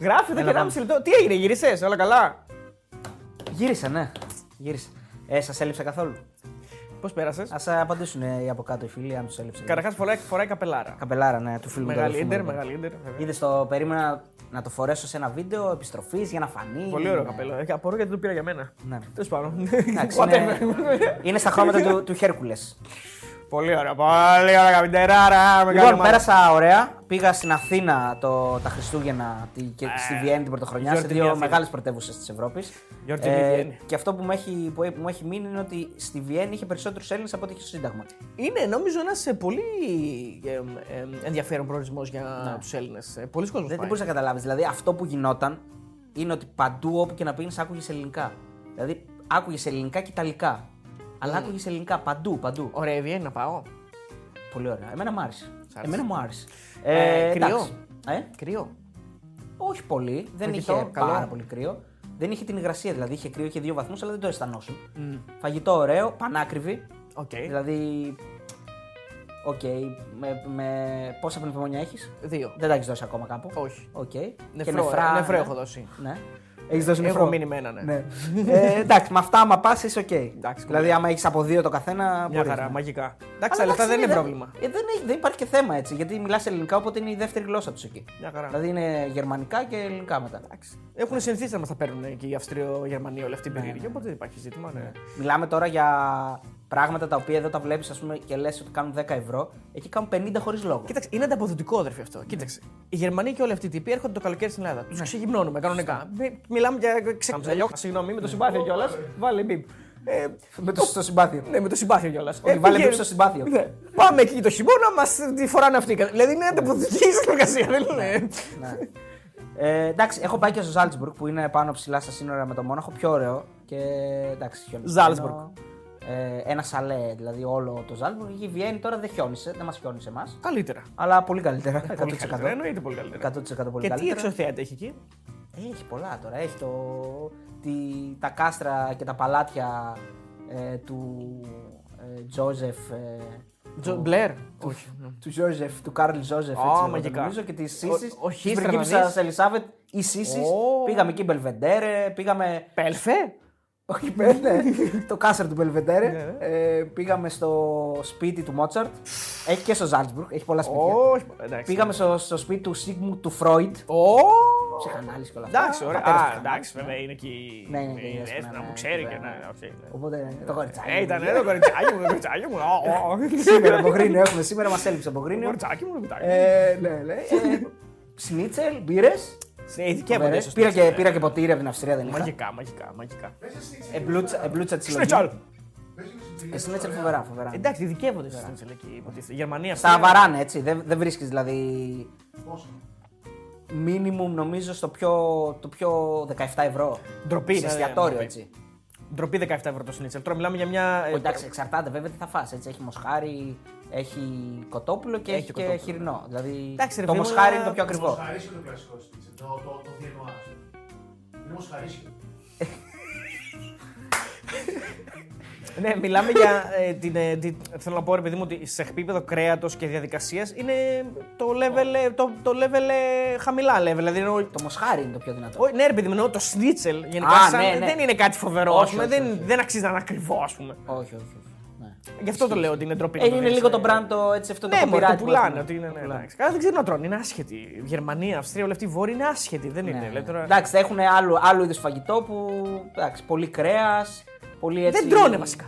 Γράφει εδώ Έλα, και 1,5 λεπτό. Τι έγινε, γύρισες, όλα καλά; Γύρισα, ναι. Γύρισα. Ε, σας έλειψε καθόλου. Πώς πέρασες; Α απαντήσουν ε, οι από κάτω οι φίλοι, αν τους έλειψε. Καταρχάς φοράει, φοράει καπελάρα. Καπελάρα, ναι, του φίλου μου. Μεγάλη του αδελφού ίντερ, μου. μεγάλη ίντερ. βέβαια. Είδες το περίμενα να το φορέσω σε ένα βίντεο επιστροφής για να φανεί. Πολύ ωραίο Ναι. καπέλο. Ε, Απορώ γιατί το πήρα για μένα. Ναι. Τέλος πάντων. Εντάξει, Whatever. είναι, είναι στα χρώματα του, του Χέρκουλες. Πολύ ωραία, πολύ ωραία καπιτεράρα. Λοιπόν, πέρασα ωραία. Πήγα στην Αθήνα το, τα Χριστούγεννα τη- και στη Βιέννη την Πρωτοχρονιά, σε Ε, γιορτινή δύο Αθήνα. μεγάλες πρωτεύουσες της Ευρώπης. Γιορτινή Βιέννη. και αυτό που μου, έχει, που μου έχει μείνει είναι ότι στη Βιέννη είχε περισσότερους Έλληνες από ό,τι είχε στο Σύνταγμα. Είναι νομίζω ένας πολύ ε, ε, ενδιαφέρον προορισμός για τους Έλληνες. Πολλοί κόσμοι. Δεν, δεν μπορείς να καταλάβεις. Δηλαδή, αυτό που γινόταν είναι ότι παντού όπου και να πήγαινε, άκουγες ελληνικά. Δηλαδή, άκουγες ελληνικά και ιταλικά. Αλλά άκουγες ελληνικά παντού, παντού. Ωραία, η Βιέννη να πάω. Πολύ ωραία. Εμένα μου άρεσε. άρεσε. Εμένα μου άρεσε. Ε, κρυό. εντάξει. Ε, Κρύο. όχι πολύ. Δεν Φαγητό, είχε καλό. πάρα πολύ κρύο. Δεν είχε την υγρασία, δηλαδή είχε κρύο, είχε δύο βαθμούς, αλλά δεν το αισθανόσουν. Φαγητό ωραίο, πανάκριβη. Οκ. Δηλαδή. Οκ, με, με πόσα πνευμόνια έχεις; Δύο. Δεν τα έχεις δώσει ακόμα κάπου; Όχι. Οκ. Νεφρό, Και νεφρά, νεφρό ναι. έχω δώσει. Ναι. Έχεις δώσει Έχω νεφρό. μείνει με ένα, ναι. Ναι. ε, εντάξει, με αυτά, άμα πας, είσαι οκ. Εντάξει, δηλαδή, άμα έχεις από δύο το καθένα. Μια μπορείς, χαρά, ναι. μαγικά. Εντάξει, τα Αλλά λεφτά δεν είναι δεν- πρόβλημα. Ε, δεν, έχει- δεν υπάρχει και θέμα έτσι, γιατί μιλάς ελληνικά, οπότε είναι η δεύτερη γλώσσα τους εκεί. Μια χαρά. Δηλαδή είναι γερμανικά και ελληνικά μετά. Έχουν συνηθίσει να μας τα παίρνουν και οι Αυστριο-Γερμανοί όλη αυτή η περίεργη, οπότε δεν υπάρχει ζήτημα. Ναι. Μιλάμε τώρα για πράγματα τα οποία εδώ τα βλέπεις και λες ότι κάνουν 10 ευρώ, εκεί κάνουν 50 χωρίς λόγο. Κοίταξε, είναι ανταποδοτικό αδερφέ αυτό. Κοίταξε. Οι Γερμανοί και όλοι αυτοί οι τύποι έρχονται το καλοκαίρι στην Ελλάδα. Τους ξεγυμνώνουμε κανονικά. Μι- Μιλάμε για ξεκαμψαλιό. Συγγνώμη, με το συμπάθειο κιόλας. Βάλε μπιπ. Ε, Με το στο συμπάθειο. ναι, με το συμπάθειο κιόλας. Όχι, βάλε μπιπ στο συμπάθειο. Ναι. Πάμε εκεί το χειμώνα, μας τη φοράνε αυτοί. Δηλαδή είναι ανταποδοτική η συνεργασία, δεν είναι; Ναι. Ε, εντάξει, έχω πάει και στο Ζάλτσμπουργκ που είναι πάνω ψηλά στα σύνορα με το Μόναχο, πιο ωραίο. Και εντάξει, χιονισμένο. Ζάλτσμπουργκ. Ε, ένα σαλέ, δηλαδή όλο το Ζάλτσμπουργκ. Η Βιέννη τώρα δεν χιόνισε, δεν μας χιόνισε εμάς. Καλύτερα. Αλλά πολύ καλύτερα. 100%. Πολύ καλύτερα. Εννοείται πολύ καλύτερα. 100% πολύ Και τι καλύτερα. εξωθέατα έχει εκεί; Ε, Έχει πολλά τώρα. Έχει το, τη, τα κάστρα και τα παλάτια ε, του ε, Τζόζεφ. Ε, Τζο- Μπλερ. Όχι. Του Ζόζεφ, του Κάρλ Ζόζεφ. Α, έτσι λέγονταν, μαγικά. Νομίζω και της Ο- Σύση. ο Της Χίστρα να πριγκίπισσα δεις. Ελισάβετ ή Σύση. Ω. Πήγαμε εκεί Μπελβεντέρε, πήγαμε. Πέλφε; Όχι, ναι, το κάστρο του Μπελβεντέρε. Ναι. ε, πήγαμε στο σπίτι του Μότσαρτ. Έχει και στο Ζάλτσμπουργκ, έχει πολλά σπίτια. Όχι. εντάξει. Πήγαμε στο, στο σπίτι του Σίγμου του Φρόιντ. Ω! Ψυχανάλυση και όλα αυτά. Εντάξει, ωραία. Πατέρας Α, του εντάξει, βέβαια είναι εκεί. Ναι, είναι και η η Δέσποινα, Δέσποινα ναι, που ξέρει και βέβαια. ναι, οκ, ναι. Οπότε το κοριτσάκι. Ε, ήταν εδώ το κοριτσάκι μου, το κοριτσάκι μου. Ω, ω. Σήμερα από Γρίνιο έχουμε, σήμερα μας έλειψε από Το Γρίνιο. κοριτσάκι μου, το κοριτσάκι μου. Ε, ναι, ναι. ε, Σνίτσελ, μπύρες. Ε, ειδικεύονται στο Πήρα Σνίτσελ, και, πήρα και ποτήρι από την Αυστρία, δεν είχα. Μαγικά, μαγικά, μαγικά. Εμπλούτσα, εμπλούτσα της συλλογή. Σνίτσελ. Ε, Σνίτσελ φοβερά, φοβερά. Εντάξει, ειδικεύονται στο Σνίτσελ εκεί. υποτίθεται. Γερμανία. Στα Αυστρία. βαράνε έτσι, δεν, δεν βρίσκεις δηλαδή. Μίνιμουμ νομίζω στο πιο, το πιο 17 ευρώ. Ντροπή, Σε ναι, εστιατόριο ντροπή. έτσι. Ντροπή 17 ευρώ το Σνίτσελ. Τώρα μιλάμε για μια. ε, Όχι, Εντάξει, εξαρτάται βέβαια τι θα φας, έτσι. Έχει μοσχάρι, έχει κοτόπουλο και Έχει έχει, και κοτόπουλο. χοιρινό. Δηλαδή Εντάξει, ρε το φίλε μου, μοσχάρι αλλά- είναι το πιο Το ακριβό. μοσχαρίσιο είναι το κλασικό στίτσελ. Το, το, το διεννοά. Είναι μοσχαρίσιο. Ναι, μιλάμε για ε, την, ε, την- Θέλω να πω, ρε παιδί μου, ότι σε επίπεδο κρέατος και διαδικασίας είναι το level, ε, το, το level ε, χαμηλά level. Δηλαδή, εννοώ- Το μοσχάρι είναι το πιο δυνατό. Όχι, ναι, ρε παιδί μου, εννοώ το σνίτσελ γενικά Α, σαν, ναι, ναι. δεν είναι κάτι φοβερό. Όχι, ας πούμε, όχι, δεν, όχι. δεν αξίζει να είναι ακριβό, ας πούμε. Όχι, όχι. Όχι. Ναι. Γι' αυτό το λέω ότι είναι ντροπή. Ε, να το είναι δεις, λίγο ε. το brand το έτσι αυτό Ναι, το μωρέ, copyright το που πουλάνε. έχουμε. Ότι είναι, Το ναι, πουλάνε. εντάξει. Καλά, δεν ξέρουν να τρώνε. Είναι άσχετοι. Γερμανία, Αυστρία, όλοι αυτοί οι βόρειοι είναι άσχετοι. Δεν είναι. Ναι, λέει, ναι. τώρα... Εντάξει, θα έχουν άλλο, άλλο είδου φαγητό που. Εντάξει, πολύ κρέας, πολύ έτσι. Δεν τρώνε βασικά.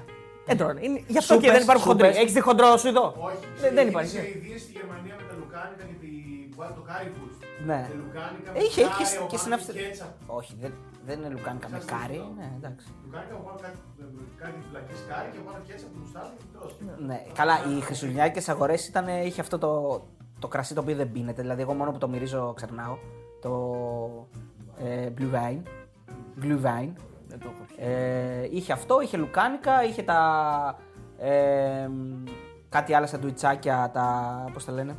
Δεν τρώνε. Είναι... Γι' αυτό και Σούπες, δεν υπάρχουν σούπες. χοντροί. Έχεις δει χοντρό σου εδώ; Όχι. Δεν, δεν υπάρχει. Σε ιδέε στη Γερμανία με τα λουκάνικα και τη... το κάρι φούτ. Ναι. Τα λουκάνικα Ε, Είχε, με είχε κάρι, και στην ομάδι, Αυστρία. κέτσα. Όχι, δεν, δεν είναι λουκάνικα με Σας κάρι. το Ναι, εντάξει. Λουκάνικα από πάνω κάτι, κάτι πλακής κάρι και από πάνω κέτσα που μουστάρι και τρως. Ναι, καλά, οι χριστουγεννιάτικε αγορές είχε αυτό το, το κρασί το οποίο δεν πίνεται. Δηλαδή, εγώ μόνο που το μυρίζω ξερνάω. Το ε, Blue Wine. Blue Wine. Δεν το έχω πιει. Ε, είχε αυτό, είχε λουκάνικα, είχε τα. Ε, κάτι άλλα σαντουιτσάκια, τα. Πώς τα λένε.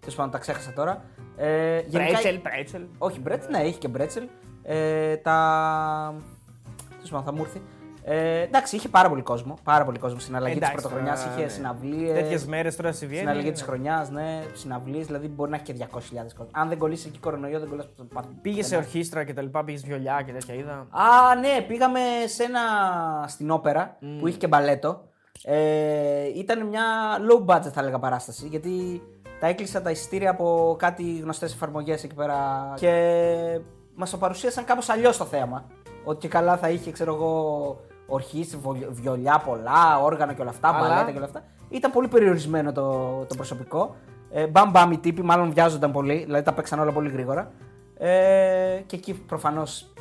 Τέλος πάντων, τα ξέχασα τώρα. Ε, γενικά- Πρέτσελ, πρέτσελ. όχι, μπρέτσελ, ναι, είχε και μπρέτσελ. Ε, τα. Τέλος πάντων, θα μου έρθει. Ε, εντάξει, είχε πάρα πολύ κόσμο. Πάρα πολύ κόσμο στην αλλαγή της Εντάξει, πρωτοχρονιάς. τώρα, Είχε ναι. συναυλίες. Τέτοιες μέρες τώρα στη Βιέννη. Στην αλλαγή της ναι. χρονιάς, ναι, συναυλίες, δηλαδή μπορεί να έχει και 200.000 κόσμο. Αν δεν κολλήσει εκεί κορονοϊό, δεν κολλάς παντού. Πήγες σε ορχήστρα και τα λοιπά, πήγες βιολιά και τέτοια είδα. Α, ναι, πήγαμε σε ένα. στην όπερα που είχε και μπαλέτο. Ε, ήταν μια low budget, θα έλεγα, παράσταση. Γιατί τα έκλεισα τα εισιτήρια από κάτι γνωστές εφαρμογές εκεί πέρα. Και μας το παρουσίασαν κάπως αλλιώς το θέαμα. Ότι και καλά θα είχε, ξέρω εγώ, ορχήστρα, βολ- βιολιά πολλά, όργανα και όλα αυτά, Αλλά- μπαλέτα και όλα αυτά. Ήταν πολύ περιορισμένο το, το προσωπικό. Ε, μπαμ μπαμ οι τύποι, μάλλον βιάζονταν πολύ, δηλαδή τα παίξαν όλα πολύ γρήγορα. Ε, και εκεί προφανώς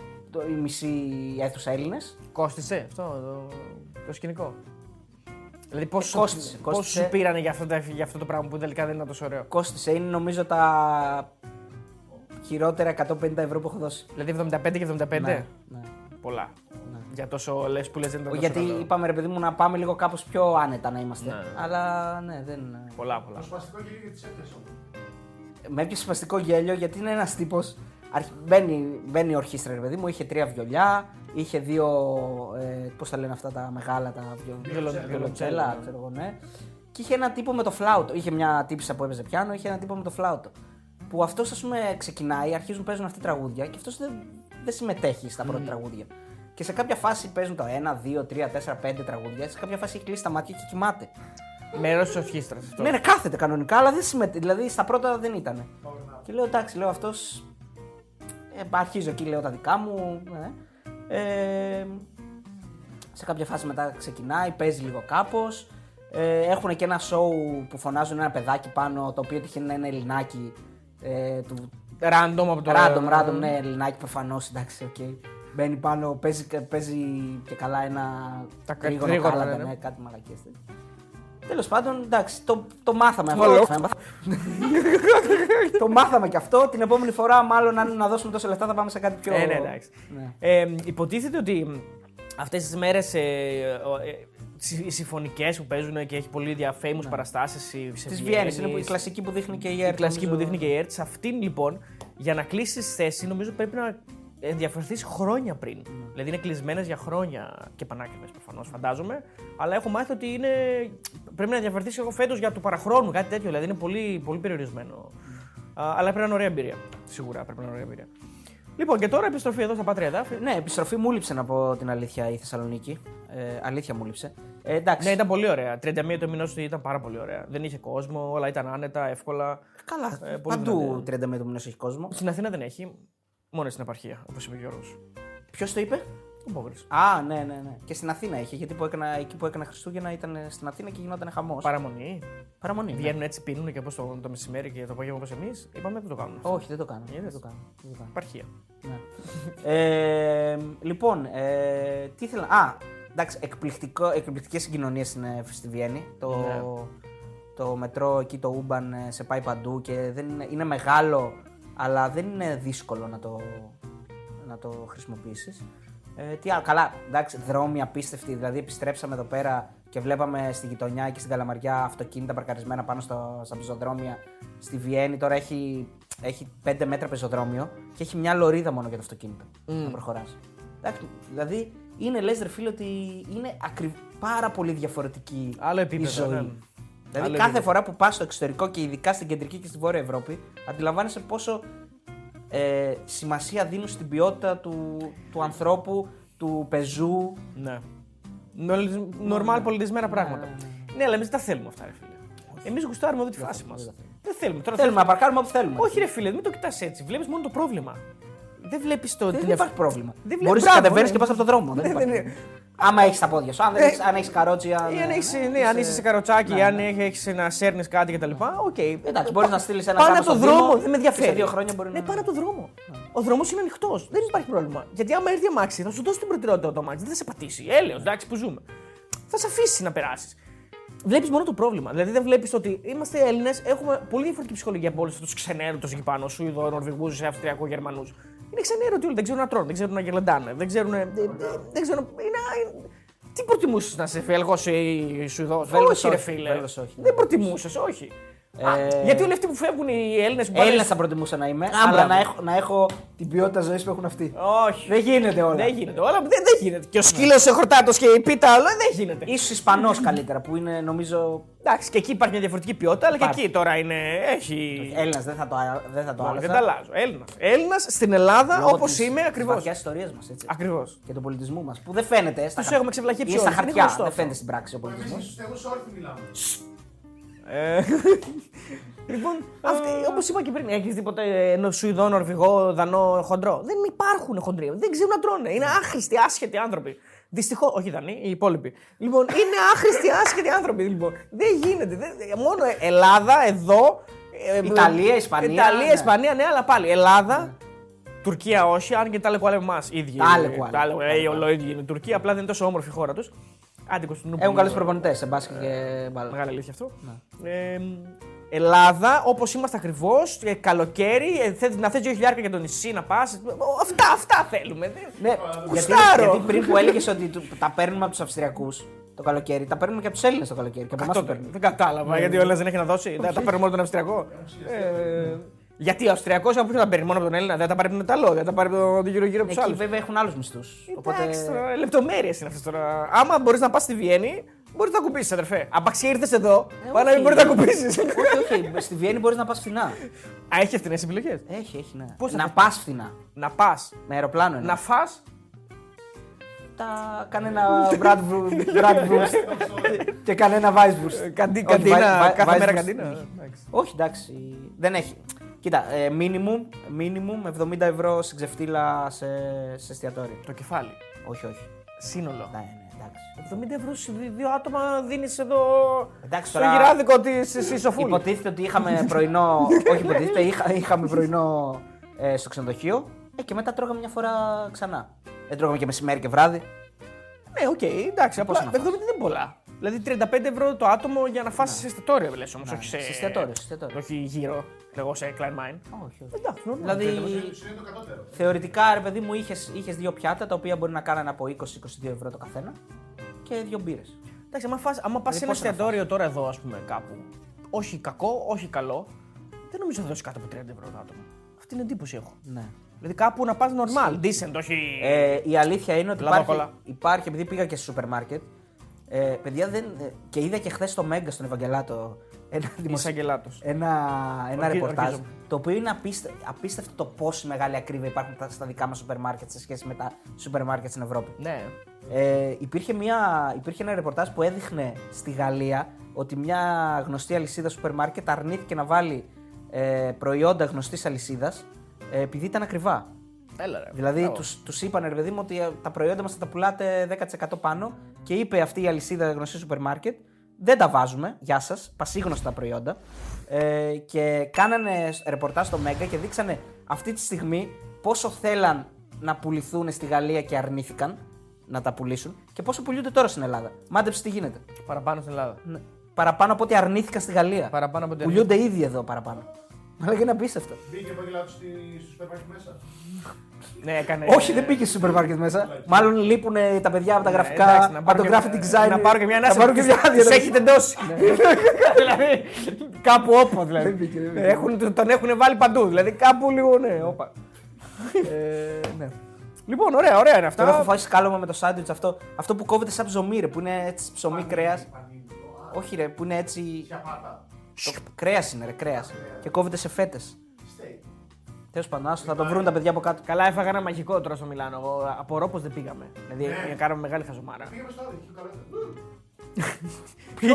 η μισή αίθουσα Έλληνες. Κόστησε αυτό το, το σκηνικό. Δηλαδή πόσο, Ε, κόστησε, πόσο κόστησε. σου πήρανε για αυτό, το- για αυτό το πράγμα που τελικά δεν ήταν τόσο ωραίο; Κόστησε, είναι νομίζω τα χειρότερα 150 ευρώ που έχω δώσει. Δηλαδή 75 και 75. Ναι, ναι. Πολλά. Για τόσο λες που λες δεν ήταν τόσο Γιατί καλό. είπαμε ρε παιδί μου να πάμε λίγο κάπως πιο άνετα να είμαστε. Ναι. Αλλά ναι, δεν. Πολλά, πολλά. Το σπαστικό γέλιο για τις έφτες όμως. Με έπιασε σπαστικό γέλιο γιατί είναι ένας τύπος. Μπαίνει, μπαίνει η ορχήστρα, ρε παιδί μου, είχε τρία βιολιά, είχε δύο. Ε, Πώς τα λένε αυτά τα μεγάλα, τα βιο- Βιολο- βιολοντσέλα, βιολοντσέλα, ξέρω εγώ, ναι. Και είχε ένα τύπο με το φλάουτο. Είχε μια τύπησα που έπαιζε πιάνο, είχε ένα τύπο με το φλάουτο. Που αυτός, ας πούμε, ξεκινάει, αρχίζουν παίζουν αυτή τραγούδια και αυτός δεν, δεν συμμετέχει στα πρώτα τραγούδια. Και σε κάποια φάση παίζουν το 1, 2, 3, 4, 5 τραγούδια. Σε κάποια φάση έχει κλείσει τα μάτια και κοιμάται. Μέρο τη ορχήστρας αυτό. Ναι, ναι, κάθεται κανονικά, αλλά δεν συμμετέχει. Δηλαδή στα πρώτα δεν ήταν. Και λέω εντάξει, λέω αυτός. Ε, αρχίζω εκεί, λέω τα δικά μου. Ναι. Ε, σε κάποια φάση μετά ξεκινάει, παίζει λίγο κάπως. Ε, έχουν και ένα show που φωνάζουν ένα παιδάκι πάνω, το οποίο τυχαίνει να είναι Ελληνάκι. Ε, του, Random από το. Random, random, ναι, Ελληνάκι προφανώς, εντάξει, οκ. Μπαίνει πάνω, παίζει, παίζει και καλά ένα Τα τρίγωνο τρίγωνα, κάλαντα, ναι, ναι. ναι, κάτι μαλακίες. Τέλος πάντων, εντάξει, το, το μάθαμε Μαλό. αυτό. το μάθαμε και αυτό. Την επόμενη φορά, μάλλον, αν να δώσουμε τόσα λεφτά, θα πάμε σε κάτι πιο. Ε, ναι, εντάξει. Ναι. Ε, υποτίθεται ότι αυτές τις μέρες ε, ο- ε, οι συμφωνικές που παίζουν και έχει πολύ διαφέμους παραστάσεις. Της Βιέννης είναι που- η κλασική που δείχνει και η Η ΕΡΤ. κλασική που νομίζω. δείχνει και η ΕΡΤ. Σε αυτήν λοιπόν, για να κλείσεις θέση, νομίζω πρέπει να ενδιαφερθείς χρόνια πριν. Δηλαδή είναι κλεισμένες για χρόνια και πανάκριβε προφανώς, φαντάζομαι. Αλλά έχω μάθει ότι είναι... πρέπει να ενδιαφερθείς εγώ φέτος για του παραχρόνου, κάτι τέτοιο. Δηλαδή είναι πολύ, πολύ περιορισμένο. Α, αλλά πρέπει να είναι ωραία εμπειρία. Σίγουρα πρέπει να είναι ωραία εμπειρία. Λοιπόν, και τώρα επιστροφή εδώ στα Πάτρια Εδάφη. Ναι, επιστροφή μου λείψε να πω την αλήθεια η Θεσσαλονίκη. Ε, αλήθεια μου λείψε. Ε, εντάξει. Ναι, ήταν πολύ ωραία. 31 το μηνός του ήταν πάρα πολύ ωραία. Δεν είχε κόσμο, όλα ήταν άνετα, εύκολα. Καλά. Ε, πολύ παντού δυνατή. 30 μήνε έχει κόσμο. Στην Αθήνα δεν έχει. Μόνο στην επαρχία, όπως είπε ο Γιώργος. Ποιος το είπε; Ο Μπόγρης. Α, ναι, ναι, ναι. Και στην Αθήνα είχε. Γιατί που έκανα, εκεί που έκανα Χριστούγεννα ήταν στην Αθήνα και γινόταν χαμός. Παραμονή. Παραμονή. ναι. Βγαίνουν έτσι, πίνουν και όπως το, το μεσημέρι και το απόγευμα όπως εμείς. Είπαμε δεν το κάνουν. αυτό. Όχι, δεν το κάνω. Είδες. Δεν το κάνω. Δεν το κάνω. Επαρχία. Ναι. ε, λοιπόν, ε, τι ήθελα. Α, εντάξει, εκπληκτικό, εκπληκτικές συγκοινωνίες είναι στη Βιέννη. Το, Ναι. το μετρό εκεί, το Uban ε, σε πάει παντού και δεν είναι, είναι μεγάλο, αλλά δεν είναι δύσκολο να το, να το χρησιμοποιήσεις. Ε, τι άλλο, καλά, εντάξει, δρόμοι απίστευτοι. Δηλαδή, επιστρέψαμε εδώ πέρα και βλέπαμε στη γειτονιά και στην Καλαμαριά αυτοκίνητα παρκαρισμένα πάνω στο, στα πεζοδρόμια. Στη Βιέννη τώρα έχει, έχει 5 μέτρα πεζοδρόμιο και έχει μια λωρίδα μόνο για το αυτοκίνητο να προχωράς. Δηλαδή, είναι λες, ρε φίλε, ότι είναι ακρι... πάρα πολύ διαφορετική Άλλο επίπεδο, η ζωή. ναι. Δηλαδή, Άλλο κάθε επίπεδο. φορά που πας στο εξωτερικό και ειδικά στην κεντρική και στη βόρεια Ευρώπη, αντιλαμβάνεσαι πόσο ε, σημασία δίνουν στην ποιότητα του, του ανθρώπου, του πεζού. Ναι. Νο- Νορμάλ πολιτισμένα πράγματα. ναι, Ναι, αλλά εμείς δεν τα θέλουμε αυτά, ρε φίλε. Εμείς γουστάρουμε εδώ τη φάση μας. Δεν θέλουμε. Τώρα Θέλουμε να παρκάρουμε όπου θέλουμε. Όχι, ρε φίλε, μην το κοιτάς έτσι. Βλέπεις μόνο το πρόβλημα. Δεν βλέπεις το. δεν, την δεν ευ- υπάρχει πρόβλημα. Δεν βλέ- Μπορείς να Μπράβο, κατεβαίνεις ναι. και πας από τον δρόμο. δεν Ναι, υπάρχει ναι, ναι. πρόβλημα. Άμα έχεις τα πόδια σου. Αν, δεν έχεις, αν έχεις καρότσια. Ή αν ναι, έχει ναι, ναι, αν είσαι- είσαι σε καροτσάκι, ή αν έχεις να σέρνεις κάτι κτλ. Οκ. Εντάξει, μπορείς να στείλεις ένα Πάνε γράμμα από το στον δρόμο, Δήμο δεν με και ενδιαφέρει. Σε δύο χρόνια μπορεί Ναι, να. πάνε από το δρόμο. Ο δρόμος είναι ανοιχτός. Δεν υπάρχει πρόβλημα. Γιατί άμα έρθει αμάξι, θα σου δώσει την προτεραιότητα το αμάξι. Δεν θα σε πατήσει. Έλεος, εντάξει που ζούμε. Θα σε αφήσει να περάσεις. Βλέπεις μόνο το πρόβλημα. Δηλαδή δεν βλέπεις ότι είμαστε Έλληνες, έχουμε πολύ διαφορετική ψυχολογία από όλους τους ξενέρωτου εκεί πάνω, Σουηδό, Νορβηγούς, Αυστριακούς, Γερμανούς. Είναι ξενέρωτοι όλοι, δεν ξέρουν να τρώνε, δεν ξέρουν να γελαντάνε, δεν ξέρουν. ε, ε, Δεν ξέρουν. Είναι, είναι- τι προτιμούσες να σε Βέλγο ή Σουηδός, Βέλγος όχι, ρε όχι, φίλε. Βέλγος όχι, ναι. Δεν προτιμούσες, όχι. Ε, Γιατί όλοι αυτοί που φεύγουν οι Έλληνες που Έλληνα πάνε- θα προτιμούσα να είμαι, Α, αλλά μπράβο. να έχω, να έχω την ποιότητα ζωής που έχουν αυτοί. Όχι. Δεν γίνεται όλα. Δεν γίνεται. Όλα δεν, δεν γίνεται. Και ο σκύλος ο χορτάτος και η πίτα όλο δεν γίνεται. Ίσως Ισπανός καλύτερα που είναι νομίζω. Εντάξει, και εκεί υπάρχει μια διαφορετική ποιότητα, αλλά και Υπάρχει. εκεί τώρα είναι. Έχει. Έλληνας δεν θα το, δεν θα το Όχι, άλλαζα. δεν τα αλλάζω. Έλληνας. Έλληνας στην Ελλάδα Λόγω όπως της- είμαι της ακριβώς. βαθιάς ιστορίας μας, έτσι. Ακριβώς. Και του πολιτισμού μας. Που δεν φαίνεται. Στα Τους χα- έχουμε ξεβλαχέψει Είναι στα όλους, είναι χαρτιά. γνωστό Δεν αυτό. φαίνεται στην πράξη ο Εμείς πολιτισμό. στους θεούς όρθιοι μιλάμε. Ε, λοιπόν, όπως είπα και πριν, έχεις δει ποτέ ένα Σουηδό, Νορβηγό, Δανό χοντρό; Δεν υπάρχουν χοντροί. Δεν ξέρουν να τρώνε. Είναι άχρηστοι, άσχετοι άνθρωποι. Δυστυχώς, όχι Δανείοι, οι υπόλοιποι. Λοιπόν, είναι άχρηστοι, άσχετοι άνθρωποι. Λοιπόν. Δεν γίνεται. Δεν, μόνο Ελλάδα, εδώ. ε, Ιταλία, Ισπανία, Ιταλία, ναι. Ισπανία, ναι, αλλά πάλι. Ελλάδα, Τουρκία όχι, αν και τα λεκουάλε εμάς. ίδιοι. Τα λεκουάλε. Τα λεκουάλε, ε, ολόιδιοι είναι η Τουρκία, απλά δεν είναι τόσο όμορφη η χώρα τους. Άντε Κωνσταντινούπολη. Έχουν καλούς προπονητές σε μπάσκετ και μπάλα. Μεγάλη αλήθεια αυτό. Ναι. Ε, Ελλάδα, όπως είμαστε ακριβώς, καλοκαίρι, ε, θες, να θες δύο χιλιάρια για το νησί να πας. Αυτά, αυτά θέλουμε. δεν- Ναι, γιατί, Γουστάρω. γιατί πριν που έλεγες ότι του- τα παίρνουμε από τους Αυστριακούς το καλοκαίρι, τα παίρνουμε και από τους Έλληνες το καλοκαίρι. Και από εμάς το Τότε, παίρνουμε. δεν κατάλαβα γιατί ο Έλληνας δεν έχει να δώσει. Δεν τα παίρνει μόνο τον Αυστριακό. Ε, γιατί ο Αυστριακός, από ποιον τα παίρνει μόνο από τον Έλληνα, δεν τα πάρει από τον Ιταλό, δεν τα πάρει από τον γύρω-γύρω από τους Εκεί άλλους. βέβαια έχουν άλλους μισθούς. Οπότε. Εντάξει, τώρα, λεπτομέρειες είναι αυτές τώρα. Άμα μπορείς να πας στη Βιέννη, μπορείς να κουμπίσει, αδερφέ. Απαξί ήρθες εδώ, πάει να μην όχι. μπορείς να κουμπίσει. όχι, όχι. Στη Βιέννη μπορείς να πας φθηνά. Α, έχει φθηνέ επιλογές; Έχει, έχει, ναι. Πώς θα να πας- πας φθηνά. Να πας, Με αεροπλάνο είναι. να φά Τα... Κάνε ένα Bratwurst Bratwurst και κάνε ένα Weisswurst. Καντί, Όχι, καντίνα, Weis- κάθε Weisswurst. μέρα καντίνα. Εντάξει. Όχι, εντάξει. Δεν έχει. Κοίτα, ε, minimum, minimum 70 ευρώ στην ξεφτύλα σε, σε εστιατόριο. Το κεφάλι. Όχι, όχι. Σύνολο. Ναι, ναι, εντάξει. 70 ευρώ σε δι- δύο άτομα δίνεις εδώ. Εντάξει, στο τώρα- γυράδικο της Ισοφούλη. Υποτίθεται ότι είχαμε πρωινό. όχι, υποτίθεται, είχα, είχαμε πρωινό ε, στο ξενοδοχείο ε, και μετά τρώγαμε μια φορά ξανά. Δεν τρώγαμε και μεσημέρι και βράδυ. Ναι, οκ, εντάξει. Απλά να 70 δεν είναι πολλά. Δηλαδή 35 ευρώ το άτομο για να φας σε εστιατόριο, λες όμως. Όχι σε. Ναι. σε εστιατόριο, σε εστιατόριο. Όχι γύρο. Εγώ σε Klein Mine. Όχι, όχι. Εντάξει, normal. Δηλαδή, Τους είναι το κατώτερο. θεωρητικά, ρε παιδί μου, είχες είχες δύο πιάτα τα οποία μπορεί να κάνανε από 20-22 ευρώ το καθένα και δύο μπύρες. Εντάξει, άμα, φας, άμα πας σε ένα πώς να εστιατόριο τώρα εδώ, ας πούμε, κάπου. Όχι κακό, όχι καλό, δεν νομίζω θα δώσει κάτω από 30 ευρώ το άτομο. Αυτή είναι εντύπωση έχω. Ναι. Δηλαδή κάπου να πας normal, decent, όχι. Ε, η αλήθεια είναι ότι Λαδό υπάρχει, κόλλα. υπάρχει, επειδή πήγα και στο σούπερ μάρκετ, ε, παιδιά δεν, ε, και είδα και χθες στο Μέγκα στον Ευαγγελάτο ένα, δημοσι- Εισαγγελάτο. ένα, ένα Ορκι- ρεπορτάζ ορκίζομαι. το οποίο είναι απίστε, απίστευτο το πόση μεγάλη ακρίβεια υπάρχουν τα- στα δικά μας σούπερ μάρκετ σε σχέση με τα σούπερ μάρκετ στην Ευρώπη. Ναι. Ε, υπήρχε, μια, υπήρχε ένα ρεπορτάζ που έδειχνε στη Γαλλία ότι μια γνωστή αλυσίδα σούπερ μάρκετ αρνήθηκε να βάλει ε, προϊόντα γνωστής αλυσίδας ε, επειδή ήταν ακριβά. Έλα, ρε. Δηλαδή Μπράβο. τους, τους είπαν ρε παιδί μου ότι ε, τα προϊόντα μας θα τα πουλάτε 10% πάνω και είπε αυτή η αλυσίδα γνωστή σούπερ μάρκετ δεν τα βάζουμε, γεια σας, πασίγνωστα τα προϊόντα ε, και κάνανε ρεπορτάζ στο Μέγκα και δείξανε αυτή τη στιγμή πόσο θέλαν να πουληθούν στη Γαλλία και αρνήθηκαν να τα πουλήσουν και πόσο πουλούνται τώρα στην Ελλάδα. Μάντεψε τι γίνεται. Παραπάνω στην Ελλάδα. Ναι. Παραπάνω από ό,τι αρνήθηκαν στη Γαλλία. Παραπάνω από ό,τι Πουλούνται ήδη εδώ παραπάνω. Αλλά είναι απίστευτο. Μπήκε ο Αγγελάτος στη- στο σούπερ μάρκετ μέσα. Ναι, έκανε. Όχι, δεν πήγε στο σούπερ μάρκετ μέσα. Μάλλον λείπουν ε, τα παιδιά από τα Ναι, γραφικά, εντάξει, να από πάρω το και- graphic design. Να πάρω και μια Να ανάσα. πάρω και μια άδεια. Τους να- έχει τεντώσει. δηλαδή, κάπου όπου δηλαδή. μπήκε, δεν μπήκε. Έχουν, τον έχουν βάλει παντού. Δηλαδή κάπου λίγο ναι. Όπα. Ε, ναι. Λοιπόν, ωραία, ωραία είναι Τώρα έχω αυτά. φάει σκάλωμα με το σάντουιτς αυτό. Αυτό που κόβεται σαν ψωμί, ρε, που είναι έτσι ψωμί κρέας. Πανίνι. Όχι, ρε, που είναι έτσι. Πιαπάτα. Κρέας είναι, ρε, κρέας. Και κόβεται σε φέτες. Στέικ. Τέλος πάντων, άστο, θα το βρουν τα παιδιά από κάτω. Καλά, έφαγα ένα μαγικό τώρα στο Μιλάνο. Εγώ απορώ πως δεν πήγαμε. Δηλαδή, Ναι. κάναμε μεγάλη χαζομάρα. Πήγαμε στο άλλο, είχε καλό. Πήγε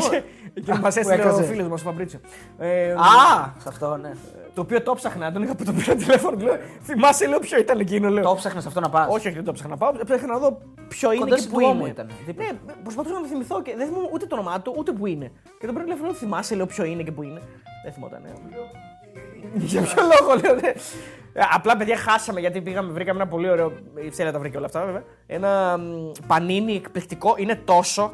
και μας έστειλε ο έκατσε; φίλος μας ο Φαμπρίτσιο. Ε, Α! Σε αυτό, ναι. Το οποίο το ψάχνα, τον είχα που το πήρα τηλέφωνο. Λέω, θυμάσαι, λέω ποιο ήταν εκείνο. Λέω. Το ψάχνες αυτό να πας; Όχι, όχι, δεν το ψάχνα να πάω. Ψάχνα να δω ποιο είναι Κοντά και στην πού Duomo είναι. ήταν, δίπλα. Ναι, προσπαθούσα να το θυμηθώ και δεν θυμόμαι ούτε το όνομά του ούτε που είναι. Και τον παίρνω τηλέφωνο, λέω, θυμάσαι, λέω ποιο είναι και πού είναι. Δεν θυμόταν. ναι. Για ποιο λόγο, λέω. ναι. Ε, Απλά παιδιά χάσαμε γιατί πήγαμε, βρήκαμε ένα πολύ ωραίο. Η Ψέλια τα βρήκε όλα αυτά βέβαια. Ένα μ, πανίνι εκπληκτικό. Είναι τόσο,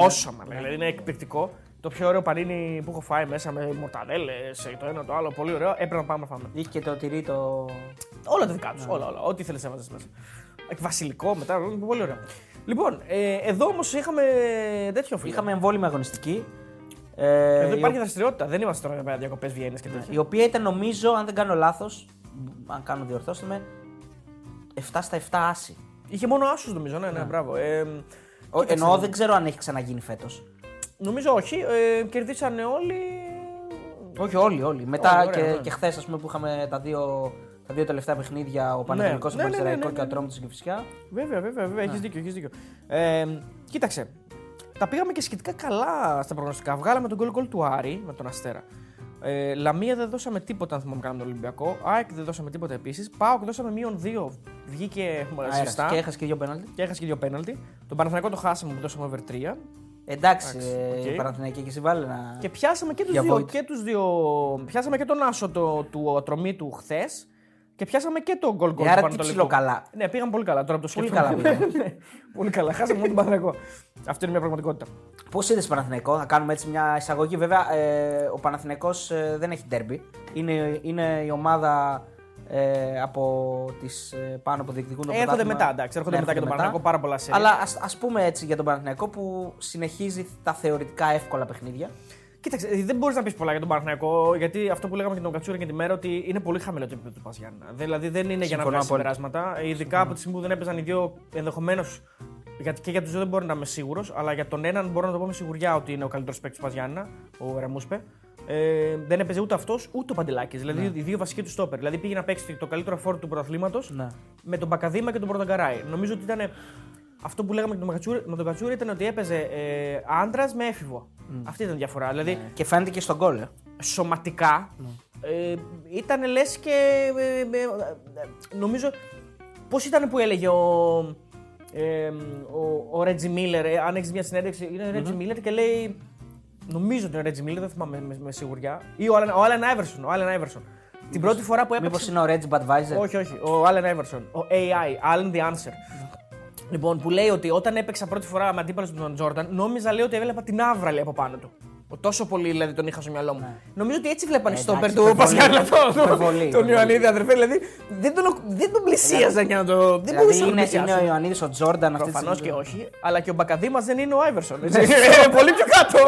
τόσο μα λέει, δηλαδή είναι εκπληκτικό. Το πιο ωραίο πανίνι που έχω φάει μέσα με μορταδέλες, το ένα το άλλο. Πολύ ωραίο. Έπρεπε να πάμε να φάμε. Είχε και το τυρί το. Όλα τα δικά τους. Όλα, όλα. Ό,τι θέλεις να βάζεις μέσα. Ε, Βασιλικό μετά. Πολύ ωραίο. Λοιπόν, ε, εδώ όμως είχαμε τέτοιο φίλο. Είχαμε εμβόλυμη αγωνιστική. Ε, Εδώ η υπάρχει δραστηριότητα. Δεν είμαστε τώρα για διακοπές Βιέννης και τέτοια. η οποία ήταν νομίζω, αν δεν κάνω λάθος, αν κάνω διορθώστε με, 7 στα 7 άση. Είχε μόνο άσους νομίζω, ναι, ναι, μπράβο. Ε, Ο- κοίταξε, Εννοώ δεν ξέρω αν έχει ξαναγίνει φέτος. Νομίζω όχι. Ε, κερδίσανε όλοι. Όχι, όλοι, όλοι. Μετά Όλοι, ωραία, και, ναι. και χθες που είχαμε τα δύο, τα δύο τελευταία παιχνίδια, ο Παναγενικό, Ναι, ο ναι, ναι, Πανσεραϊκό ναι, και ο ναι. Ατρόμητο και η Κηφισιά. Βέβαια, βέβαια, βέβαια. Ναι. Έχεις δίκιο. Έχεις δίκιο. Ε, κοίταξε. Τα πήγαμε και σχετικά καλά στα προγνωστικά. Βγάλαμε τον γκολ γκολ του Άρη με τον Αστέρα. Ε, Λαμία δεν δώσαμε τίποτα, αν θυμάμαι καλά, με τον Ολυμπιακό. ΑΕΚ δεν δώσαμε τίποτα επίσης. ΠΑΟΚ δώσαμε μείον 2. Βγήκε Αέρας. σωστά. Και έχασε και δύο πέναλτι. Και έχασε και δύο πέναλτι. Τον Παναθηναϊκό το χάσαμε που δώσαμε over 3. Εντάξει, Εντάξει, ε, οκ. η Παναθηναϊκή και εσύ βάλε ένα. Και πιάσαμε και τους Για δύο, void. και τους δύο. Πιάσαμε και τον Άσο το, του Ατρωμίτου χθες. Και πιάσαμε και τον γκολ γκολ Ε, του άρα τι Πανατολικού. ψιλοκαλά. Ναι, πήγαν πολύ καλά τώρα που το Πολύ σκέφτομαι. καλά πήγαν. Ναι, πολύ καλά. Χάσαμε μόνο τον Παναθηναϊκό. Αυτό είναι μια πραγματικότητα. Πώς είδες Παναθηναϊκό, θα κάνουμε έτσι μια εισαγωγή. Βέβαια, ε, ο Παναθηναϊκός ε, δεν έχει ντέρμπι. Είναι, είναι η ομάδα ε, από τις ε, πάνω που διεκδικούν το Έρχονται πρωτάθλημα. μετά, εντάξει, έρχονται Ναι, μετά και τον Παναθηναϊκό πάρα πολλά σερί. Αλλά ας, ας πούμε έτσι για τον Παναθηναϊκό που συνεχίζει τα θεωρητικά εύκολα παιχνίδια. Κοίταξε, ε, δεν μπορείς να πεις πολλά για τον Παναθηναϊκό, γιατί αυτό που λέγαμε και τον Κατσούρη και τη μέρα ότι είναι πολύ χαμηλό το επίπεδο του Παζιάννα. Δηλαδή δεν είναι για να Συμφωνώ βγάλει απόλυτα. συμπεράσματα. Ειδικά από τη στιγμή που δεν έπαιζαν οι δύο, ενδεχομένως. Γιατί και για τους δύο δεν μπορώ να είμαι σίγουρος, αλλά για τον έναν μπορώ να το πω με σιγουριά ότι είναι ο καλύτερος παίκτης του Παζιάννα, ο Ραμούσπε. Ε, δεν έπαιζε ούτε αυτός ούτε ο Παντελάκης. Δηλαδή οι δύο βασικοί του στόπερ. Δηλαδή πήγε να παίξει το καλύτερο φόρο του πρωταθλήματος Ναι. με τον Μπακαδήμα και τον Πρωτογκαράη. Νομίζω ότι ήταν. Αυτό που λέγαμε και με τον Κατσούρη, με τον Κατσούρη ήταν ότι έπαιζε ε, άντρας με έφηβο. Αυτή ήταν η διαφορά. Δηλαδή Και φαίνεται και στον γκολ. ε. σωματικά ε, ήταν λες και. ε, ε, ε, νομίζω. Πώς ήταν που έλεγε ο. Ε, ο, ο Ρέτζι Μίλλερ, ε, αν έχεις μια συνέντευξη, είναι ο Ρέτζι Μίλλερ και λέει. Νομίζω ότι είναι ο Ρέτζι Μίλλερ, δεν θυμάμαι με, με σιγουριά. Ή ο Άλεν, ο Άλεν Άιβερσον. Ο Άλεν Άιβερσον. Την πρώτη φορά που έπαιξε. Μήπως είναι ο Reggie Budweiser. Όχι, όχι. Ο Άλεν Άιβερσον. Ο AI, Allen the Answer. Λοιπόν, που λέει ότι όταν έπαιξα πρώτη φορά με αντίπαλο του τον Τζόρνταν, νόμιζα λέει ότι έβλεπα την άβραλη από πάνω του. Ο τόσο πολύ δηλαδή τον είχα στο μυαλό μου. Νομίζω ότι έτσι βλέπανε Ε, στο εντάξει, του υπερβολή. Πασχάλα τον, Υπερβολή, τον υπερβολή. Ιωαννίδη, αδερφέ. Δηλαδή δεν τον, δεν τον πλησίαζαν για να το. Δεν Δηλαδή μπορούσαν να τον είναι, είναι ο πλησιάσουν. Ιωαννίδης ο Τζόρνταν αυτή τη Προφανώς στιγμή. και όχι, αλλά και ο Μπακαδήμας δεν είναι ο Άιβερσον. έτσι. Είναι πολύ πιο κάτω.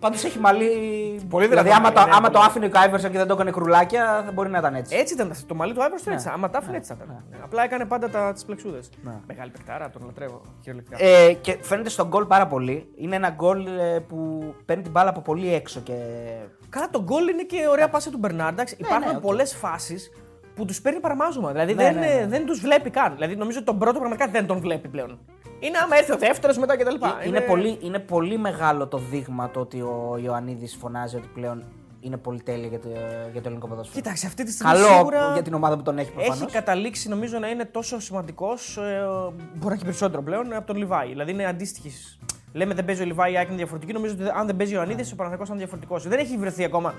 Πάντως έχει μαλλί. Πολύ δηλαδή, δυνατό άμα, το, μαλλί, ναι, άμα το πολύ. άφηνε ο Κάιβερσον και δεν το έκανε κρουλάκια, θα μπορεί να ήταν έτσι. Έτσι ήταν το μαλλί του Άιβερσον, έτσι. Ναι. Άμα τα άφηνε, έτσι θα ήταν. Απλά έκανε πάντα τις πλεξούδες. Μεγάλη παικτάρα, τον λατρεύω κυριολεκτικά. Ε, και φαίνεται στον γκολ πάρα πολύ. Είναι ένα γκολ ε, που παίρνει την μπάλα από πολύ έξω και. Καλά, το γκολ είναι και ωραία πάσα του Μπερνάρ. Υπάρχουν ναι, οκ. πολλές φάσεις που τους παίρνει παραμάζωμα. Δηλαδή Ναι, δεν, ναι, ναι. δεν τους βλέπει καν. Δηλαδή νομίζω ότι τον πρώτο πραγματικά δεν τον βλέπει πλέον. Είναι άμα έρθει ο δεύτερος μετά κτλ. Είναι, πολύ, είναι πολύ μεγάλο το δείγμα το ότι ο Ιωαννίδης φωνάζει ότι πλέον είναι πολυτέλεια για το, για το ελληνικό ποδόσφαιρο. Κοίταξε, αυτή τη στιγμή Καλό σίγουρα για την ομάδα που τον έχει προφανώς. έχει καταλήξει νομίζω να είναι τόσο σημαντικός, ε, μπορεί να έχει περισσότερο πλέον, από τον Λιβάη. Δηλαδή είναι αντίστοιχη. Λέμε δεν παίζει ο Λιβάη, η Άκη είναι διαφορετική. Νομίζω ότι αν δεν παίζει ο Ιωαννίδης, ο Παναγενικό είναι διαφορετικός. Δεν έχει βρεθεί ακόμα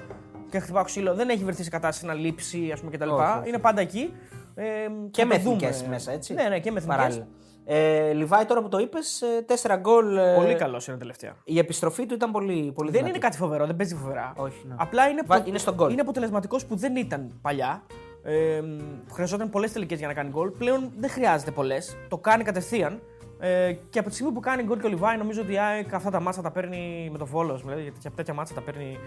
και χτυπάω ξύλο, δεν έχει βρεθεί σε κατάσταση να λείψει ας πούμε, κτλ. Όχι, όχι. Είναι πάντα εκεί. Ε, Και θα με το δούμε. εθνικέ μέσα, έτσι. Ναι, ναι, και με εθνικές. Παράλληλα. Ε, Λιβάη, τώρα που το είπες, τέσσερα γκολ. ε, Πολύ καλός είναι τελευταία. Η επιστροφή του ήταν πολύ, πολύ Δεν δυνατή. είναι κάτι φοβερό, δεν παίζει φοβερά. Όχι, ναι. Απλά είναι, Βα- είναι στον γκολ. είναι αποτελεσματικός που δεν ήταν παλιά. Ε, χρειαζόταν πολλές τελικές για να κάνει γκολ. Πλέον δεν χρειάζεται πολλές. Το κάνει κατευθείαν. Ε, και από τη στιγμή που κάνει γκολ και ο Λιβάη, νομίζω ότι η ΑΕΚ αυτά τα μάτσα τα παίρνει με το φόλο. Δηλαδή, γιατί από τέτοια μάτσα τα παίρνει.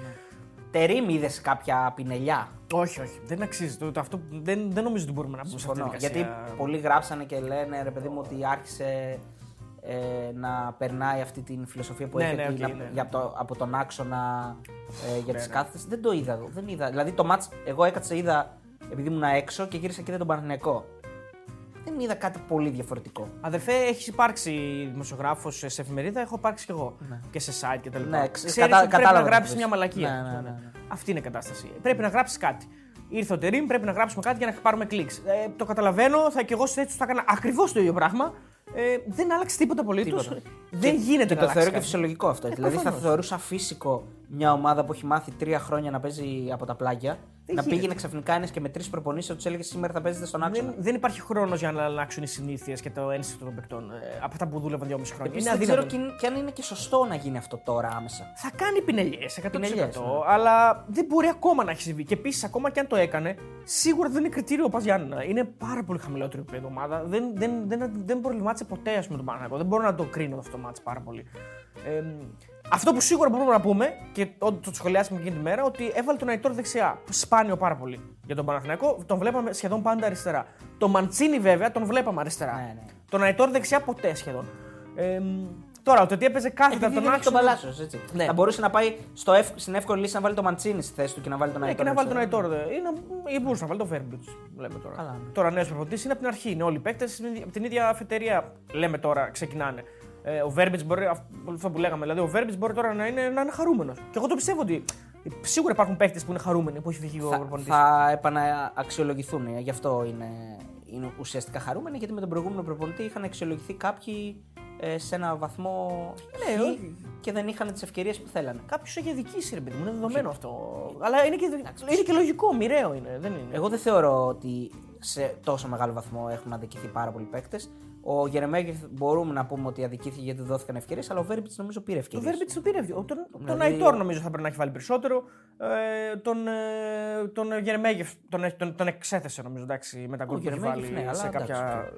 Τερίμ είδες κάποια πινελιά; Όχι, όχι. Δεν αξίζει. Το, το, αυτό, δεν, δεν νομίζω ότι μπορούμε να πούμε σε αυτή τη Συμφωνώ. διαδικασία. Γιατί πολλοί γράψανε και λένε ρε παιδί μου ότι άρχισε ε, να περνάει αυτή την φιλοσοφία που Ναι, έχει ναι, ότι οκ, να- ναι. για το, από τον άξονα ε, για Ναι, τις ναι. κάθετες. Δεν το είδα εγώ. Δεν είδα. Δηλαδή το ματς, εγώ έκατσα είδα επειδή ήμουν έξω και γύρισα και είδα τον Παναθηναϊκό. Δεν είδα κάτι πολύ διαφορετικό. Αδερφέ, έχεις υπάρξει δημοσιογράφος σε εφημερίδα, έχω υπάρξει κι εγώ. Και σε site κτλ. Ναι, ξε- Ξέρεις κατα- ότι πρέπει κατάλαβα να τι γράψεις θες. μια μαλακία. Ναι, ας ναι, πούμε. ναι, ναι. Αυτή είναι η κατάσταση. Πρέπει να γράψεις κάτι. Ήρθε ο Τερίμ, πρέπει να γράψουμε κάτι για να πάρουμε κλικς. Ε, το καταλαβαίνω, θα και εγώ σε έτσι θα έκανα ακριβώς το ίδιο πράγμα. Ε, δεν άλλαξε τίποτα απολύτως. Τίποτα. Δεν Και- γίνεται Και να το αλλάξει θεωρώ και κάτι. φυσιολογικό αυτό. δηλαδή θα προφανώς. θεωρούσα φύσικο μια ομάδα που έχει μάθει τρία χρόνια να παίζει από τα πλάγια να γίνεται. πήγαινε ξαφνικά ένας και με τρεις προπονήσεις του έλεγες σήμερα θα παίζετε στον άξονα. Δεν, δεν υπάρχει χρόνος για να αλλάξουν οι συνήθειες και το ένστικτο των παικτών ε, από αυτά που δούλευαν δυόμιση χρόνια. Επίσης είναι δεν ξέρω αδύνατο. και, και αν είναι και σωστό να γίνει αυτό τώρα άμεσα. Θα κάνει πινελιές 100%. Πινελιές, ναι. Αλλά δεν μπορεί ακόμα να έχει συμβεί. Και επίσης, ακόμα και αν το έκανε, σίγουρα δεν είναι κριτήριο ο Πας Γιάννενα. Είναι πάρα πολύ χαμηλότερο επίπεδο ομάδα. Δεν, δεν, δεν, δεν προβλημάτισε ποτέ ας πούμε, τον Παναγιακό. Δεν μπορώ να το κρίνω αυτό το μάτς πάρα πολύ. Ε, Αυτό που σίγουρα μπορούμε να πούμε και ό,τι το σχολιάσαμε εκείνη τη μέρα, ότι έβαλε τον Αϊτόρ δεξιά. Σπάνιο πάρα πολύ για τον Παναθηναϊκό. Τον βλέπαμε σχεδόν πάντα αριστερά. Το Μαντσίνη βέβαια τον βλέπαμε αριστερά. Ναι, ναι. Τον Αϊτόρ δεξιά ποτέ σχεδόν. Ε, μ, τώρα, το ότι έπαιζε κάθετα Επειδή τον δεν έχει τον άξονα. Παλάσιος, έτσι. Ναι. Θα μπορούσε να πάει στο ευ... στην εύκολη λύση να βάλει το Μαντσίνη στη θέση του και να βάλει τον Ναι, Αϊτόρ. και να βάλει τον δεξιά. Αϊτόρ. δε. Ή, να, ή μπορούσε να βάλει τον Βέρμπιτ. Λέμε τώρα. Καλά, ναι. Τώρα νέος προπονητής είναι από την αρχή. Είναι όλοι οι παίκτες από την ίδια αφετηρία. Λέμε τώρα, ξεκινάνε. Ε, ο Βέρμπιτς μπορεί, αυ- αυτό που λέγαμε, δηλαδή ο Βέρμπιτς μπορεί τώρα να είναι, να είναι χαρούμενος. Και εγώ το πιστεύω ότι σίγουρα υπάρχουν παίκτες που είναι χαρούμενοι που έχει φύγει ο Θα, προπονητής. θα επαναξιολογηθούν. ε, Γι' αυτό είναι, είναι ουσιαστικά χαρούμενοι γιατί με τον προηγούμενο προπονητή είχαν αξιολογηθεί κάποιοι ε, σε ένα βαθμό Ναι, χ όχι. και δεν είχαν τις ευκαιρίες που θέλανε. Κάποιος έχει αδικήσει, ρε παιδί μου, είναι δεδομένο αυτό. Αλλά είναι και, είναι και λογικό, μοιραίο είναι. Δεν είναι. Εγώ δεν θεωρώ ότι σε τόσο μεγάλο βαθμό έχουν αδικηθεί πάρα πολλοί παίκτες. Ο Γερεμέγεφ μπορούμε να πούμε ότι αδικήθηκε γιατί του δόθηκαν ευκαιρίες, αλλά ο Βέρμπιτς νομίζω πήρε Το ευκαιρίες. Βέρμπιτς το πήρε. Τον, τον Δηλαδή- Αϊτόρ νομίζω θα πρέπει να έχει βάλει περισσότερο. Ε, τον, ε, τον Γερμέγεφ τον, τον, τον εξέθεσε νομίζω εντάξει, με τα γκολ που έχει Γερμέγεφ, βάλει ναι, αλλά σε, εντάξει, κάποια,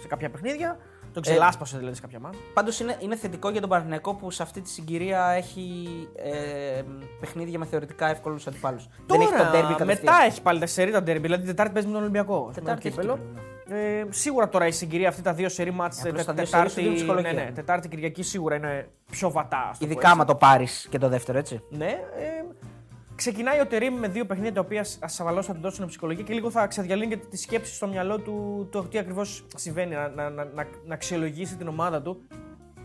σε κάποια παιχνίδια. Τον ξελάσπασε δηλαδή σε κάποια μάτια. Πάντως είναι, είναι θετικό για τον Παναθηναϊκό που σε αυτή τη συγκυρία έχει ε, παιχνίδια με θεωρητικά εύκολους αντιπάλους. Δεν έχει τον τέρμπι κατευθείαν. μετά έχει πάλι τα σερή τα ντέρμπι. Δηλαδή την Τετάρτη παίζει με τον Ολυμπιακό. στο Τετάρτη έχει κύπελο. κύπελλο, Ε, σίγουρα τώρα η συγκυρία αυτή τα δύο σερή μάτς Ε, απλώς τε, τα δύο σερί σου Τετάρτη, δίνουν ψυχολογία. ναι, ναι, Τετάρτη Κυριακή σίγουρα είναι πιο βατά. ας το πω Ειδικά έτσι. άμα το πάρεις και το δεύτερο, έτσι. Ναι. Ε, ξεκινάει ο Τερήμ με δύο παιχνίδια τα οποία ασφαλώ θα του δώσουν ψυχολογία και λίγο θα ξεδιαλύνει και τη σκέψη στο μυαλό του το τι ακριβώς συμβαίνει, να, να, να, να, να αξιολογήσει την ομάδα του.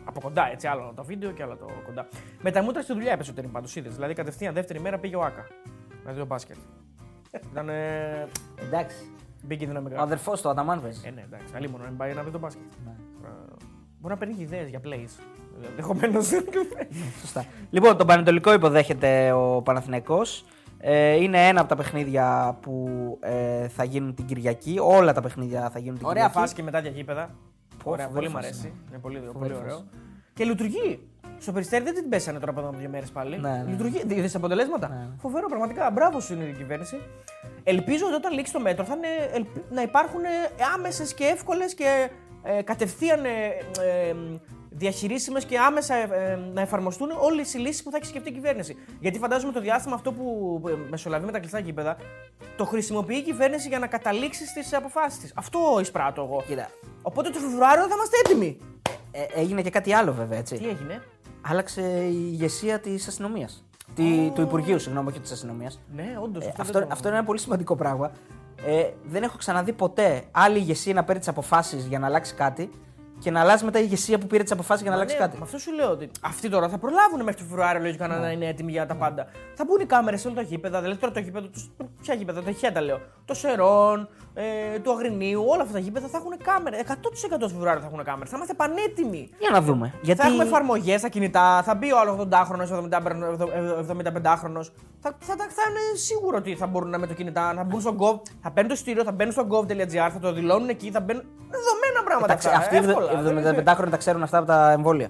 Από κοντά, έτσι, άλλο το βίντεο και άλλο το κοντά. Με τα μούτρα στη δουλειά έπεσε ο Τερήμ πάντως, είδες. Δηλαδή κατευθείαν δεύτερη μέρα πήγε ο Άκα. Δηλαδή το μπάσκετ. Ήταν. Ε, Εντάξει. Μπήκε Ο δυναμικά. αδερφός του, ο Αταμάν παίζει. Ε, ναι, εντάξει. Αλλή μόνο να μην πάει να δει το μπάσκετ. Ναι. Ε, Μπορεί να παίρνει ιδέες για plays. Ενδεχομένως. Σωστά. Λοιπόν, τον Πανετολικό υποδέχεται ο Παναθηναϊκός. Ε, είναι ένα από τα παιχνίδια που ε, θα γίνουν την Κυριακή. Όλα τα παιχνίδια θα γίνουν την Ωραία Κυριακή. φάση και μετά για γήπεδα. Πω, Ωραία, φοβερή πολύ μου φάση, αρέσει. ναι. Είναι πολύ, Φοβερή πολύ ωραίο. φάση. Και λειτουργεί. Στο περιστέρι δεν την πέσανε τώρα από εδώ από δύο μέρες πάλι. Ναι, ναι. Λειτουργεί. Είδε αποτελέσματα. Ναι, ναι. Φοβερό, πραγματικά. Μπράβο σου είναι η κυβέρνηση. Ελπίζω ότι όταν λήξει το μέτρο θα είναι, ελπι- να υπάρχουν άμεσες και εύκολες και ε, κατευθείαν ε, ε, διαχειρίσιμες και άμεσα ε, ε, να εφαρμοστούν όλες οι λύσεις που θα έχει σκεφτεί η κυβέρνηση. Γιατί φαντάζομαι το διάστημα αυτό που ε, μεσολαβεί με τα κλειστά γήπεδα το χρησιμοποιεί η κυβέρνηση για να καταλήξει στις αποφάσεις της. Αυτό εισπράττω εγώ. Κοίτα, Οπότε το Φεβρουάριο θα είμαστε έτοιμοι. ε, έγινε και κάτι άλλο βέβαια, έτσι. Τι έγινε; Άλλαξε η ηγεσία της αστυνομίας. Τη, Του Υπουργείου, συγγνώμη, όχι της αστυνομίας. Ναι, όντως. Ε, αυτό, αυτό είναι ένα πολύ σημαντικό πράγμα. Ε, δεν έχω ξαναδεί ποτέ άλλη ηγεσία να παίρνει τις αποφάσεις για να αλλάξει κάτι και να αλλάζει μετά η ηγεσία που πήρε τις αποφάσεις για να αλλάξει κάτι. Με αυτό σου λέω ότι αυτοί τώρα θα προλάβουν μέχρι το Φεβρουάριο λογικά Ναι. να είναι έτοιμοι για τα πάντα. Θα μπουν οι κάμερες σε όλα τα γήπεδα. Δηλαδή τώρα το γήπεδο. τους- Ποια γήπεδα, τα χέτα λέω. Το Σερών, ε, του Αγρινίου, όλα αυτά τα γήπεδα θα έχουν κάμερες. 100% το Φεβρουάριο θα έχουν κάμερες. Θα είμαστε πανέτοιμοι. Για να δούμε. Γιατί Θα έχουμε εφαρμογές στα κινητά, θα μπει ο άλλο 80χρονο, 75χρονο. Θα, θα, θα, θα είναι σίγουρο ότι θα μπορούν να με το κινητά να μπουν στο gov, θα παίρνουν το εισιτήριο, θα μπαίνουν στο gov.gr, θα το δηλώνουν εκεί, θα μπαίνουν. Δεδομένα πράγματα. Εντάξει, αυτά, αυτοί οι εύκολα, δεν είναι- 75 τα ξέρουν αυτά από τα εμβόλια.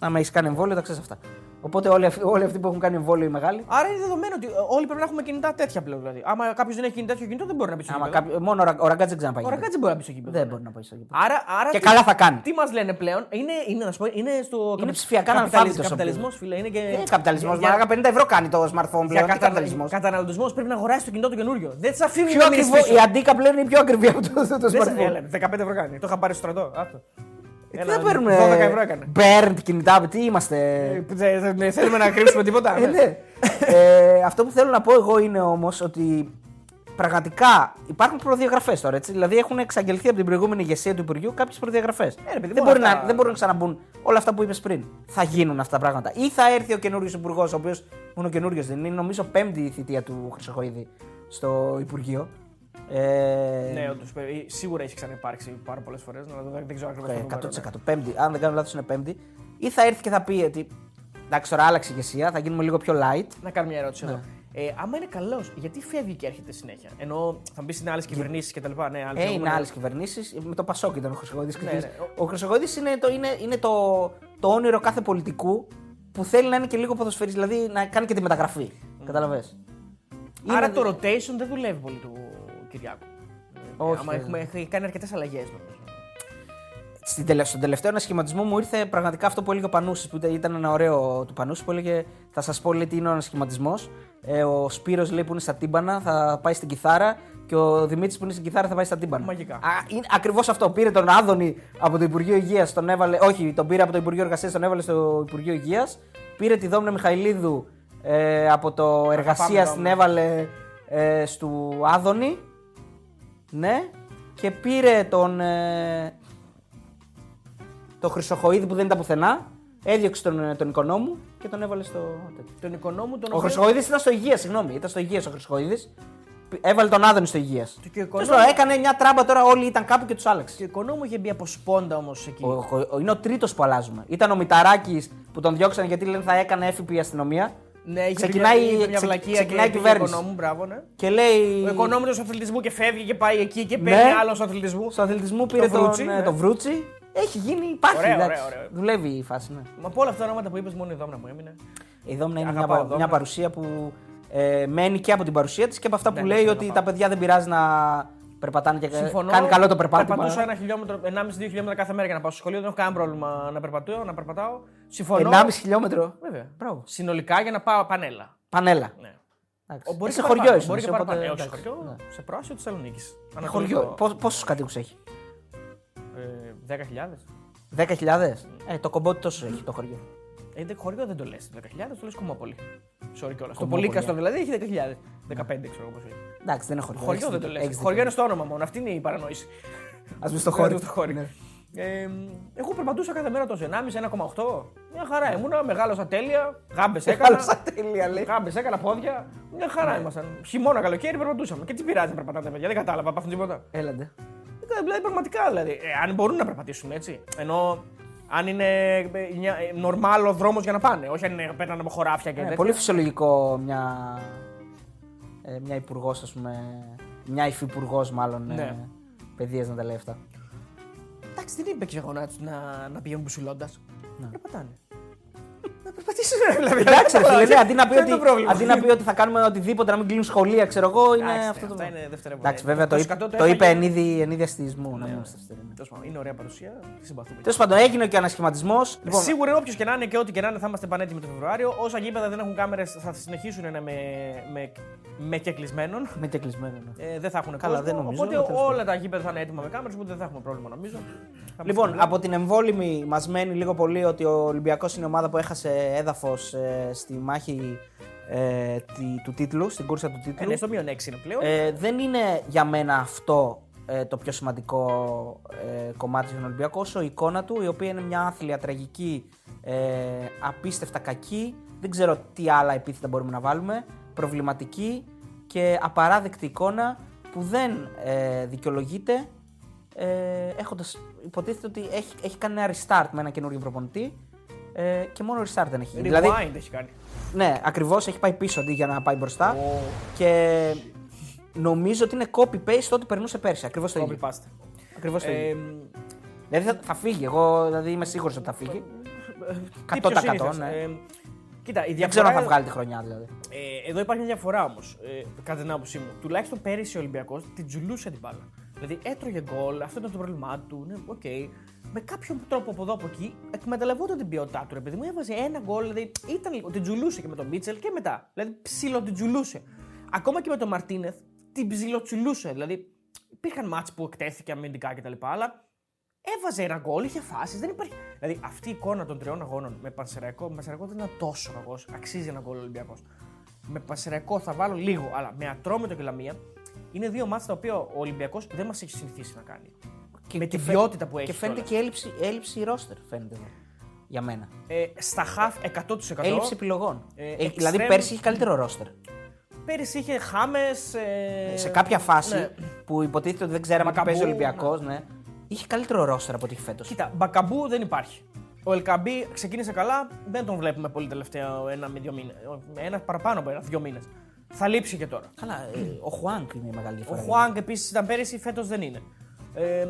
Άμα έχεις κάνει εμβόλιο, τα ξέρεις αυτά. Οπότε όλοι, αυτοί- όλοι αυτοί που έχουν κάνει εμβόλιο οι μεγάλοι. Άρα είναι δεδομένο ότι όλοι πρέπει να έχουμε κινητά τέτοια πλέον. Δηλαδή. Άμα κάποιος δεν έχει κινητά τέτοιο κινητό, δεν μπορεί να μπει στο Άμα γήπεδο. κάποιο, μόνο ο Ρα- ο Ραγκάτζ δεν ξαναπάει. Ο Ρακάτζη δεν μπορεί να μπει στο γήπεδο. Δεν μπορεί να πάει στο γήπεδο. Άρα, άρα Και τι- καλά θα κάνει. Τι μας λένε πλέον, είναι, είναι, να σου πω, είναι στο. Είναι ψηφιακά καπιταλισ- αναλφάβητος ο Καπιταλισμός, φίλε. Είναι και. Δεν είναι καπιταλισμός. για- Μαλάκα 50 ευρώ κάνει το smartphone Για πλέον. Τι κατα... καπιταλισμός; καταναλωτισμός πρέπει να αγοράσει το κινητό του καινούριο. Δεν σα αφήνουν Πιο να μείνεις ακριβό, πίσω. η αντίκα πλέον είναι πιο ακριβή από το, το, το Δεν σε- smartphone. έλα, 15 ευρώ κάνει. Το είχα πάρει στο στρατό. Άστο. Τι Ένα, δεν παίρνουμε; 12 ευρώ έκανε. Burnt κινητά, τι είμαστε; Ε, δεν- δεν- δεν Θέλουμε να κρύψουμε τίποτα. Ε, ναι. ε, αυτό που θέλω να πω εγώ είναι όμως ότι πραγματικά υπάρχουν προδιαγραφές τώρα. Έτσι. Δηλαδή έχουν εξαγγελθεί από την προηγούμενη ηγεσία του Υπουργείου κάποιες προδιαγραφές. ρε παιδί, δεν, μόνο μπορεί αυτά- να, δεν μπορούν να ξαναμπούν όλα αυτά που είπες πριν. Θα γίνουν αυτά τα πράγματα. Ή θα έρθει ο καινούριος Υπουργός, ο οποίος μόνο καινούριος δεν είναι, είναι νομίζω πέμπτη η θητεία του Χρυσοχοίδη στο Υπουργείο. Ε, Ναι, όντως, ε, σίγουρα έχει ξαναυπάρξει πάρα πολλές φορές. Δεν, δεν ξέρω ακριβώς. ε, 100%. Πέμπτη. Αν δεν κάνω λάθος, είναι πέμπτη. Ή θα έρθει και θα πει ότι εντάξει, τώρα άλλαξε η ηγεσία, θα γίνουμε λίγο πιο light. Να κάνω μια ερώτηση Ναι. εδώ. Ε, άμα είναι καλός, γιατί φεύγει και έρχεται συνέχεια; Ενώ θα μπει είναι άλλες κυβερνήσεις κτλ. Ναι, άλλες Ε, είναι προηγούμενες- άλλες κυβερνήσεις. Με το Πασόκ ήταν ο Χρυσοκοίδη. Ναι, ναι. Ο Χρυσοκοίδη είναι, το, είναι, είναι το, το όνειρο κάθε πολιτικού που θέλει να είναι και λίγο ποδοσφαιρής, δηλαδή να κάνει και τη μεταγραφή. Mm. Καταλαβες. Άρα Είναι- το rotation δεν δουλεύει πολύ του Κυριάκου. Όχι, Άμα δεν- έχουμε, έχει κάνει αρκετές αλλαγές νομίζω. Στην τελε- στον τελευταίο ανασχηματισμό μου ήρθε πραγματικά αυτό που έλεγε ο Πανούσης, που ήταν- ήταν ένα ωραίο του Πανούση, που έλεγε Θα σας πω λέει, τι είναι ο ανασχηματισμός. Ε, ο Σπύρος λέει που είναι στα τύμπανα θα πάει στην κιθάρα και ο Δημήτρης που είναι στην κιθάρα θα πάει στα τύμπανα. Μαγικά. Ακριβώς αυτό. Πήρε τον Άδωνη από το Υπουργείο Υγείας, τον έβαλε. Όχι, τον πήρε από το Υπουργείο Εργασίας, τον έβαλε στο Υπουργείο Υγείας. Πήρε τη Δόμνα Μιχαηλίδου ε, από το Εργασίας, την Δόμνα. έβαλε ε, στου Άδωνη. Ναι. Και πήρε τον. Ε, το Χρυσοχοίδη που δεν ήταν πουθενά. Έδιωξε τον, ε, τον οικονόμου και τον έβαλε στο. τέτοιο. Τον οικονόμου τον Ο οποίο- Χρυσοχοίδης ήταν στο Υγεία, συγγνώμη. Ήταν στο Υγείας ο Χρυσοχοίδης. Έβαλε τον Άδωνη στο Υγείας. Και ο οικονόμου- έκανε μια τράμπα τώρα, όλοι ήταν κάπου και τους άλλαξε. Και ο οικονόμου είχε μπει από σπόντα όμως εκεί. Ο, ο- ο- είναι ο τρίτος που αλλάζουμε. Ήταν ο Μηταράκης που τον διώξαν γιατί λένε θα έκανε έφυπη η αστυνομία. Ναι, είχε Ξεκινάει- μια, είχε μια ξε- βλακεία ξεκινάει η και πήγε κυβέρνηση. ο οικονόμου, μπράβο, ναι. Και λέει. Ο οικονόμου του αθλητισμούς και φεύγει και πάει εκεί και Ναι. παίρνει άλλος στο αθλητισμό. Στο αθλητισμό πήρε Το τον, Βρούτσι, ε, ναι. το Βρούτσι. Έχει γίνει, υπάρχει. Ωραίο, εντάξει. ωραίο, ωραίο. Δουλεύει η φάση, ναι. Μα από όλα αυτά τα ονόματα που είπες, μόνο η δόμνα μου έμεινε. Η Δόμνα είναι μια, Αγαπάω πα- Δόμνα. μια παρουσία που ε, μένει και από την παρουσία της και από αυτά Ναι, που ναι, λέει την ότι αγαπάω. τα παιδιά δεν πειράζει να περπατάνε και Συμφωνώ. κάνει καλό το περπάτημα. Περπατούσα ένα χιλιόμετρο, 1,5-2 χιλιόμετρα κάθε μέρα για να πάω στο σχολείο. Δεν έχω κανένα πρόβλημα να περπατώ, να περπατάω. Συμφωνώ. 1,5 χιλιόμετρο. Βέβαια. Μπράβο. Συνολικά για να πάω πανέλα. Πανέλα. Ναι. Εντάξει. Ο- Μπορεί Ε, σε και χωριό παραπάνω, ήσουν. Μπορεί και εσύ, παραπάνω. οπότε, Ε, όχι, σε εντάξει. χωριό. Ναι. Σε προάσιο Θεσσαλονίκης. Χωριό. Πόσους κατοίκους έχει; 10.000. 10.000. Ε, το κομπότι τόσο έχει το χωριό; Ε, δε- χωριό δεν το λες. 10.000 το λες κομμόπολη. Sorry κιόλας. Το Κομμόπολη, πολύκαστο ε. δηλαδή έχει 10.000. 15 ξέρω πώς έχει. Εντάξει, δεν είναι χωριό. Χωριό Έχεις δεν το δίκιο. λες. Έχεις Χωριό δίκιο. είναι στο όνομα μόνο. Αυτή είναι η παρανόηση. Ας μπει στο Ναι, χώριο. Στο χώριο. Ναι. Ε, εγώ περπατούσα κάθε μέρα τόσο 1,5, 1,8. Μια χαρά ήμουνα, μεγάλωσα τέλεια. Γάμπες έκανα. Μεγάλωσα τέλεια, λέει. Γάμπες έκανα πόδια. Μια χαρά ήμασταν. Χειμώνα, καλοκαίρι περπατούσαμε. Και τι πειράζει να περπατάνε τα παιδιά, δεν κατάλαβα, πάθουν τίποτα. Έλαντε. Ε, Δηλαδή πραγματικά δηλαδή. Ε, αν μπορούν να περπατήσουν έτσι. Ενώ αν είναι ε, μια- ε, νορμάλ ο δρόμος για να πάνε. Όχι αν είναι, παίρνουν από χωράφια και Είναι τέτοια. πολύ φυσιολογικό μια, ε, μια υπουργός, ας πούμε. Μια υφυπουργός, μάλλον. Ναι. Ε, παιδείας να τα λέει αυτά. Εντάξει, δεν είπε και γεγονά του να, να πηγαίνουν μπουσουλώντας. Ναι. Περπατάνε. Να περπατήσουν, δηλαδή. Εντάξει, ρε φίλε, ναι, αντί να, πει Ποιο είναι ότι, το πρόβλημα; αντί να πει ότι θα κάνουμε οτιδήποτε να μην κλείνουν σχολεία, ξέρω εγώ, είναι Εντάξει, αυτό το. αυτά είναι δευτερεύοντα. Εντάξει, βέβαια το, Το είπε, σκατό το το είπε έφαγε. εν είδη, εν είδη αστιισμού. να Ναι. μην είμαστε αυστηροί, ναι. Τέλος πάντων, Είναι ωραία παρουσία. Τη συμπαθούμε. Τέλος πάντων, έγινε και ο ανασχηματισμό. Λοιπόν, Σίγουρα όποιος και να είναι και ό,τι και να είναι θα είμαστε πανέτοιμοι το Φεβρουάριο. Όσα γήπεδα δεν έχουν κάμερες θα συνεχίσουν να είναι με, με, με και κλεισμένων. με και κλεισμένο. ναι. Ε, δεν θα έχουν Καλά, κόσμο. δεν νομίζω, Οπότε αλλά τέλος όλα τα γήπεδα θα είναι έτοιμα με κάμερες, οπότε δεν θα έχουμε πρόβλημα νομίζω. Θα Λοιπόν, είμαστε από την εμβόλυμη μας μένει λίγο πολύ ότι ο Ολυμπιακός είναι η ομάδα που έχασε έδαφος στη μάχη ε, τη- του τίτλου, στην κούρσα του Ε, τίτλου. ναι, στο μείον 6 είναι πλέον. Ε, δεν είναι για μένα αυτό ε, το πιο σημαντικό ε, κομμάτι στον Ολυμπιακό, όσο η εικόνα του, η οποία είναι μια άθλια τραγική, ε, απίστευτα κακή. Δεν ξέρω τι άλλα επίθετα μπορούμε να βάλουμε. Προβληματική και απαράδεκτη εικόνα που δεν ε, δικαιολογείται ε, έχοντας υποτίθεται ότι έχει, έχει κάνει ένα restart με ένα καινούριο προπονητή ε, και μόνο restart δεν έχει γίνει. Rewind Δηλαδή, έχει κάνει. ναι, ακριβώς έχει πάει πίσω αντί για να πάει μπροστά. Ω. Και νομίζω ότι είναι copy-paste ό,τι περνούσε πέρσι. Ακριβώς το Copy ίδιο. paste. Ακριβώς το Ε, ίδιο. Δηλαδή θα, θα φύγει. Εγώ δηλαδή είμαι σίγουρος ότι θα φύγει. τι πιο 100%, συνήθως. ναι. Ε, Κοίτα, η Δεν ξέρω αν θα διαφορά- βγάλει τη χρονιά δηλαδή. Ε, εδώ υπάρχει μια διαφορά όμως, ε, κατά την άποψή μου. Τουλάχιστον πέρυσι ο Ολυμπιακός την τσουλούσε την μπάλα. Δηλαδή έτρωγε γκολ, αυτό ήταν το πρόβλημά του. Ναι, οκ. Με κάποιον τρόπο από εδώ από εκεί εκμεταλλευόταν την ποιότητά του. Ρε παιδί μου, έβαζε ένα γκολ, δηλαδή ήταν λίγο. Την τζουλούσε και με τον Μίτσελ και μετά. Δηλαδή ψήλο την τζουλούσε. Ακόμα και με τον Μαρτίνεθ την ψιλοτσουλούσε. Δηλαδή υπήρχαν μάτς που εκτέθηκε αμυντικά κτλ. Αλλά έβαζε ένα γκολ, είχε φάσεις. Δεν υπάρχει. Δηλαδή αυτή η εικόνα των τριών αγώνων με Πανσεραϊκό, με Πανσεραϊκό δεν ήταν τόσο κακός. Αξίζει ένα γκολ Ολυμπιακός. Με Πανσεραϊκό θα βάλω λίγο, αλλά με Ατρόμητο και Λαμία είναι δύο μάτς τα οποία ο Ολυμπιακός δεν μας έχει συνηθίσει να κάνει. με την φαι- ποιότητα που έχει. Και φαίνεται κιόλας. και έλλειψη, έλλειψη ρόστερ. Φαίνεται εδώ. Για μένα. Ε, στα χαφ 100%. Έλλειψη επιλογών. Ε, Ε, extreme- Δηλαδή πέρσι είχε καλύτερο ρόστερ. Πέρυσι είχε χάμες. Ε, Σε κάποια φάση ναι. που υποτίθεται ότι δεν ξέραμε τι Μακαμπού, παίζει ο Ολυμπιακός, ναι. είχε καλύτερο ρόστερ από ό,τι έχει φέτος. Κοίτα, μπακαμπού δεν υπάρχει. Ο Ελκαμπή ξεκίνησε καλά, δεν τον βλέπουμε πολύ τελευταία ένα με δύο μήνες. Ένα παραπάνω από ένα, δύο μήνες. Θα λείψει και τώρα. Καλά, ε, ο Χουάνκ είναι η μεγάλη Ο διαφορά. Χουάνκ επίσης ήταν πέρυσι, φέτος δεν είναι. Ε,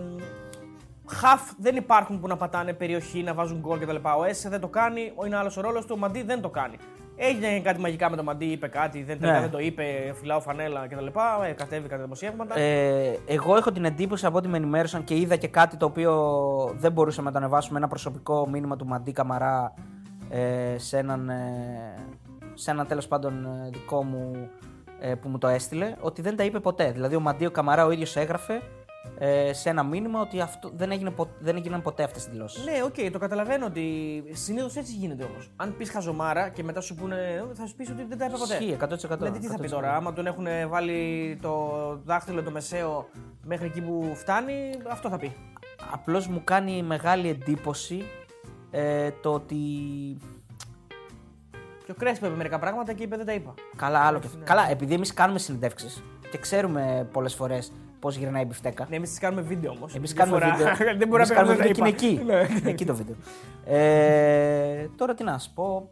χαφ δεν υπάρχουν που να πατάνε περιοχή, να βάζουν γκολ κτλ. Ο Έσε δεν το κάνει, ο είναι άλλος ο ρόλος του, ο Μαντί δεν το κάνει. Έγινε κάτι μαγικά με το Μαντί, είπε κάτι, δεν, τελικά Ναι. δεν το είπε, φυλάω φανέλα κτλ. Ε, κατέβηκαν τα δημοσιεύματα. Ε, εγώ έχω την εντύπωση από ό,τι με ενημέρωσαν και είδα και κάτι το οποίο δεν μπορούσαμε να το ανεβάσουμε. Ένα προσωπικό μήνυμα του Μαντί Καμαρά ε, σε έναν, ε, σε έναν τέλος πάντων ε, δικό μου ε, που μου το έστειλε. Ότι δεν τα είπε ποτέ. Δηλαδή ο Μαντί ο Καμαρά ο ίδιος έγραφε ε, σε ένα μήνυμα ότι αυτό, δεν, έγινε, πο- δεν έγιναν ποτέ αυτές τι δηλώσεις. Ναι, οκ, το καταλαβαίνω ότι συνήθως έτσι γίνεται όμως. Αν πεις χαζομάρα και μετά σου πούνε, θα σου πεις ότι δεν τα είπε ποτέ. Ισχύει 100%. Δηλαδή, τι θα πει 100%. τώρα, άμα τον έχουν βάλει το δάχτυλο το μεσαίο μέχρι εκεί που φτάνει, αυτό θα πει. Απλώς μου κάνει μεγάλη εντύπωση ε, το ότι Και ο Κρέσπο είπε μερικά πράγματα και είπε δεν τα είπα. Καλά, άλλο και αυτό. Καλά, επειδή εμείς κάνουμε συνεντεύξεις και ξέρουμε πολλές φορές πώς γυρνάει η μπιφτέκα. Ναι, εμείς τι κάνουμε βίντεο όμως. Εμείς κάνουμε βίντεο. δεν μπορεί εμείς να κάνουμε κάνουμε βίντεο και είναι εκεί. εκεί το βίντεο. Ε, τώρα τι να σου πω.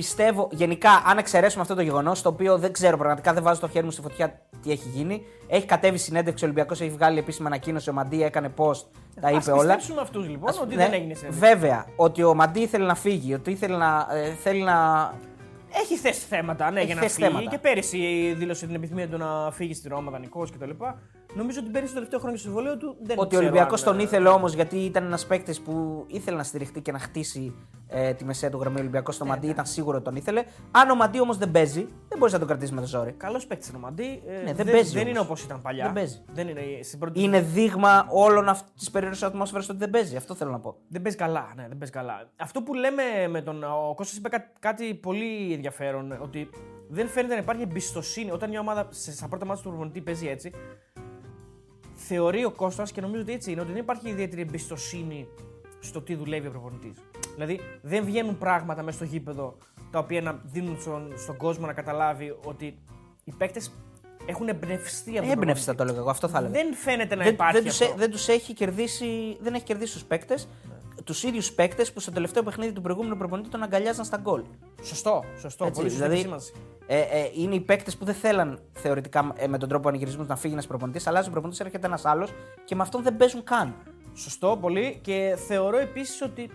Πιστεύω, γενικά, αν εξαιρέσουμε αυτό το γεγονός, το οποίο δεν ξέρω πραγματικά, δεν βάζω το χέρι μου στη φωτιά τι έχει γίνει. Έχει κατέβει συνέντευξη ο Ολυμπιακός, έχει βγάλει επίσημα ανακοίνωση. Ο Μαντί έκανε post, τα είπε όλα. πιστέψουμε αυτούς λοιπόν Ας- ότι ναι, δεν έγινε συνέντευξη. Βέβαια, ότι ο Μαντί ήθελε να φύγει, ότι ήθελε να, ε, θέλει να. Έχει θέσει θέματα, ναι, Έχει για να θέσει φύγει. θέματα. Και πέρυσι δήλωσε την επιθυμία του να φύγει στη Ρώμα δανεικό κτλ. Νομίζω ότι πέρυσι το τελευταίο χρόνο του συμβολέου του δεν Ότι ο ξέρω Ολυμπιακός αν, τον ε, ήθελε όμως γιατί ήταν ένας παίκτης που ήθελε να στηριχτεί και να χτίσει ε, τη μεσαία του γραμμή. Ο Ολυμπιακός στο Μαντί ήταν σίγουρο ότι τον ήθελε. Αν ο Μαντί όμως δεν παίζει, δεν μπορείς να τον κρατήσεις με το ζόρι. Καλός παίκτης είναι ο Μαντί. ε, Ναι, δεν παίζει δεν όμως. είναι όπως ήταν παλιά. Δεν παίζει. Δεν είναι, στην πρώτη... Είναι δείγμα όλων της περίεργης ατμόσφαιρας ότι δεν παίζει. Αυτό θέλω να πω. Δεν παίζει καλά. Ναι, δεν παίζει καλά. Αυτό που λέμε με τον. Ο Κώστας είπε κάτι, κάτι πολύ ενδιαφέρον. Ότι δεν φαίνεται να υπάρχει εμπιστοσύνη. Όταν μια ομάδα σε- στα πρώτα μάτια του προπονητή παίζει έτσι, θεωρεί ο Κώστας και νομίζω ότι έτσι είναι, ότι δεν υπάρχει ιδιαίτερη εμπιστοσύνη στο τι δουλεύει ο προπονητής. Δηλαδή δεν βγαίνουν πράγματα μέσα στο γήπεδο τα οποία να δίνουν στον, στον κόσμο να καταλάβει ότι οι παίκτες έχουν εμπνευστεί από τον Έμπνευση θα προπονητή. το έλεγα εγώ, αυτό θα έλεγα. Δεν φαίνεται να δεν, υπάρχει δεν, τους, αυτό. έ- δεν τους έχει κερδίσει, δεν έχει κερδίσει τους παίκτες. Τους ίδιους παίκτες που στο τελευταίο παιχνίδι του προηγούμενου προπονητή τον αγκαλιάζαν στα γκολ. Σωστό, σωστό. Έτσι, πολύ σωστή δηλαδή, επισήμανση. ε, ε, είναι οι παίκτες που δεν θέλαν θεωρητικά ε, με τον τρόπο ανηγυρισμούς να φύγει ένας προπονητής, αλλάζει ο προπονητής, έρχεται ένας άλλος και με αυτόν δεν παίζουν καν. Σωστό, πολύ. Και θεωρώ επίσης ότι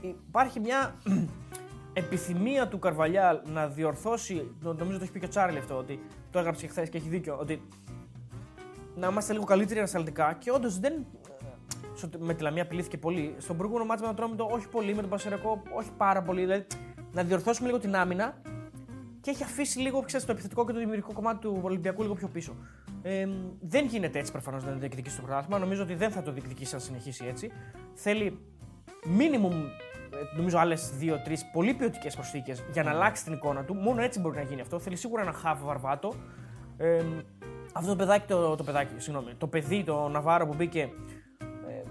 υπάρχει μια επιθυμία του Καρβαλιά να διορθώσει. νο- Νομίζω το έχει πει και ο Τσάρλι αυτό, ότι το έγραψε και χθες και έχει δίκιο. Ότι να είμαστε λίγο καλύτεροι ανασταλτικά και όντως δεν. Στο- Με τη Λαμία απειλήθηκε πολύ. Στον προηγούμενο μάτσο με τον Τρόμητο, όχι πολύ. Με τον Πασερακό, όχι πάρα πολύ. Δηλαδή, να διορθώσουμε λίγο την άμυνα και έχει αφήσει λίγο ξέρεις, το επιθετικό και το δημιουργικό κομμάτι του Ολυμπιακού λίγο πιο πίσω. Ε, δεν γίνεται έτσι προφανώς να διεκδικήσει το πρωτάθλημα. Νομίζω ότι δεν θα το διεκδικήσει αν συνεχίσει έτσι. Θέλει minimum, ε, νομίζω, άλλες δύο-τρει πολύ ποιοτικές προσθήκες για να αλλάξει την εικόνα του. Μόνο έτσι μπορεί να γίνει αυτό. Θέλει σίγουρα ένα χάβ βαρβάτο. Ε, αυτό το παιδάκι, το, το παιδάκι, συγγνώμη, το παιδί, το Ναβάρο που μπήκε.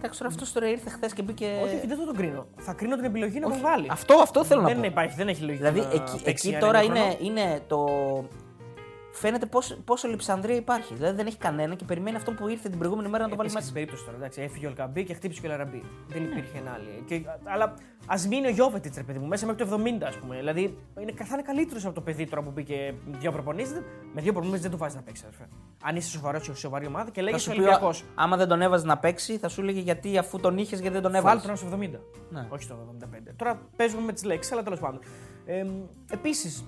Εντάξει, τώρα αυτός τώρα ήρθε χθες και μπήκε. όχι, όχι, δεν θα τον κρίνω. Θα κρίνω την επιλογή να τον βάλει. Αυτό, αυτό θέλω να δεν πω. υπάρχει, δεν έχει λογική. Δηλαδή να εκεί, παίξει εκεί ένα τώρα ημίχρονο. είναι, είναι το. Φαίνεται πόσο, πόσο λειψανδρία υπάρχει. Δηλαδή δεν έχει κανένα και περιμένει αυτό που ήρθε την προηγούμενη μέρα να το βάλει Επίσης, μέσα. στην περίπτωση τώρα, εντάξει, έφυγε ο Ελκαμπή και χτύπησε και ο Λαραμπή. Δεν υπήρχε ένα άλλη. Και, αλλά ας μείνει ο Γιώβετιτς, ρε παιδί μου, μέσα μέχρι το 70, ας πούμε. Δηλαδή είναι, θα είναι καλύτερος από το παιδί τώρα που μπήκε με δύο προπονήσεις. Με δύο προπονήσεις δεν του βάζει να παίξει, αδερφέ. Αν είσαι σοβαρός και σοβαρή ομάδα και Θα λέγει σου ο πει, Ολυμπιακό. άμα δεν τον έβαζε να παίξει, θα σου έλεγε γιατί αφού τον είχες, γιατί δεν τον Βάλτε έβαζε. τον στο 70. Ναι. Όχι στο 75. Τώρα παίζουμε με τις λέξεις, αλλά τέλος πάντων. Ε, Επίσης,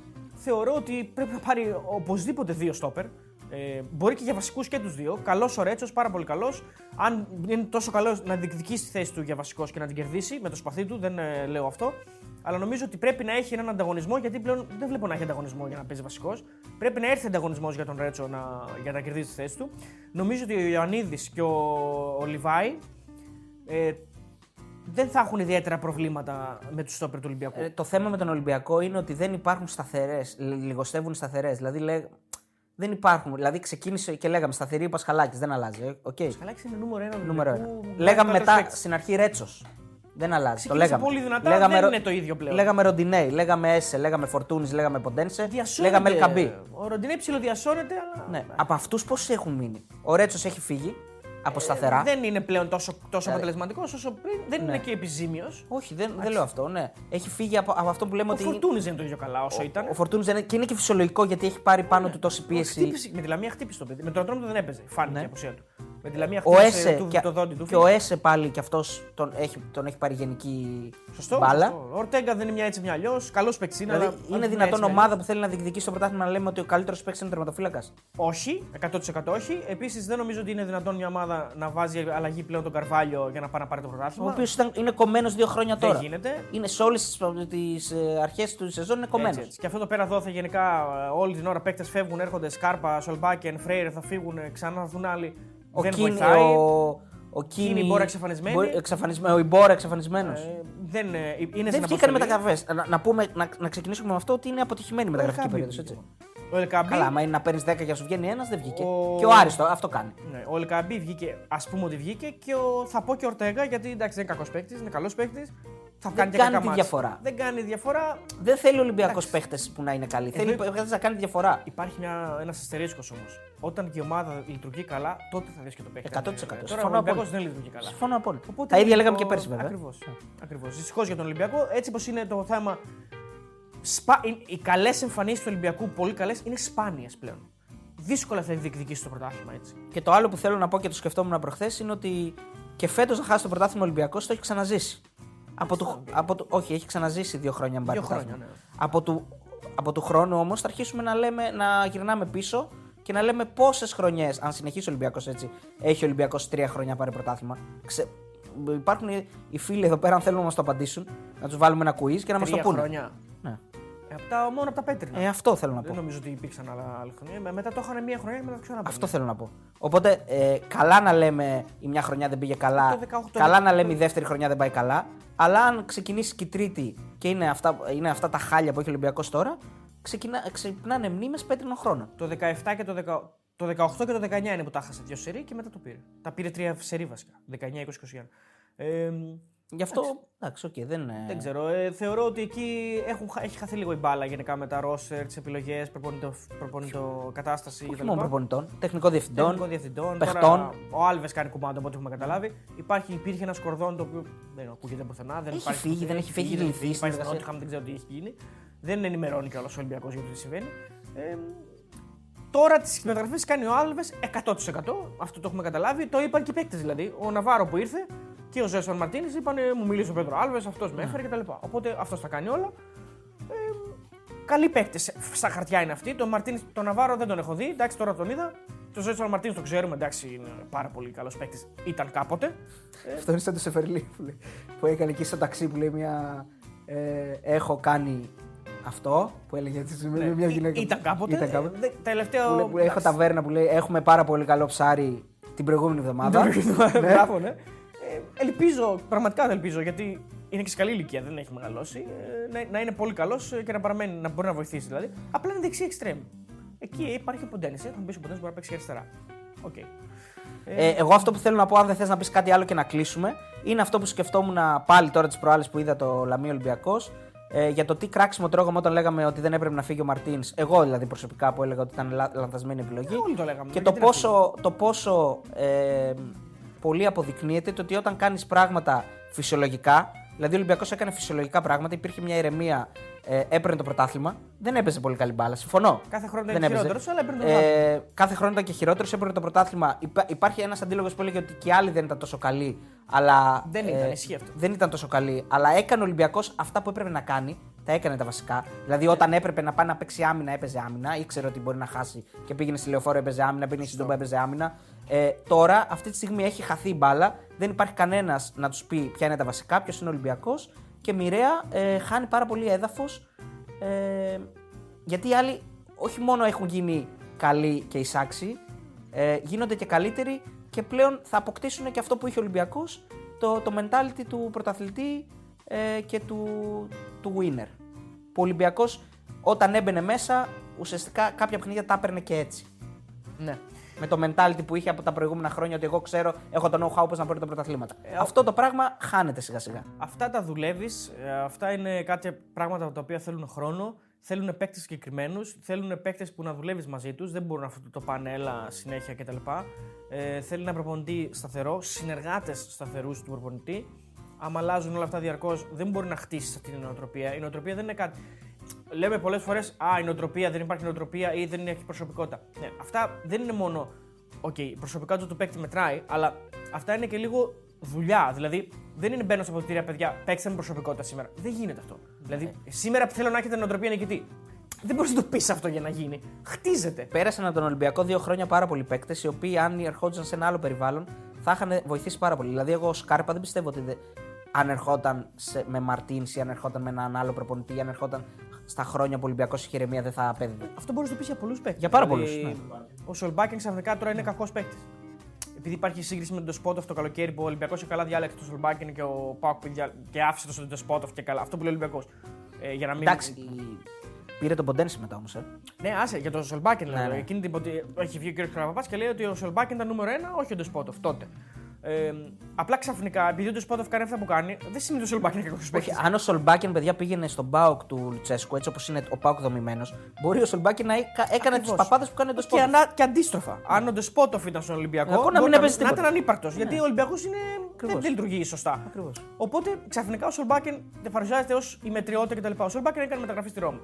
θεωρώ ότι πρέπει να πάρει οπωσδήποτε δύο στόπερ. Ε, μπορεί και για βασικούς και τους δύο. Καλός ο Ρέτσος, πάρα πολύ καλός. Αν είναι τόσο καλό να διεκδικήσει τη θέση του για βασικός και να την κερδίσει με το σπαθί του, δεν ε, λέω αυτό. Αλλά νομίζω ότι πρέπει να έχει έναν ανταγωνισμό γιατί πλέον δεν βλέπω να έχει ανταγωνισμό για να παίζει βασικός. Πρέπει να έρθει ανταγωνισμός για τον Ρέτσο να, για να κερδίσει τη θέση του. Νομίζω ότι ο Ιωαννίδης και ο, ο Λιβάη ε, δεν θα έχουν ιδιαίτερα προβλήματα με τους στόπερ του Ολυμπιακού. Ε, το θέμα με τον Ολυμπιακό είναι ότι δεν υπάρχουν σταθερές. Λιγοστεύουν σταθερές. Δηλαδή λέ, δεν υπάρχουν. Δηλαδή ξεκίνησε και λέγαμε σταθερή ο Πασχαλάκης, δεν αλλάζει. ε, Οκ. Χαλάξει είναι νούμερο ένα. του Νούμερο ένα. Ολυμπιακού, Λέγαμε βάζει το μετά respect. στην αρχή Ρέτσος. Δεν αλλάζει. Το Ξεκίνησε λέγαμε. πολύ δυνατά, λέγαμε, δεν Ρο- είναι το ίδιο πλέον. Λέγαμε Ροντινέη, λέγαμε Έσε, λέγαμε Φορτούνης, λέγαμε Ποντένσε, Διασώνεται. λέγαμε Ελκαμπή. Ο Ροντινέ ψιλοδιασώνεται, αλλά. Ναι. Από αυτούς πόσοι έχουν μείνει; Ο Ρέτσος έχει φύγει από σταθερά. Ε, Δεν είναι πλέον τόσο, τόσο Ε, αποτελεσματικός όσο πριν. Δεν ναι. είναι και επιζήμιος. Όχι, δεν, δεν λέω αυτό. Ναι. Έχει φύγει από, από αυτό που λέμε Ο ότι. Φορτούνης δεν είναι το ίδιο καλά όσο ήταν. Ο Φορτούνης δεν είναι. και είναι και φυσιολογικό γιατί έχει πάρει πάνω του τόση πίεση. Χτύπησε, με τη Λαμία χτύπησε το παιδί. Με τον Ατρόμητο δεν έπαιζε. Φάνηκε Ναι. η απουσία του. Με τη Λαμία Ο χτύπησε Έσε του, και, το δόντι του. και ο Έσε πάλι και αυτός τον έχει, τον έχει πάρει γενική Σωστό. μπάλα. σωστό. Ο Ορτέγκα δεν είναι μια έτσι μια αλλιώς. Καλός παίκτης είναι. Δηλαδή, αλλά είναι αν δυνατόν έτσι μια ομάδα που θέλει να διεκδικήσει το πρωτάθλημα να λέμε ότι ο καλύτερος παίκτης είναι τερματοφύλακας; Όχι, 100% όχι. Επίσης δεν νομίζω ότι είναι δυνατόν μια ομάδα να βάζει αλλαγή πλέον τον Καρβάλιο για να πάει να πάρει το Ο πρωτάθλημα. οποίος είναι κομμένος δύο χρόνια Δεν τώρα. γίνεται. Είναι σε όλες τις αρχές του σεζόν είναι κομμένος. Έτσι, έτσι. Και αυτό το πέρα δόθε γενικά ε, όλη την ώρα παίκτες φεύγουν, έρχονται Σκάρπα, Σολμπάκεν, Φρέιρε θα φύγουν, ε, ξανά θα έρθουν άλλοι. Ο δεν Κίνη, βοηθάει. ο, ο Κίνη, Κίνη, Μπόρα εξαφανισμένη. Μπο- εξαφανισμένο, ο Ιμπόρα εξαφανισμένος. Ε, δεν ε, είναι δεν στην βγήκαν αποστολή. μεταγραφές. Να, να, πούμε, να, να ξεκινήσουμε με αυτό ότι είναι αποτυχημένη η μεταγραφική Ελκαμπή περίοδος. βγήκε. Έτσι. Ο Ελκαμπή, Καλά, άμα είναι να παίρνεις 10 για να σου βγαίνει ένας, δεν βγήκε. Ο- Και ο Άριστο αυτό κάνει. ναι, ο Ελκαμπή βγήκε, ας πούμε ότι βγήκε και ο, θα πω και ο Ορτέγα γιατί εντάξει δεν είναι κακός παίκτης, είναι καλός παίκτης. Θα κάνει και κάνει κακά τη μάτς. διαφορά. Δεν κάνει διαφορά. Δεν θέλει ο Ολυμπιακός Εντάξει. παίχτες που να είναι καλοί. Ε, Θέλει δεν- παίχτες να κάνει τη διαφορά. Υπάρχει ένας αστερίσκος όμως. Όταν και η ομάδα λειτουργεί καλά, τότε θα δεις και το παίκτη. 100%. Ε, Τώρα ο Συμφωνώ Ολυμπιακός απόλυτα. δεν λειτουργεί καλά. Συμφωνώ απόλυτα. Οπότε Τα ίδια είναι λέγαμε το- και πέρσι βέβαια. Ακριβώς. Ακριβώς. Δυστυχώς για τον Ολυμπιακό, έτσι πως είναι το θέμα. Σπα... είναι- Οι καλές εμφανίσεις του Ολυμπιακού, πολύ καλές, είναι σπάνιες πλέον. Δύσκολα θα διεκδικήσει το πρωτάθλημα έτσι. Και το άλλο που θέλω να πω και το σκεφτόμουν προχθές είναι ότι και φέτος να χάσει το πρωτάθλημα Ολυμπιακός το έχει ξαναζήσει. Από του, από του, όχι, έχει ξαναζήσει δύο χρόνια. αν πάρει Δύο πρωτάθλημα. χρόνια, ναι. Από του, από του χρόνου όμως θα αρχίσουμε να, λέμε, να γυρνάμε πίσω και να λέμε πόσες χρονιές, αν συνεχίσει ο Ολυμπιακός έτσι, έχει ο Ολυμπιακός τρία χρόνια να πάρει πρωτάθλημα. Ξε... Υπάρχουν οι- οι φίλοι εδώ πέρα, αν θέλουν να μας το απαντήσουν, να τους βάλουμε ένα quiz και να μας το Τρία πούνε. χρόνια. Ναι. Ε, από τα, μόνο από τα πέτρινα. Ε, αυτό θέλω να πω. Δεν νομίζω ότι υπήρξαν άλλα, άλλα χρόνια. Με- Μετά το είχαν μία χρονιά και μετά το ξανά. Αυτό θέλω να πω. Οπότε, ε, καλά να λέμε η μια χρονιά δεν πήγε καλά. Το 18, καλά το- να λέμε η δεύτερη χρονιά δεν πάει καλά. Αλλά αν ξεκινήσει και η τρίτη και είναι αυτά, είναι αυτά τα χάλια που έχει ο Ολυμπιακός τώρα, ξεκινά, ξυπνάνε μνήμες πέτρινων χρόνων. Το 17 και το, 10, το 18 και το 19 είναι που τα χάσε δύο σερί και μετά το πήρε. Τα πήρε τρία σερί βασικά. 19, 20, 21. Ε, Γι' αυτό. Εντάξει, οκ, δεν είναι. δεν ξέρω. Ε, θεωρώ ότι εκεί έχουν, χα- έχει χαθεί λίγο η μπάλα γενικά με τα ρόστερ, τις επιλογές, προπονητο κατάσταση Όχι κτλ. μόνο προπονητών, τεχνικό διευθυντών. Τεχνικών διευθυντών. παιχτών. Τώρα, ο Άλβες κάνει κουμάντο από ό,τι έχουμε καταλάβει. Υπάρχει, υπήρχε ένας κορδόν το οποίο δεν ακούγεται πουθενά. Δεν Έχει υπάρχει φύγει, πουθενά, δεν έχει φύγει, δεν λυθεί Υπάρχει στην συνεργασία. Νότιχαμ, δεν ξέρω τι έχει γίνει. Δεν ενημερώνει κιόλας ο Ολυμπιακός για το τι συμβαίνει. Ε, τώρα τις μεταγραφέ κάνει ο Άλβες 100%. Αυτό το έχουμε καταλάβει. Το είπαν και οι παίκτες δηλαδή. Ο Ναβάρο που ήρθε και ο Ζέσον Μαρτίνης είπαν Μου μιλήσει ο Πέτρο Άλβες, αυτός Ναι. με έφερε κτλ. Οπότε αυτός τα κάνει όλα. Ε, καλοί παίκτες στα χαρτιά είναι αυτοί. Τον Μαρτίνης, τον Ναβάρο δεν τον έχω δει. Εντάξει, τώρα τον είδα. Τον Ζέσον Μαρτίνης το ξέρουμε. Εντάξει, είναι πάρα πολύ καλός παίκτης. Ήταν κάποτε. Αυτό είναι σαν το Σεφερλί που, λέει, που έκανε εκεί στο ταξί που λέει μια. Ε, έχω κάνει αυτό που έλεγε έτσι, με μια γυναίκα. Ναι. Ήταν κάποτε. Ήταν κάποτε. Ε, δε- τελευταίο. Που λέει- που έχω εντάξει. ταβέρνα που λέει έχουμε πάρα πολύ καλό ψάρι την προηγούμενη εβδομάδα. Ναι. Μπράβο, ναι. Ε, ελπίζω, πραγματικά ελπίζω, γιατί είναι και σε καλή ηλικία, δεν έχει μεγαλώσει. ε, να, να είναι πολύ καλός και να παραμένει, να μπορεί να βοηθήσει δηλαδή. Απλά είναι δεξί εξτρέμ. Εκεί υπάρχει ο Ποντένσε. Θα μου πεις ο Ποντένσε μπορεί να παίξει και αριστερά. Οκ. Ε, εγώ αυτό που θέλω να πω, αν δεν θες να πεις κάτι άλλο και να κλείσουμε, είναι αυτό που σκεφτόμουν πάλι τώρα τις προάλλες που είδα το Λαμία Ολυμπιακός. Ε, για το τι κράξιμο τρώγαμε όταν λέγαμε ότι δεν έπρεπε να φύγει ο Μαρτίνς. Εγώ δηλαδή προσωπικά που έλεγα ότι ήταν λα- λανθασμένη επιλογή. Ε, όλοι το λέγαμε. Και Γιατί το να πόσο, το πόσο ε, πολύ αποδεικνύεται το ότι όταν κάνεις πράγματα φυσιολογικά, δηλαδή ο Ολυμπιακός έκανε φυσιολογικά πράγματα, υπήρχε μια ηρεμία, ε, έπαιρνε το πρωτάθλημα, δεν έπαιζε πολύ καλή μπάλα. Συμφωνώ. Κάθε χρόνο Δεν ήταν έπαιζε. χειρότερος, αλλά έπαιρνε το Ε, κάθε χρόνο ήταν και χειρότερος, έπαιρνε το πρωτάθλημα. Υπά- υπάρχει ένας αντίλογος που έλεγε ότι και οι άλλοι δεν ήταν τόσο καλοί. Αλλά, ε, Δεν ήταν, ισχύει αυτό. Δεν ήταν τόσο καλοί. Αλλά έκανε ο Ολυμπιακός αυτά που έπρεπε να κάνει. Τα έκανε τα βασικά. Δηλαδή, όταν έπρεπε να πάει να παίξει άμυνα, έπαιζε άμυνα. Ήξερε ότι μπορεί να χάσει και πήγαινε στη λεωφόρο, έπαιζε άμυνα. Πήγαινε στην Τούμπα, έπαιζε άμυνα. Ε, τώρα, αυτή τη στιγμή έχει χαθεί η μπάλα. Δεν υπάρχει κανένας να τους πει ποια είναι τα βασικά, ποιος είναι ο Ολυμπιακός. Και μοιραία ε, χάνει πάρα πολύ έδαφος. Ε, γιατί οι άλλοι όχι μόνο έχουν γίνει καλοί και εισάξιοι, ε, γίνονται και καλύτεροι και πλέον θα αποκτήσουν και αυτό που είχε ο Ολυμπιακός, το, το mentality του πρωταθλητή ε, και του, του winner. Που ο Ολυμπιακός όταν έμπαινε μέσα, ουσιαστικά κάποια παιχνίδια τα έπαιρνε και έτσι. Ναι. Με το mentality που είχε από τα προηγούμενα χρόνια ότι εγώ ξέρω, έχω το know-how πώς να πάρω τα πρωταθλήματα. αυτό το πράγμα χάνεται σιγά σιγά. Αυτά τα δουλεύεις. Αυτά είναι κάποια πράγματα τα οποία θέλουν χρόνο. Θέλουν παίκτες συγκεκριμένους. Θέλουν παίκτες που να δουλεύεις μαζί τους. Δεν μπορούν αυτό το πάνε έλα συνέχεια κτλ. Ε, θέλει ένα προπονητή σταθερό, συνεργάτες σταθερούς του προπονητή. Άμα αλλάζουν όλα αυτά διαρκώς, δεν μπορεί να χτίσεις αυτή την νοοτροπία. Η νοοτροπία δεν είναι κάτι. Λέμε πολλές φορές, Α, η νοοτροπία δεν υπάρχει νοοτροπία ή δεν έχει προσωπικότητα. Ναι, αυτά δεν είναι μόνο οκ, η προσωπικότητα του παίκτη μετράει, αλλά αυτά είναι και λίγο δουλειά. Δηλαδή, δεν είναι μπαίνω στα αποδυτήρια, παιδιά, παίξτε με προσωπικότητα σήμερα. Δεν γίνεται αυτό. Δηλαδή, σήμερα θέλω να έχετε νοοτροπία νικητή. Δεν μπορείς να το πεις αυτό για να γίνει. Χτίζεται. Πέρασαν από τον Ολυμπιακό δύο χρόνια πάρα πολλοί παίκτες, οι οποίοι αν ερχόντουσαν σε ένα άλλο περιβάλλον θα είχαν βοηθήσει πάρα πολύ. Δηλαδή, εγώ ο Σκάρπα δεν πιστεύω ότι δεν- αν ερχόταν σε, με Μαρτίνς ή αν ερχόταν με έναν άλλο προπονητή ή αν ερχόταν στα χρόνια που ο Ολυμπιακός είχε ηρεμία δεν θα απέδιδε. Αυτό μπορείς να το πεις για πολλούς παίκτες. Για πάρα πολλούς, ναι. Ο Σολμπάκεν ξαφνικά τώρα είναι κακός παίκτης. Επειδή υπάρχει σύγκριση με τον Σπότοφ το καλοκαίρι που ο Ολυμπιακός καλά διάλεξε τον Σολμπάκεν και ο Πάουκ που δια- και άφησε τον Σπότοφ και καλά. Αυτό που λέει ο Ολυμπιακός. Ε, για να μην... Εντάξει, πήρε τον Ποντένση μετά όμως. Ε. Ναι, άσε για τον Σολμπάκεν. Ναι, λέω. ναι. Εκείνη την ποτε- έχει βγει ο κ. Καραπαπάς και λέει ότι ο Σολμπάκεν ήταν νούμερο ένα, όχι ο Ντεσπότοφ τότε. Ε, απλά ξαφνικά, επειδή ο Ντεσπότοφ κάνει αυτά που κάνει, δεν σημαίνει ότι ο Σολμπάκεν είναι κακός παίκτης. Όχι, αν ο Σολμπάκεν, παιδιά, πήγαινε στον Πάοκ του Λουτσέσκου, έτσι όπως είναι ο Πάοκ δομημένος, μπορεί ο Σολμπάκεν να έκα- έκανε τις Ακριβώς. παπάδες που κάνει ο Και, Ντεσπότοφ. ανα... και αντίστροφα. Αν ο Ντεσπότοφ ήταν στον Ολυμπιακό, Ακόμα να μπορεί μην έπαιζε να τίποτα. ήταν ανύπαρκτος. Γιατί ο Ολυμπιακός είναι... δεν, Ακριβώς. δεν λειτουργεί σωστά. Ακριβώς. Οπότε ξαφνικά ο Σολμπάκεν δεν παρουσιάζεται ως η μετριότητα κτλ. Ο Σολμπάκεν έκανε μεταγραφή στη Ρώμη.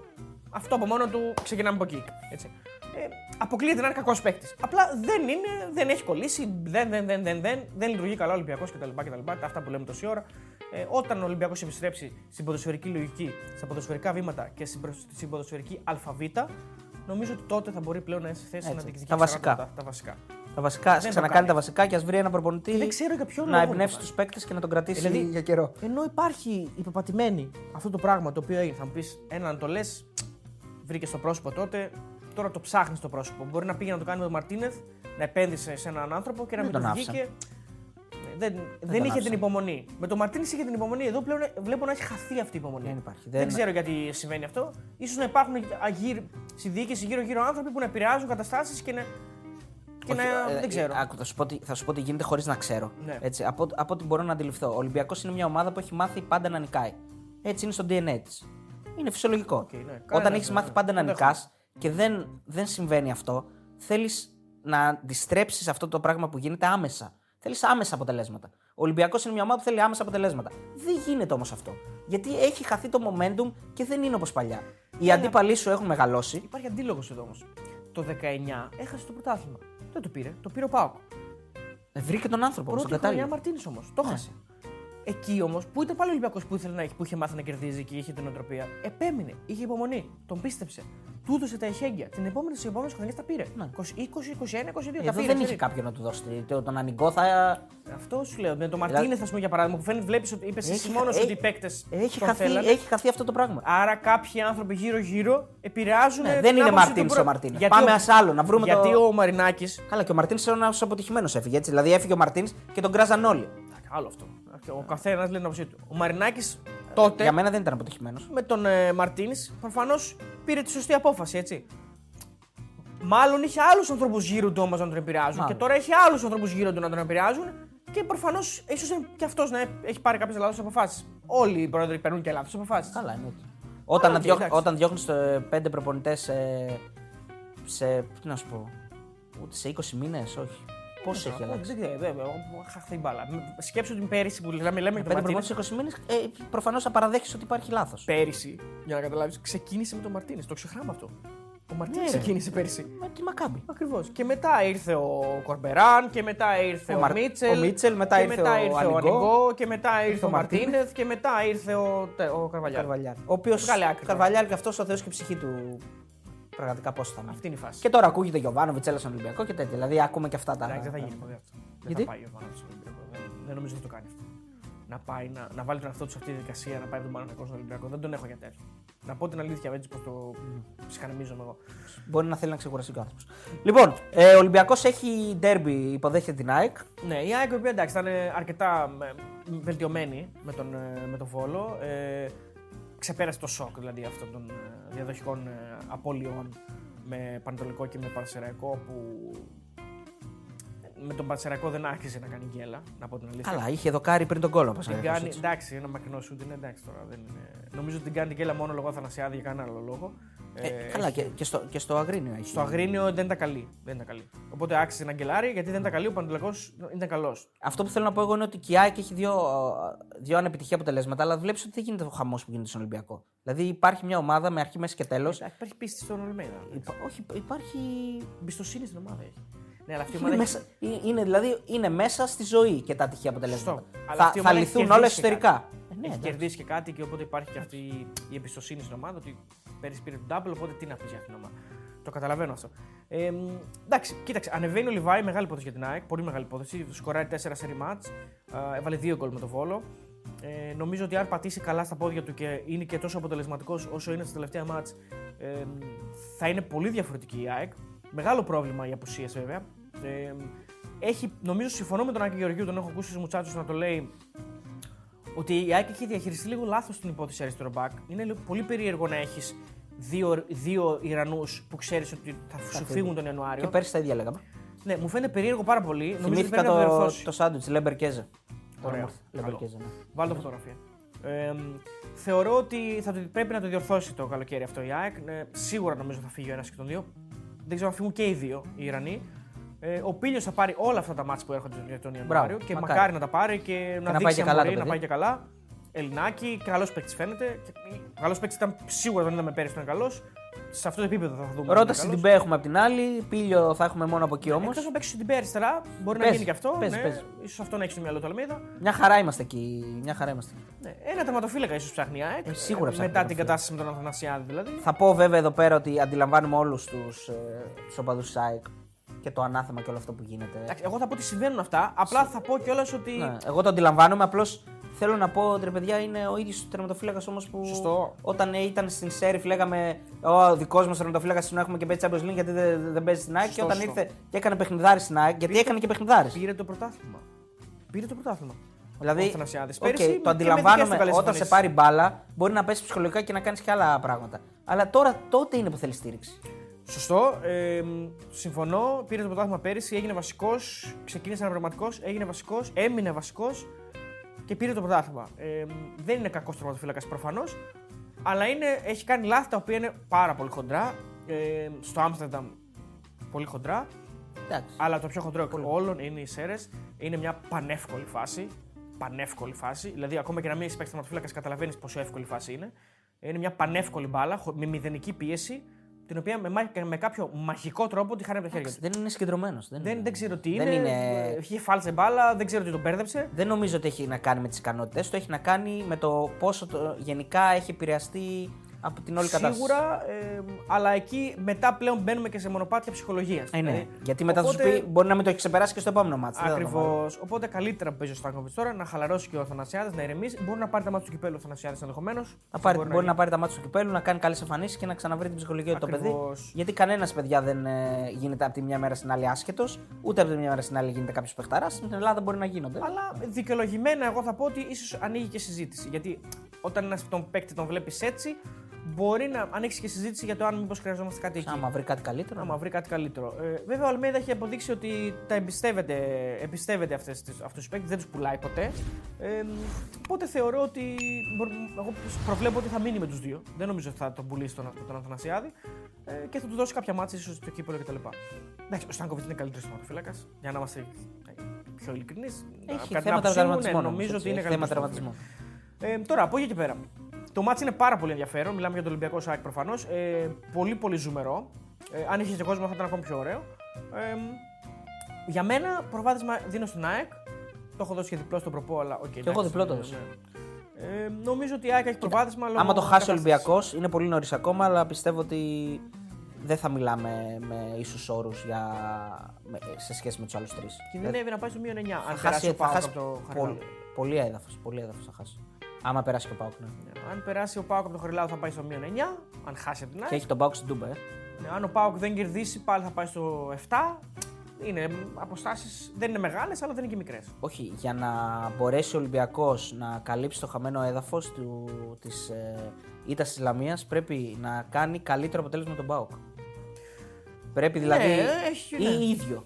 Αυτό από μόνο του ξεκινάμε από εκεί. Έτσι. Ε, αποκλείεται να είναι κακός παίκτης. Απλά δεν είναι, δεν έχει κολλήσει, δεν, δεν, δεν, δεν, δεν, δεν λειτουργεί καλά ο Ολυμπιακός κτλ. κτλ. Τα αυτά που λέμε τόση ώρα. Ε, όταν ο Ολυμπιακός επιστρέψει στην ποδοσφαιρική λογική, στα ποδοσφαιρικά βήματα και στην, προσ- στην ποδοσφαιρική αλφαβήτα, νομίζω ότι τότε θα μπορεί πλέον να είναι σε θέση Έτσι. να διεκδικήσει Τα βασικά. Τα, τα βασικά. Τα βασικά, ας Δεν το ξανακάνει κάνει. τα βασικά και ας βρει ένα προπονητή Δεν ξέρω για ποιο να λόγο εμπνεύσει το τους παίκτες και να τον κρατήσει Δηλαδή, για καιρό. Ενώ υπάρχει υπεπατημένη αυτό το πράγμα το οποίο έγινε, θα μου πεις ένα να το λες, βρήκες το πρόσωπο τότε, τώρα το ψάχνεις το πρόσωπο. Μπορεί να πήγε να το κάνει με τον Μαρτίνεθ, να επένδυσε σε έναν άνθρωπο και να Δεν μην τον του βγήκε. Ναι, Δεν, δεν, τον είχε άφησαν. την υπομονή. Με τον Μαρτίνεθ είχε την υπομονή. Εδώ πλέον βλέπω να έχει χαθεί αυτή η υπομονή. Δεν υπάρχει. Δεν, Δεν- ξέρω γιατί συμβαίνει αυτό. σω να υπάρχουν αγύρ, στη διοίκηση γύρω-γύρω άνθρωποι που να επηρεάζουν καταστάσεις και να. Και Όχι, να. ε, δεν ξέρω. ε, άκου, θα, σου πω τι, θα σου πω τι γίνεται χωρίς να ξέρω. Ναι. Έτσι, από, από ό,τι μπορώ να αντιληφθώ. Ο Ολυμπιακός είναι μια ομάδα που έχει μάθει πάντα να νικάει. Έτσι είναι στο DNA της. Είναι φυσιολογικό. ναι. Κανένα, Όταν ναι, έχεις ναι, μάθει ναι. πάντα να Το νικάς και δεν, δεν συμβαίνει αυτό, θέλεις να αντιστρέψεις αυτό το πράγμα που γίνεται άμεσα. Θέλεις άμεσα αποτελέσματα. Ο Ολυμπιακός είναι μια ομάδα που θέλει άμεσα αποτελέσματα. Δεν γίνεται όμως αυτό. Γιατί έχει χαθεί το momentum και δεν είναι όπως παλιά. Οι αντίπαλοι σου έχουν μεγαλώσει. Υπάρχει αντίλογος εδώ όμως. Το 19 έχασε το πρωτάθλημα. Δεν το πήρε. Το πήρε ο Πάοκ. Ε, Βρήκε τον άνθρωπο στον Πρώτη χρονιά κατάλληλο. Μαρτίνης όμως. Το Ναι. Χάσε. Εκεί όμως που ήταν πάλι ο Ολυμπιακός που ήθελε να έχει, που είχε μάθει να κερδίζει και είχε την οτροπία, επέμεινε, είχε υπομονή, τον πίστεψε. Του έδωσε τα εχέγγυα. Την επόμενη στις επόμενες χρονιές τα πήρε. 20, 20, 21, 22. τα Ναι. Εδώ πήρε. δεν είχε ξέρει. κάποιον να του δώσει. Το- Τον ανοιγό θα. Αυτό σου λέω. Με τον Μαρτίνεθ, ας πούμε, για παράδειγμα, που φαίνεται, βλέπεις ότι είπες εσύ Έχει- μόνος έχει- ότι οι παίκτες. Έχει τον χαθεί, θέλανε. έχει χαθεί αυτό το πράγμα. Άρα κάποιοι άνθρωποι γύρω-γύρω επηρεάζουν. Ναι, την δεν είναι άποψη του Μαρτίνς προ- ο Μαρτίνες. Γιατί Πάμε ο- ας άλλο, να βρούμε Γιατί το- ο Μαρινάκη. Καλά, και ο Μαρτίνς είναι ένας αποτυχημένος έφυγε έτσι. Δηλαδή έφυγε ο Μαρτίνς και τον κράζαν όλοι. Άλλο αυτό. Ο καθένας λέει την άποψή του. Ο Μαρινάκης τότε Για μένα δεν ήταν αποτυχημένος. με τον ε, Μαρτίνς προφανώς πήρε τη σωστή απόφαση, έτσι. Μάλλον είχε άλλους ανθρώπους γύρω του όμως να τον επηρεάζουν. Μάλλον. Και τώρα έχει άλλους ανθρώπους γύρω του να τον επηρεάζουν. Και προφανώς ίσως και αυτός να έχει πάρει κάποιες λάθος αποφάσεις. Όλοι οι πρόεδροι παίρνουν και λάθος αποφάσεις. Καλά, είναι έτσι. Όταν, οκ, διώχ, εντάξει. όταν διώχνεις πέντε προπονητές σε, σε. Τι να σου πω. Ούτε σε 20 μήνες, όχι. Πώς έχει αλλάξει; Δεν ξέρω, δεν χαχθεί μπάλα. Σκέψου την πέρυσι που λέμε, λέμε για τον Πέντε Μαρτίνες. προπονητές σε 20 μήνες, ε, προφανώς θα παραδέχει ότι υπάρχει λάθος. Πέρυσι, για να καταλάβεις, ξεκίνησε με τον Μαρτίνες. Το ξεχνάμε αυτό. Ο Μαρτίνες Ναι, ρε. ξεκίνησε πέρυσι. Με τη Μακάμπη. Ακριβώς. Και μετά ήρθε ο Κορμπεράν και μετά ήρθε Ο ο, Μαρ- Μίτσελ. ο Μίτσελ, μετά και ήρθε μετά ο ήρθε ο Ανιγκό, Ανιγκό και μετά ήρθε ο ο Μαρτίνεθ και μετά ήρθε ο, τε- ο Καρβαλιάρ. Καρβαλιάρ. Ο οποίος. Βγάλε άκρη τώρα. Καρβαλιάρ και αυτό ο Θεός και η ψυχή του. Πραγματικά πώς θα είναι. Αυτή είναι η φάση. Και τώρα ακούγεται Γιωβάνοβιτς, έλα στον Ολυμπιακό και τέτοια. Δηλαδή ακούμε και αυτά τα. Εντάξει, δεν θα γίνει ποτέ αυτό. Γιατί; Δεν θα πάει ο Παναθηναϊκός στον Ολυμπιακό. Δεν, δεν νομίζω ότι το κάνει αυτό. Να, πάει, να, να βάλει τον εαυτό του σε αυτή τη διαδικασία, να πάει τον Παναθηναϊκό στον Ολυμπιακό. Δεν τον έχω για τέτοιο. Να πω την αλήθεια, έτσι πώ το ψυχανεμίζομαι εγώ. Μπορεί να θέλει να ξεκουραστεί και ο άνθρωπος. Λοιπόν, ε, ο Ολυμπιακός έχει ντέρμπι, υποδέχεται την ΑΕΚ. Ναι, η ΑΕΚ η οποία εντάξει ήταν ε, αρκετά ε, βελτιωμένη με τον, ε, με τον Βόλο. Ε, ξεπέρασε το σοκ δηλαδή αυτών των ε, διαδοχικών ε, απώλειων με Πανετολικό και με Πανσεραϊκό που με τον Πανσεραϊκό δεν άρχισε να κάνει γκέλα, να πω την αλήθεια. Καλά, είχε δοκάρι πριν τον κόλλο. όπως Την έλεγες, κάνει, έτσι. εντάξει, ένα μακρινός σου είναι εντάξει τώρα. Δεν είναι... Νομίζω ότι την κάνει την γκέλα μόνο λόγω Αθανασιάδη για κανένα άλλο λόγο. Ε, καλά, και, και, στο, και στο Αγρίνιο έχει. Στο Αγρίνιο δεν ήταν καλή. Δεν ήταν καλή. Οπότε άξιζε να γκελάρει γιατί δεν ήταν καλή. Ο Πανετολικό ήταν καλός. Αυτό που θέλω να πω εγώ είναι ότι και η ΑΕΚ έχει δύο, δύο ανεπιτυχή αποτελέσματα, αλλά βλέπεις ότι δεν γίνεται ο χαμός που γίνεται στον Ολυμπιακό. Δηλαδή υπάρχει μια ομάδα με αρχή, μέση και τέλος. Υπάρχει πίστη στον Ολμέδα. όχι, υπάρχει. Εμπιστοσύνη στην ομάδα έχει. Ναι, αλλά αυτή η Είναι, ομάδα μέσα, ε, είναι, δηλαδή, είναι μέσα στη ζωή και τα τυχαία αποτελέσματα. Σωστό. Αλλά Θα, αυτή η θα ομάδα έχει λυθούν όλα κερδίσει και εσωτερικά. κάτι. Ε, ναι, έχει εντάξει. κερδίσει και κάτι και οπότε υπάρχει και αυτή η εμπιστοσύνη στην ομάδα ότι πέρυσι πήρε τον double, οπότε τι να πεις για αυτήν την ομάδα. Το καταλαβαίνω αυτό. Ε, μ, εντάξει, κοίταξε, ανεβαίνει ο Λιβάη, μεγάλη υπόθεση για την ΑΕΚ, πολύ μεγάλη υπόθεση. Σκοράρει 4 σερι μάτς, α, έβαλε 2 γκολ με το βόλο. Ε, νομίζω ότι αν πατήσει καλά στα πόδια του και είναι και τόσο αποτελεσματικός όσο είναι στα τελευταία μάτς, ε, θα είναι πολύ διαφορετική η ΑΕΚ. Μεγάλο πρόβλημα οι απουσίε βέβαια. Ε, έχει, νομίζω συμφωνώ με τον Άκη Γεωργίου, τον έχω ακούσει στους Μουτσάτσους να το λέει ότι η ΑΕΚ έχει διαχειριστεί λίγο λάθος την υπόθεση αριστερό μπακ. Είναι λίγο- πολύ περίεργο να έχεις δύο, δύο Ιρανούς που ξέρεις ότι θα σου φύγουν. φύγουν τον Ιανουάριο. Και πέρσι τα ίδια λέγαμε. Ναι, μου φαίνεται περίεργο πάρα πολύ. Νομίζω ότι Θυμήθηκα πρέπει να το το, διορθώσει. το σάντουιτς Λέμπερ Κέζε. Ωραίο. Λέμπερ Καλό. Κέζε, ναι. Βάλτε φωτογραφία. Ε, θεωρώ ότι θα το, πρέπει να το διορθώσει το καλοκαίρι αυτό η ΑΕΚ. Ε, σίγουρα νομίζω θα φύγει ο ένας και τον δύο. Δεν ξέρω αν φύγουν και οι δύο οι Ιρανοί. Ε, ο Πίλιος θα πάρει όλα αυτά τα μάτια που έρχονται τον- τον Ιανουάριο και μακάρι. μακάρι. να τα πάρει και, να, να δείξει πάει και αν καλά μπορεί, το να παιδί. πάει και καλά. Ελληνάκι, καλός παίκτης φαίνεται. Καλός παίκτης ήταν σίγουρα τον είδαμε πέρυσι, ήταν καλός. Σε αυτό το επίπεδο θα δούμε. Ρώταση στην Μπέ έχουμε απ' την άλλη. Πίλιο θα έχουμε μόνο από εκεί όμως. Εκτός να παίξεις την Μπέ αριστερά, μπορεί να Παίζει, γίνει και αυτό. παίζει, ναι. παίζει. Ίσως αυτό να έχεις στο μυαλό του Αλμίδα. Μια χαρά είμαστε εκεί. Μια χαρά είμαστε. Ναι. Ένα τερματοφύλακα ίσως ψάχνει η ΑΕΚ. Ε, σίγουρα Ε, ψάχνει Μετά την τερματοφύλακα. κατάσταση με τον Αθανασιάδη δηλαδή. Θα πω βέβαια εδώ πέρα ότι αντιλαμβάνουμε όλους τους ε, οπαδούς της ΑΕΚ και το ανάθεμα και όλο αυτό που γίνεται. Εντάξει, εγώ θα πω ότι συμβαίνουν αυτά. Απλά θα πω κιόλας ότι. Ναι, εγώ το αντιλαμβάνομαι, απλώς θέλω να πω ότι ρε παιδιά είναι ο ίδιος ο τερματοφύλακας όμως που. Σωστό. Όταν ήταν στην Σέριφ λέγαμε Ο δικός μας τερματοφύλακας να έχουμε και παίζει Champions League γιατί δεν, δεν παίζει στην ΑΕΚ. Και Σωστό, όταν σωστό. ήρθε και έκανε παιχνιδάρι στην ΑΕΚ, γιατί έκανε και παιχνιδάρις. Πήρε το πρωτάθλημα. Πήρε το πρωτάθλημα. Ο Δηλαδή, Αθανασιάδης. οκ, Πέρυσι και με το δικές του αντιλαμβάνομαι καλές όταν σε εμφανίσεις. πάρει μπάλα μπορεί να πέσει ψυχολογικά και να κάνεις και άλλα πράγματα. Αλλά τώρα τότε είναι που θέλει στήριξη. Σωστό. Ε, μ, συμφωνώ. Πήρε το πρωτάθλημα πέρυσι, έγινε βασικός. Ξεκίνησε αναπληρωματικό, έγινε βασικός, έμεινε βασικός και πήρε το πρωτάθλημα. Ε, μ, δεν είναι κακός τερματοφύλακας προφανώς. Αλλά είναι, έχει κάνει λάθη τα οποία είναι πάρα πολύ χοντρά. Ε, στο Άμστερνταμ πολύ χοντρά. Εντάξει. Αλλά το πιο χοντρό εκ όλων είναι οι Σέρες. Είναι μια πανεύκολη φάση. Πανεύκολη φάση. Δηλαδή, ακόμα και να μην έχει παίξει τερματοφύλακας, καταλαβαίνεις πόσο εύκολη φάση είναι. Είναι μια πανεύκολη μπάλα χω- με μηδενική πίεση, την οποία με, μα- με κάποιο μαγικό τρόπο τη χάνει από τα χέρια του. Δεν είναι συγκεντρωμένος. Δεν, Δεν, είναι. δεν ξέρω τι είναι. Δεν είναι- Έχει φάλτσε μπάλα, δεν ξέρω τι τον μπέρδεψε. Δεν νομίζω ότι έχει να κάνει με τις ικανότητες του, έχει να κάνει με το πόσο το, γενικά έχει επηρεαστεί από την όλη κατάσταση. Σίγουρα, ε, αλλά εκεί μετά πλέον μπαίνουμε και σε μονοπάτια ψυχολογίας. Ε, ναι. Γιατί μετά θα σου πει μπορεί να μην το έχεις ξεπεράσει και στο επόμενο μάτσο. Ακριβώς. Οπότε καλύτερα που παίζει ο Στάνκοβιτς τώρα να χαλαρώσει και ο Θανασιάδη, να ηρεμήσει. Μπορεί να πάρει τα μάτια του κυπέλου ο Θανασιάδη ενδεχομένως. Να πάρει, μπορεί, να, πάρει τα μάτια του κυπέλου, να κάνει καλές εμφανίσεις και να ξαναβρει την ψυχολογία του το παιδί. Ακριβώς. Γιατί κανένας παιδιά δεν ε, γίνεται από τη μια μέρα στην άλλη άσχετος, ούτε από τη μια μέρα στην άλλη γίνεται κάποιος παιχταράς. Στην Ελλάδα μπορεί να γίνονται. Αλλά δικαιολογημένα εγώ θα πω ότι ίσως ανοίγει και συζήτηση. Γιατί όταν ένας τον παίκτη τον βλέπεις έτσι, μπορεί να ανοίξει και συζήτηση για το αν μήπως χρειαζόμαστε κάτι εκεί. Άμα βρει κάτι καλύτερο. Άμα βρει κάτι καλύτερο. Ε, βέβαια, ο Αλμέδα έχει αποδείξει ότι τα εμπιστεύεται, εμπιστεύεται αυτές, τις- αυτούς τους παίκτες, δεν τους πουλάει ποτέ. Ε, οπότε θεωρώ ότι. μπορώ- Εγώ προβλέπω ότι θα μείνει με τους δύο. Δεν νομίζω ότι θα τον πουλήσει τον, τον Αθανασιάδη ε, και θα του δώσει κάποια μάτια ίσως στο κύπελο κτλ. Εντάξει, ο Στάνκοβιτς είναι καλύτερος θεματοφύλακας. Για να είμαστε ε, πιο ειλικρινείς. Έχει θέματα τραυματισμών. όμως, νομίζω έτσι, ότι είναι έχει θέμα καλύτερο. Τραυματισμών. Ε, τώρα, από εκεί και πέρα. Το ματς είναι πάρα πολύ ενδιαφέρον. Μιλάμε για το Ολυμπιακός ΑΕΚ προφανώς. Ε, πολύ πολύ ζουμερό. Ε, αν είχε και κόσμο θα ήταν ακόμη πιο ωραίο. Ε, για μένα, προβάδισμα δίνω στην ΑΕΚ. Το έχω δώσει και διπλό στον προπό, αλλά οκ. Και εγώ εντάξει, διπλό το ναι, έδωσα. ναι. Ε, νομίζω ότι η ΑΕΚ έχει προβάδισμα. λόγω Άμα το χάσει ο κατάστασης. Ολυμπιακός, είναι πολύ νωρίς ακόμα, αλλά πιστεύω ότι δεν θα μιλάμε με ίσους όρους σε σχέση με τους άλλους τρεις. Κινδυνεύει να πάει στο μείον 9. Αν Θα περάσει ο χάσει, θα Πάοκ χάσει από το πολύ, Χαριλάου. πολύ έδαφος. Πολύ έδαφος θα χάσει. Άμα περάσει και ο Πάουκ. Ναι. Ναι, Αν περάσει ο Πάοκ από το Χαριλάου θα πάει στο μείον 9. Αν χάσει από την Και ΑΕΚ. έχει τον Πάουκ στην Τούμπα. Ε. Ναι, αν ο Πάοκ δεν κερδίσει, πάλι θα πάει στο 7. Είναι αποστάσεις, δεν είναι μεγάλες, αλλά δεν είναι και μικρές. Όχι, για να μπορέσει ο Ολυμπιακός να καλύψει το χαμένο έδαφος της ε, ήττας της Λαμίας, πρέπει να κάνει καλύτερο αποτέλεσμα τον Πάουκ. Πρέπει δηλαδή. Ναι, έχει, ναι. ή ίδιο.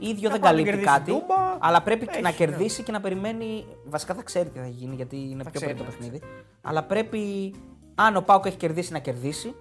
Ίδιο Να δεν πάει να καλύπτει κερδίσει κάτι. την Τούμπα. Αλλά πρέπει Έχει, να ναι. κερδίσει και να περιμένει. Βασικά θα ξέρει τι θα γίνει γιατί είναι Θα πιο ξέρει, πριν το ναι. παιχνίδι. Αλλά πρέπει, αν ο Πάουκ έχει κερδίσει, να κερδίσει.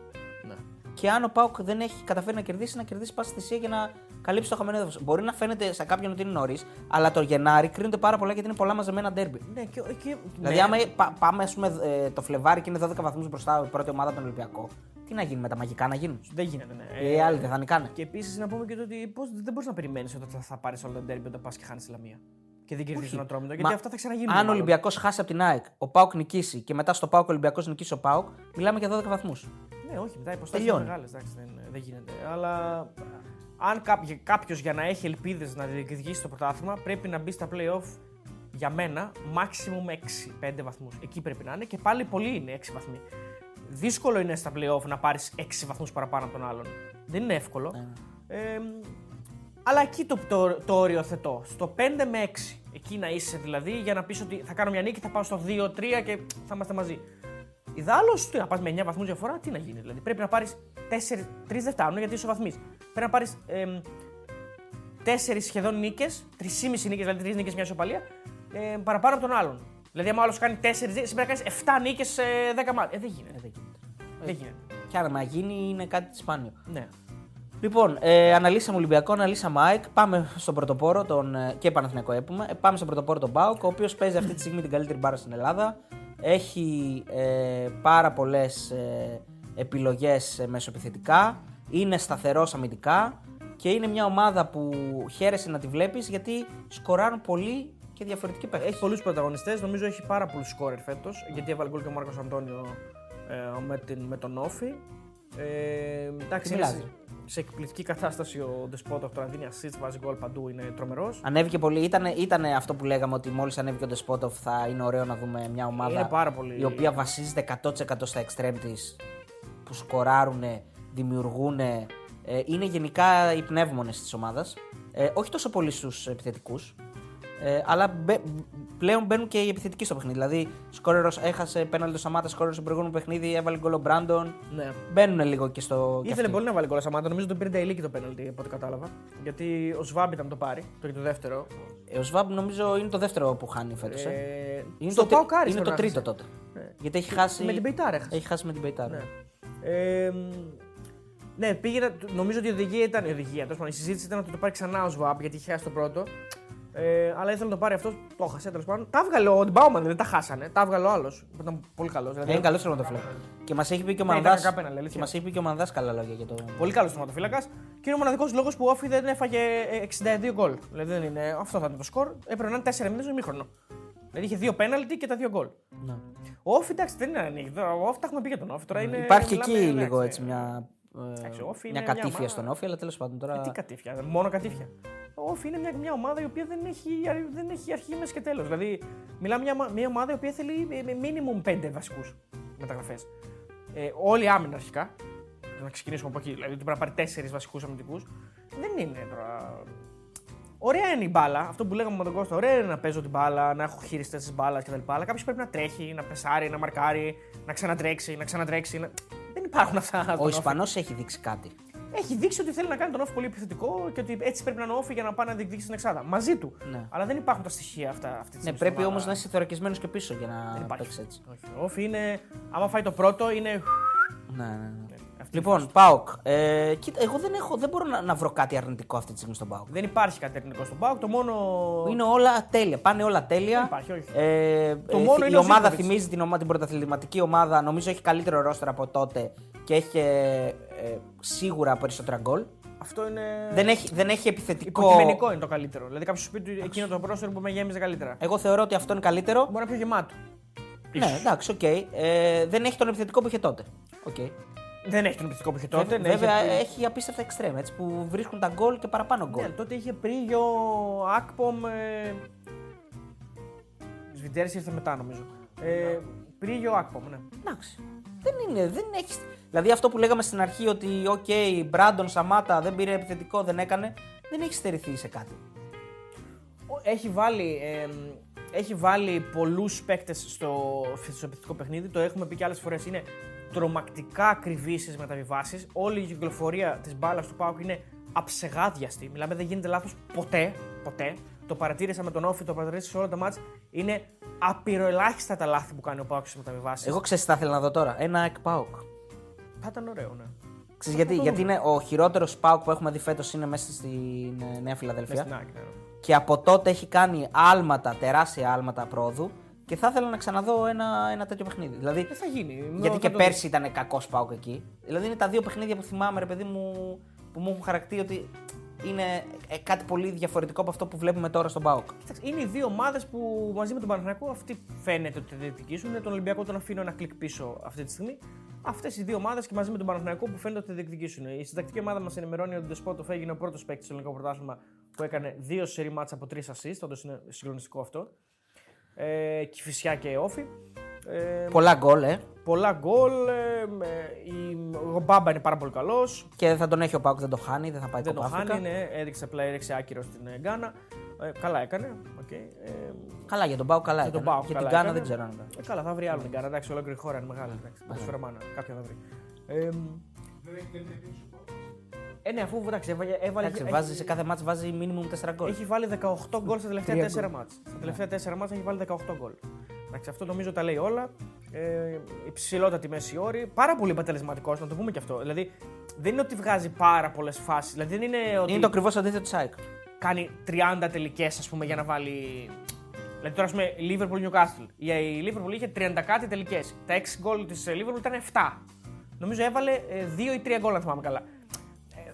Ναι. Και αν ο Πάουκ δεν έχει καταφέρει να κερδίσει, να κερδίσει πάση θυσία για να καλύψει το χαμένο έδαφος. Μπορεί να φαίνεται σε κάποιον ότι είναι νωρίς, αλλά το Γενάρη κρίνονται πάρα πολλά γιατί είναι πολλά μαζεμένα ντέρμπι. Ναι, και, και, Δηλαδή, ναι. άμα πα- πάμε ας πούμε, ε, το Φλεβάρι και είναι 12 βαθμούς μπροστά η πρώτη ομάδα των Ολυμπιακό, Τι να γίνει με τα μαγικά να γίνουν. Δεν γίνεται, ναι. Οι άλλοι δεν θα νικάνε. Και επίσης να πούμε και το ότι πώς, δεν μπορείς να περιμένεις ότι θα, θα πάρεις όλα τα ντέρμπι όταν πας και χάνεις τη Λαμία. Και δεν κερδίζεις τον Ατρόμητο. Γιατί Μα αυτά θα ξαναγίνουν. Αν ο μάλλον. Ολυμπιακός χάσει από την ΑΕΚ, ο Πάουκ νικήσει και μετά στο Πάουκ ο Ολυμπιακός νικήσει ο Πάουκ, μιλάμε για 12 βαθμούς. Ναι, όχι, μετά οι υποστάσει είναι Τελειώνει. μεγάλε. Δεν, δεν γίνεται. Αλλά αν κάποιος για να έχει ελπίδες να διεκδικήσει το πρωτάθλημα πρέπει να μπει στα playoff για μένα maximum 6-5 βαθμούς. Εκεί πρέπει να είναι και πάλι πολύ είναι 6 βαθμοί. Δύσκολο είναι στα playoff να πάρεις 6 βαθμούς παραπάνω από τον άλλον. Δεν είναι εύκολο. Ε, αλλά εκεί το, το, το όριο θετώ. Στο 5 με 6. Εκεί να είσαι δηλαδή για να πεις ότι θα κάνω μια νίκη, θα πάω στο 2-3 και θα είμαστε μαζί. Ιδάλω, τι να πας με 9 βαθμούς διαφορά, τι να γίνει. Δηλαδή πρέπει να πάρεις 4, 3 δεν φτάνουν γιατί είσαι βαθμεί. Πρέπει να πάρεις ε, 4 σχεδόν νίκες, 3,5 νίκες, δηλαδή 3 νίκες μια ισοπαλία, ε, παραπάνω από τον άλλον. Δηλαδή, αν ο άλλος κάνει 4, εσύ πρέπει να κάνεις 7 νίκες σε 10 μάτια. Ε, δεν γίνεται. δεν γίνεται. Δεν γίνεται. Και άμα γίνει είναι κάτι σπάνιο. Ναι. Λοιπόν, ε, αναλύσαμε Ολυμπιακό, αναλύσαμε ΑΕΚ. Πάμε στον πρωτοπόρο τον, ε, και Παναθηναϊκό έπουμε. Ε, πάμε στον πρωτοπόρο τον Μπάουκ, ο οποίος παίζει αυτή τη στιγμή την καλύτερη μπάρα στην Ελλάδα. Έχει ε, πάρα πολλές ε, επιλογές μεσοπιθετικά. Είναι σταθερός αμυντικά και είναι μια ομάδα που χαίρεσαι να τη βλέπεις γιατί σκοράρουν πολύ και διαφορετικοί παίχτε. Έχει πολλούς πρωταγωνιστές, νομίζω έχει πάρα πολλούς σκόρερ φέτος. Γιατί έβαλε γκολ και ο Μάρκος Αντώνιο ε, με, την, με τον Όφη. Ε, εντάξει, είναι Μιλάζει. σε, σε εκπληκτική κατάσταση ο Ντεσπότοφ τώρα δίνει assist, βάζει γκολ παντού, είναι τρομερός. Ανέβηκε πολύ. Ήταν, ήτανε αυτό που λέγαμε ότι μόλις ανέβηκε ο Ντεσπότοφ θα είναι ωραίο να δούμε μια ομάδα Είναι πάρα πολύ- η οποία βασίζεται 100% στα extreme της που σκοράρουν, δημιουργούν. Ε, είναι γενικά οι πνεύμονες της ομάδας. Ε, όχι τόσο πολύ στους επιθετικούς. Ε, αλλά μπε- πλέον μπαίνουν και οι επιθετικοί στο παιχνίδι. Δηλαδή, σκόρερος έχασε πέναλτι το Σαμάτα, σκόρερος στο προηγούμενο παιχνίδι, έβαλε γκολ ο Μπράντον. Ναι. Μπαίνουν λίγο και στο. και Ήθελε αυτοί. πολύ να βάλει γκολ Σαμάτα, νομίζω τον πήρε νταηλίκι το πέναλτι από ό,τι κατάλαβα. Γιατί ο Σβάμπ ήταν να το πάρει, το και το δεύτερο. Ε, ο Σβάμπ νομίζω είναι το δεύτερο που χάνει φέτος. Ε. Ε, Είναι στο το, τρι- ΠΑΟΚ Άρη είναι το τρίτο τότε. Γιατί έχει χάσει. Με την Πεϊτάρα έχασε. Έχει χάσει με την Πεϊτάρα. Ναι. Ε, ναι, πήγε, νομίζω ότι η οδηγία ήταν. Η οδηγία, τέλος πάντων, η συζήτηση ήταν ότι το πάρει ξανά ο Σβάμπ γιατί είχε χάσει το πρώτο. Ε, αλλά ήθελε να το πάρει αυτός, το έχασε τέλος πάντων. Τα έβγαλε ο Ντμπάουμαν, δεν τα χάσανε. Τα έβγαλε ο άλλος. Που ήταν πολύ καλός. Δηλαδή, Είναι καλός τερματοφύλακα. Και μας έχει πει και ο Ναι, Μανδά. ήταν κακά πέναλτι, Και αλήθεια. μας έχει πει και ο Μανδάς καλά λόγια για το. Πολύ καλός θεματοφύλακας. Και είναι ο μοναδικός λόγος που ο Όφη δεν έφαγε ε, 62 γκολ. Δηλαδή δεν είναι, αυτό θα είναι το σκορ. Έπρεπε να είναι 4 μήνε ημίχρονο. Δηλαδή είχε δύο πέναλτι και τα δύο γκολ. Ναι. Ο Όφη εντάξει δεν είναι ανοίγει. Τώρα, Ο Όφη τα έχουμε πει για τον Όφη. Τώρα είναι, Υπάρχει εκεί μιλάμε, εντάξει, λίγο έτσι μια. Ε, Εντάξει, ο Όφη μια είναι μια κατήφια ομάδα- στον Όφη, αλλά τέλος πάντων τώρα. Ε, τι κατήφια, μόνο κατήφια. Ο Όφη είναι μια, μια ομάδα η οποία δεν έχει, δεν έχει αρχή, μέση και τέλος. Δηλαδή, μιλάμε μια, μια ομάδα η οποία θέλει μίνιμουμ 5 βασικούς μεταγραφές. Ε, όλη άμυνα αρχικά. Να ξεκινήσουμε από εκεί. Δηλαδή, ότι πρέπει να πάρει 4 βασικούς αμυντικούς. Δεν είναι τώρα. Ωραία είναι η μπάλα, αυτό που λέγαμε με τον Κώστα. Ωραία είναι να παίζω την μπάλα, να έχω χειριστέ τη μπάλας κτλ. Αλλά κάποιος πρέπει να τρέχει, να πεσάρει, να μαρκάρει, να ξανατρέξει, να ξανατρέξει. Να... Δεν υπάρχουν αυτά. στον Ο Όφη. Ισπανός έχει δείξει κάτι. Έχει δείξει ότι θέλει να κάνει τον όφη πολύ επιθετικό και ότι έτσι πρέπει να είναι όφη για να πάει να διεκδικήσει την εξάδα. Μαζί του. Ναι. Αλλά δεν υπάρχουν τα στοιχεία αυτά αυτή τη Ναι, στιγμή. πρέπει στην όμως ομάδα. να είσαι θωρακισμένο και πίσω για να Δεν υπάρχει. παίξεις έτσι. Όχι. Ο όφη είναι. Άμα φάει το πρώτο είναι. Ναι, ναι, ναι. Αυτή Λοιπόν, Πάοκ. Ε, κοίτα, εγώ δεν, έχω, δεν μπορώ να, να βρω κάτι αρνητικό αυτή τη στιγμή στον Πάοκ. Δεν υπάρχει κάτι αρνητικό στον Πάουκ. Το μόνο. Είναι όλα τέλεια. Πάνε όλα τέλεια. Δεν υπάρχει, όχι. Ε, Το ε, μόνο η είναι ο ομάδα Ζήκοβιτς. θυμίζει την, ομα, την πρωταθληματική ομάδα. Νομίζω έχει καλύτερο ρόστερα από τότε και έχει ε, ε, σίγουρα περισσότερα γκολ. Αυτό είναι. Δεν έχει, δεν έχει επιθετικό. Υποκειμενικό είναι το καλύτερο. Δηλαδή κάποιος σου πει ότι εκείνο το πρόσωπο που με γέμιζε καλύτερα. Εγώ θεωρώ ότι αυτό είναι καλύτερο. Μπορεί να είναι πιο γεμάτο. Ναι, εντάξει, οκ. Ε, δεν έχει τον επιθετικό που είχε τότε. Okay. Δεν έχει τον επιθετικό που είχε τότε. ναι, Βέβαια, είχε- έχει απίστευτα εξτρέμ έτσι, που βρίσκουν τα γκολ και παραπάνω γκολ. Ναι, τότε είχε Πρίγιο, Ακπομ. Ε... Σφιντέρσκι ήρθε μετά νομίζω. Ε, Πρίγιο, Ακπομ, ναι. Εντάξει. Δεν είναι, δεν έχει. Δηλαδή αυτό που λέγαμε στην αρχή ότι, οκ, Μπράντον Σαμάτα δεν πήρε επιθετικό, δεν έκανε, δεν έχει στερηθεί σε κάτι. Έχει βάλει, ε, έχει βάλει πολλούς παίκτες στο, στο επιθετικό παιχνίδι, το έχουμε πει και άλλες φορές, είναι τρομακτικά ακριβή στις μεταβιβάσεις, όλη η κυκλοφορία της μπάλας του Πάουκ είναι αψεγάδιαστη, μιλάμε δεν γίνεται λάθος ποτέ, ποτέ, το παρατήρησα με τον Όφη, το παρατήρησα σε όλα τα μάτς, είναι απειροελάχιστα τα λάθη που κάνει ο Πάουκ στις μεταβιβάσεις. Εγώ ξέρω τι θα ήθελα να δω τώρα. Ένα εκ Πάοκ. Θα ήταν ωραίο, ναι. Ξέρεις γιατί, το γιατί δούμε. είναι ο χειρότερος Πάοκ που έχουμε δει φέτος είναι μέσα στην ε, Νέα Μες Φιλαδελφία. στην άκρη, ναι. Και από τότε έχει κάνει άλματα, τεράστια άλματα πρόοδου. Και θα ήθελα να ξαναδώ ένα, ένα τέτοιο παιχνίδι. Δηλαδή, Δεν θα γίνει. γιατί Θα και το πέρσι ήταν κακός Πάουκ εκεί. Δηλαδή είναι τα δύο παιχνίδια που θυμάμαι, ρε παιδί μου, που μου έχουν χαρακτεί ότι είναι ε, κάτι πολύ διαφορετικό από αυτό που βλέπουμε τώρα στον Πάουκ. Κοίταξε, Είναι οι δύο ομάδες που μαζί με τον Παναθηναϊκό αυτοί φαίνεται ότι θα διεκδικήσουν. Τον Ολυμπιακό τον αφήνω ένα κλικ πίσω αυτή τη στιγμή. Αυτές οι δύο ομάδες και μαζί με τον Παναθηναϊκό που φαίνεται ότι θα διεκδικήσουν. Η συντακτική ομάδα μας ενημερώνει ότι ο Ντεσπότοφ έγινε ο πρώτος παίκτης στο ελληνικό πρωτάθλημα που έκανε δύο σερή μάτσα από τρεις assist. Όντως είναι συγκλονιστικό αυτό. Ε, Κηφισιά και όφη. Ε, Πολλά γκολ, ε. πολλά γκολ. Ε, με- η- ο Μπάμπα είναι πάρα πολύ καλός. Και θα τον έχει ο Πάουκ, δεν το χάνει, δεν θα πάει Δεν το κοπά χάνει, Αφρικα. ναι, έδειξε απλά έδειξε άκυρο στην ε, Γκάνα. Ε, καλά έκανε. Okay. Ε, Καλά, για τον Πάουκ καλά Για τον έκανε. Πάουκ Για καλά την Γκάνα έκανε. δεν ξέρω αν ήταν. Ε, καλά, θα βρει άλλο την Γκάνα. Εντάξει, ολόκληρη χώρα είναι μεγάλη. Εντάξει, θα σου μάνα. Κάποια θα βρει. Ε, ε, ναι, αφού εντάξει, έβαλε. έβαλε Εντάξει, έχει, βάζει, σε κάθε μάτς βάζει minimum 4 γκολ. έχει βάλει 18 γκολ στα τελευταία Τρία 4 γκολ. μάτς. Στα τελευταία 4 μάτς έχει βάλει 18 γκολ. Εντάξει, αυτό νομίζω τα λέει όλα. Ε, υψηλότατη μέση όρη. Πάρα πολύ αποτελεσματικός, να το πούμε και αυτό. Δηλαδή, δεν είναι ότι βγάζει πάρα πολλές φάσεις. Δηλαδή, δεν είναι ότι Είναι το ακριβώς αντίθετο της ΑΕΚ. κάνει 30 τελικές, ας πούμε, για να βάλει. Δηλαδή τώρα, ας πούμε, Liverpool Newcastle. Η η Liverpool είχε 30 κάτι τελικές. Τα 6 γκολ της Liverpool ήταν 7. Νομίζω έβαλε 2 ή 3 γκολ, αν θυμάμαι καλά.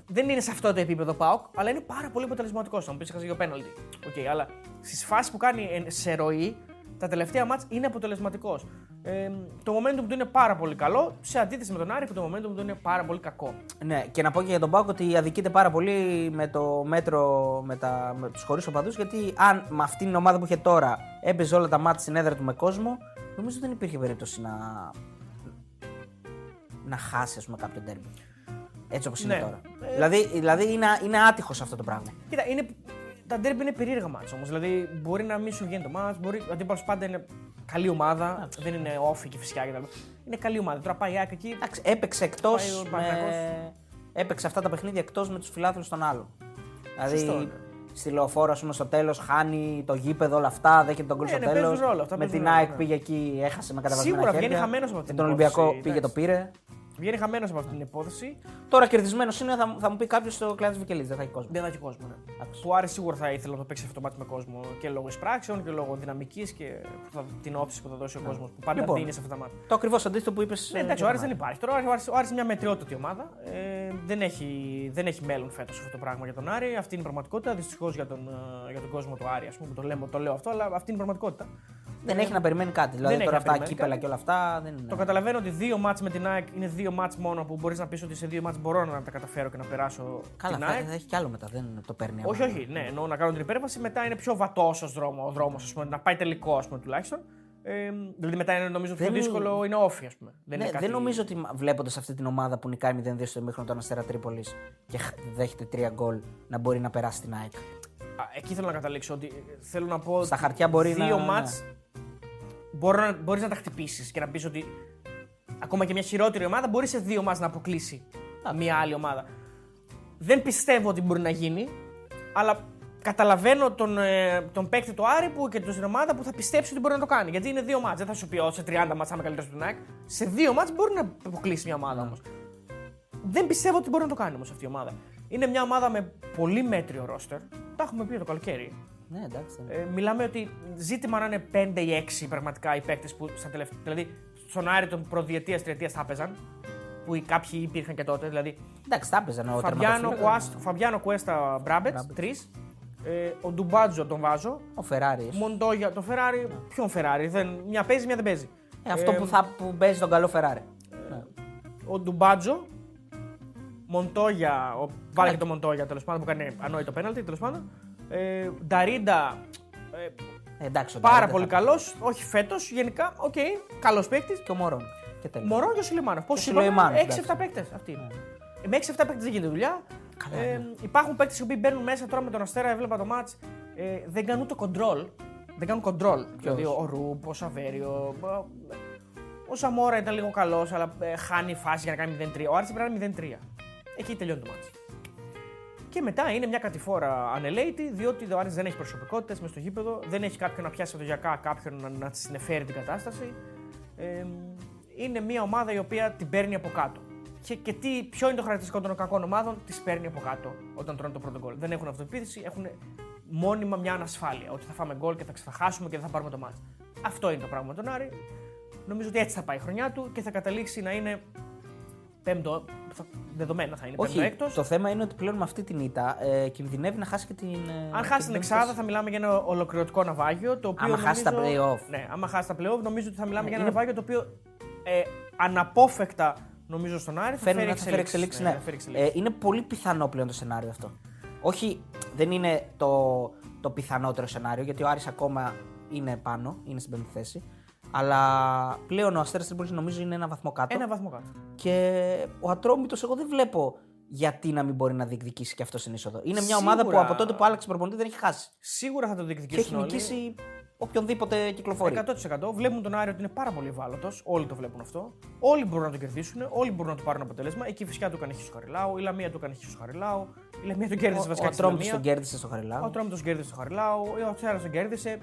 Ε, δεν είναι σε αυτό το επίπεδο πάω, αλλά είναι πάρα πολύ αποτελεσματικός. Θα μου πεις, είχα δύο πέναλτι. Οκ, αλλά στις φάσεις που κάνει εν- σε ροή, τα τελευταία ματς είναι αποτελεσματικός. Ε, το momentum του είναι πάρα πολύ καλό, σε αντίθεση με τον Άρη που το momentum του είναι πάρα πολύ κακό. Ναι, και να πω και για τον ΠΑΟΚ ότι αδικείται πάρα πολύ με το μέτρο με, τα, με τους χωρίς οπαδούς. Γιατί αν με αυτήν την ομάδα που είχε τώρα έπαιζε όλα τα ματς στην έδρα του με κόσμο, νομίζω δεν υπήρχε περίπτωση να, να χάσει ας πούμε, κάποιο τέρμι. Έτσι όπως είναι Ναι. τώρα. Ε, Δηλαδή, δηλαδή είναι, είναι άτυχος αυτό το πράγμα. Κοίτα, είναι, τα ντέρμπι είναι περίεργα μάτς όμως. Δηλαδή μπορεί να μην σου βγαίνει το μάτς, μπορεί, ο αντίπαλος πάντα είναι καλή ομάδα, δεν είναι όφη και φυσικά κτλ. Είναι καλή ομάδα. Τώρα πάει η ΑΕΚ εκεί. Εντάξει, έπαιξε εκτός. Πάει ο Παναθηναϊκός. Έπαιξε αυτά τα παιχνίδια εκτός με τους φιλάθλους των άλλων. Δηλαδή, Σωστό είναι. στη λεωφόρο, ας πούμε, στο τέλος χάνει το γήπεδο, όλα αυτά, δέχεται τον γκολ Ναι, στο ναι, παίζουν τέλος. ρόλο, αυτά Με παίζουν την ρόλο, ΑΕΚ ναι. πήγε εκεί, έχασε με καταβασμένα Σίγουρα χέρια. βγαίνει χαμένος από Με την τον Ολυμπιακό υπόθεση, πήγε το εντάξει. πήρε. Βγαίνει χαμένος από αυτή την υπόθεση. Τώρα κερδισμένος είναι, θα, θα μου πει κάποιος στο κλάδο Βικελή, δεν θα έχει κόσμο. Δεν θα έχει κόσμο. Ναι. Εντάξει. Που Άρη σίγουρα θα ήθελε να το παίξει αυτό το μάτι με κόσμο και λόγω εισπράξεων και λόγω δυναμικής και που θα- την όψη που θα δώσει ο κόσμος που πάντα Λοιπόν. δίνει σε αυτά τα μάτια. Το ακριβώς αντίθετο που είπες. Ναι, εντάξει, ο Άρης δεν υπάρχει. Τώρα ο Άρης, ο Άρης είναι μια μετριότατη ομάδα. Ε, δεν, έχει, δεν έχει μέλλον φέτος αυτό το πράγμα για τον Άρη. Αυτή είναι η πραγματικότητα. Δυστυχώς για, τον, ε, για τον κόσμο του Άρη, ας πούμε, που το, λέμε, το λέω αυτό, αλλά αυτή είναι η πραγματικότητα. Δεν έχει να περιμένει κάτι. Δηλαδή έχει τώρα να αυτά περιμένει κύπελα κάτι. και όλα αυτά δεν είναι. Το καταλαβαίνω ότι δύο μάτς με την ΑΕΚ είναι δύο μάτς μόνο που μπορείς να πεις ότι σε δύο μάτς μπορώ να τα καταφέρω και να περάσω Καλά, την θα, ΑΕΚ. θα έχει κι άλλο μετά, δεν το παίρνει. Όχι, άμα- όχι, ναι, εννοώ να κάνω την υπέρβαση. Μετά είναι πιο βατός ο δρόμο, ο δρόμος, ας πούμε, να πάει τελικό, ας πούμε, τουλάχιστον. Ε, δηλαδή μετά είναι νομίζω πιο Δεν- δύσκολο, είναι όφη, ας πούμε. Δεν, Ναι, είναι κάτι... δεν νομίζω ότι βλέποντας αυτή την ομάδα που νικάει 0-2 στο ημίχρονο τον Αστέρα Τρίπολης και χ- δέχεται 3 γκολ να μπορεί να περάσει την ΑΕΚ. Α, εκεί θέλω να καταλήξω ότι ε, θέλω να πω. Στα ότι χαρτιά μπορεί δύο να- μάτς μπορώ να, μπορείς να τα χτυπήσεις και να πεις ότι ακόμα και μια χειρότερη ομάδα μπορεί σε δύο μάτς να αποκλείσει μια άλλη ομάδα. Δεν πιστεύω ότι μπορεί να γίνει, αλλά καταλαβαίνω τον, ε, τον παίκτη του Άρη που, και την ομάδα που θα πιστέψει ότι μπορεί να το κάνει. Γιατί είναι δύο μάτς. Δεν θα σου πει «Ω, σε 30 μάτς θα είμαι καλύτερος του ΑΕΚ. Σε δύο μάτς μπορεί να αποκλείσει μια ομάδα όμως. Δεν πιστεύω ότι μπορεί να το κάνει όμως αυτή η ομάδα. Είναι μια ομάδα με πολύ μέτριο ρόστερ. Τα έχουμε πει το καλοκαίρι. Ναι, εντάξει. δεν- Ε, μιλάμε ότι ζήτημα να είναι 5 ή 6 πραγματικά οι παίκτες που στα τελευταία. Δηλαδή στον Άρη των προδιετίας τριετίας θα έπαιζαν. Που οι κάποιοι υπήρχαν και τότε. Δηλαδή Εντάξει, τα έπαιζαν ο Φαμπιάνο, τερματοφύλακας. Κουάστ, Φαμπιάνο Κουέστα Μπράμπετς, τρεις. Ε, ο Ντουμπάτζο τον βάζω. Ο Φεράρι. Μοντόγια, το Φεράρι. Ποιον Φεράρι, δεν, μια παίζει, μια δεν παίζει. Ε, αυτό που, θα, που παίζει τον καλό Φεράρι. Ναι. Ο Ντουμπάτζο, Μοντόγια, ο, βάλε και το Μοντόγια τέλος πάντων που κάνει ανόητο πέναλτι τέλος πάντων. Ε, Νταρίντα, ε, Ε, εντάξει, ο πάρα Ντάριντα πολύ θα- καλός. Όχι φέτος, γενικά, οκ, καλός παίκτης. Και ο Μωρόν. Και τέλος. Μωρό και ο Σουλεϊμάνοφ. Πώ Και ο είπαμε, Σουλεϊμάνοφ, 6-7 παίκτες αυτοί. Ε, Με 6-7 παίκτες δεν γίνεται δουλειά. Καλά, ε, ναι. Υπάρχουν παίκτες που μπαίνουν μέσα τώρα με τον Αστέρα, έβλεπα το ματς. Ε, δεν κάνουν ούτε κοντρόλ. Δεν κάνουν control. Δηλαδή ο Ρούπ, ο Σαβέριο. ε, Ο Σαμόρα ήταν λίγο καλός, αλλά ε, χάνει φάση για να κάνει 0-3. Ο Άρης πρέπει να είναι 0-3. Εκεί τελειώνει το match. Και μετά είναι μια κατηφόρα ανελαίτη, διότι ο Άρης δεν έχει προσωπικότητες μες στο γήπεδο, δεν έχει κάποιον να πιάσει αυτογειακά, κάποιον να, να συνεφέρει την κατάσταση. Ε, είναι μια ομάδα η οποία την παίρνει από κάτω. Και, και τι, ποιο είναι το χαρακτηριστικό των κακών ομάδων, τις παίρνει από κάτω όταν τρώνε το πρώτο γκολ. Δεν έχουν αυτοπεποίθηση, έχουν μόνιμα μια ανασφάλεια. Ότι θα φάμε γκολ και θα ξεχάσουμε και δεν θα πάρουμε το μάτι. Αυτό είναι το πράγμα με τον Άρη. Νομίζω ότι έτσι θα πάει η χρονιά του και θα καταλήξει να είναι πέμπτο. θα- Δεδομένα θα είναι πέμπτο Όχι, έκτος. το θέμα είναι ότι πλέον με αυτή την ήττα ε, κινδυνεύει να χάσει και την. ε, Αν χάσει την πέμπτη Εξάδα, θέση. θα μιλάμε για ένα ολοκληρωτικό ναυάγιο. Το οποίο Άμα χάσει τα νομίζω- play-off. Ναι, άμα χάσει τα playoff, νομίζω ότι θα μιλάμε για ένα είναι- ναυάγιο το οποίο ε, αναπόφευκτα νομίζω στον Άρη θα Φέρνει φέρει να θα φέρει εξελίξεις. Ναι. θα φέρει εξελίξεις. Ε, είναι πολύ πιθανό πλέον το σενάριο αυτό. Όχι, δεν είναι το, το πιθανότερο σενάριο, γιατί ο Άρης ακόμα είναι πάνω, είναι στην πέμπτη θέση. Αλλά πλέον ο Αστέρας Τρίπολης νομίζω είναι ένα βαθμό κάτω. Ένα βαθμό κάτω. Και ο Ατρόμητος εγώ δεν βλέπω γιατί να μην μπορεί να διεκδικήσει και αυτό στην είσοδο. Είναι μια ομάδα που Σίγουρα. από τότε που άλλαξε προπονητή δεν έχει χάσει. Σίγουρα θα το Και διεκδικήσουν έχει όλοι. νικήσει οποιονδήποτε κυκλοφορεί. 100%. Βλέπουν τον Άρη ότι είναι πάρα πολύ ευάλωτος. Όλοι το βλέπουν αυτό. Όλοι μπορούν να τον κερδίσουν. Όλοι μπορούν να του πάρουν αποτέλεσμα. Εκεί φυσικά του έκανε χ στο Χαριλάου. Η Λαμία του έκανε χ στο Χαριλάου. Η Λαμία τον κέρδισε Ο, βασικά ο στη Ατρόμητος Λαμία. τον κέρδισε στο Χαριλάου. Ο Τρόμητο κέρδισε στο Χαριλάου. Ο Τσέρα τον κέρδισε.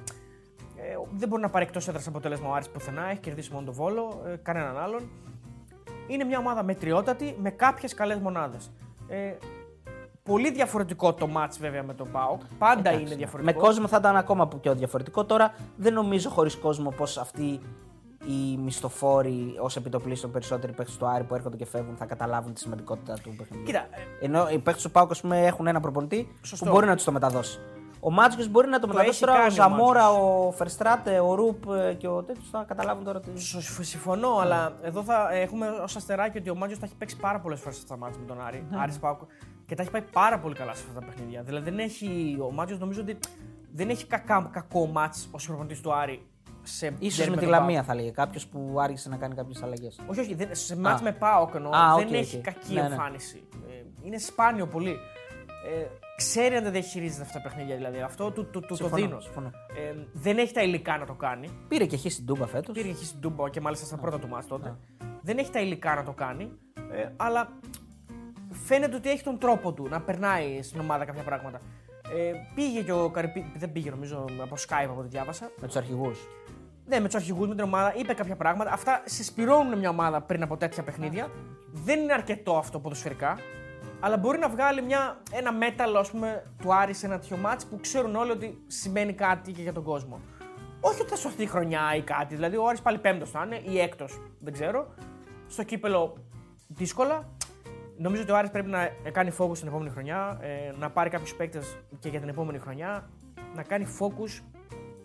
Ε, δεν μπορεί να πάρει εκτός έδρας αποτέλεσμα ο Άρης πουθενά. Έχει κερδίσει μόνο τον Βόλο. Ε, κανέναν άλλον. Είναι μια ομάδα μετριότατη με κάποιες καλές μονάδες. Ε, πολύ διαφορετικό το match βέβαια με τον Πάοκ. Πάντα Εντάξει, είναι ναι. διαφορετικό. Με κόσμο θα ήταν ακόμα πιο διαφορετικό. Τώρα δεν νομίζω χωρίς κόσμο πως αυτοί οι μισθοφόροι ως επιτοπλίστων περισσότεροι παίχτε του Άρη που έρχονται και φεύγουν θα καταλάβουν τη σημαντικότητα του παιχνιδιού. Κοίτα, ε, Ενώ οι παίχτε του Πάουκ ας πούμε, έχουν ένα προπονητή Σωστό. που μπορεί να τους το μεταδώσει. Ο Μάτζιο μπορεί να το, μεταδώσει έχει τώρα. Ο κάνει ο Ζαμόρα, Μάτζιος. ο Φερστράτε, ο Ρουπ ε, και ο τέτοιος θα καταλάβουν τώρα. Τι... Σω- Συμφωνώ, αλλά εδώ θα έχουμε ως αστεράκι ότι ο Μάτζιο τα έχει παίξει πάρα πολλές φορές στα μάτια με τον Άρη. Άρης Πάοκ, και τα έχει πάει πάρα πολύ καλά σε αυτά τα παιχνίδια. Δηλαδή δεν έχει, ο Μάτζιο νομίζω ότι δεν έχει κακά, κακό ματς ως προπονητής του Άρη. Σε Ίσως ντέρμπι με τη τον Λαμία ΠΑΟΚ. θα λέγε κάποιος που άργησε να κάνει κάποιες αλλαγές. Όχι, όχι, δεν, σε ματς Α. με ΠΑΟΚ εννοώ. Α, δεν οκ, έχει οκ. κακή Ναι, ναι. εμφάνιση. Ε, είναι σπάνιο πολύ. Ε, ξέρει να τα διαχειρίζεται αυτά τα παιχνίδια δηλαδή. Αυτό του, του, του το Συμφωνώ, δίνω. συμφωνώ. Ε, δεν έχει τα υλικά να το κάνει. Πήρε και χ στην Τούμπα φέτος. Πήρε και στην Τούμπα και μάλιστα στα πρώτα του ματς τότε. Δεν έχει τα υλικά να το κάνει, ε, αλλά φαίνεται ότι έχει τον τρόπο του να περνάει στην ομάδα κάποια πράγματα. Ε, πήγε και ο Καρυπίδη, δεν πήγε νομίζω από Skype από ό,τι διάβασα. Με τους αρχηγούς. Ναι, με τους αρχηγούς, με την ομάδα, είπε κάποια πράγματα. Αυτά συσπηρώνουν μια ομάδα πριν από τέτοια παιχνίδια. Δεν είναι αρκετό αυτό ποδοσφαιρικά, αλλά μπορεί να βγάλει μια, ένα μέταλλο ας πούμε, του Άρη σε ένα τέτοιο μάτς που ξέρουν όλοι ότι σημαίνει κάτι και για τον κόσμο. Όχι ότι θα σωθεί χρονιά ή κάτι. Δηλαδή, ο Άρης πάλι πέμπτος θα είναι ή έκτος, δεν ξέρω. Στο κύπελο δύσκολα. Νομίζω ότι ο Άρης πρέπει να κάνει focus την επόμενη χρονιά, ε, να πάρει κάποιους παίκτες και για την επόμενη χρονιά, να κάνει focus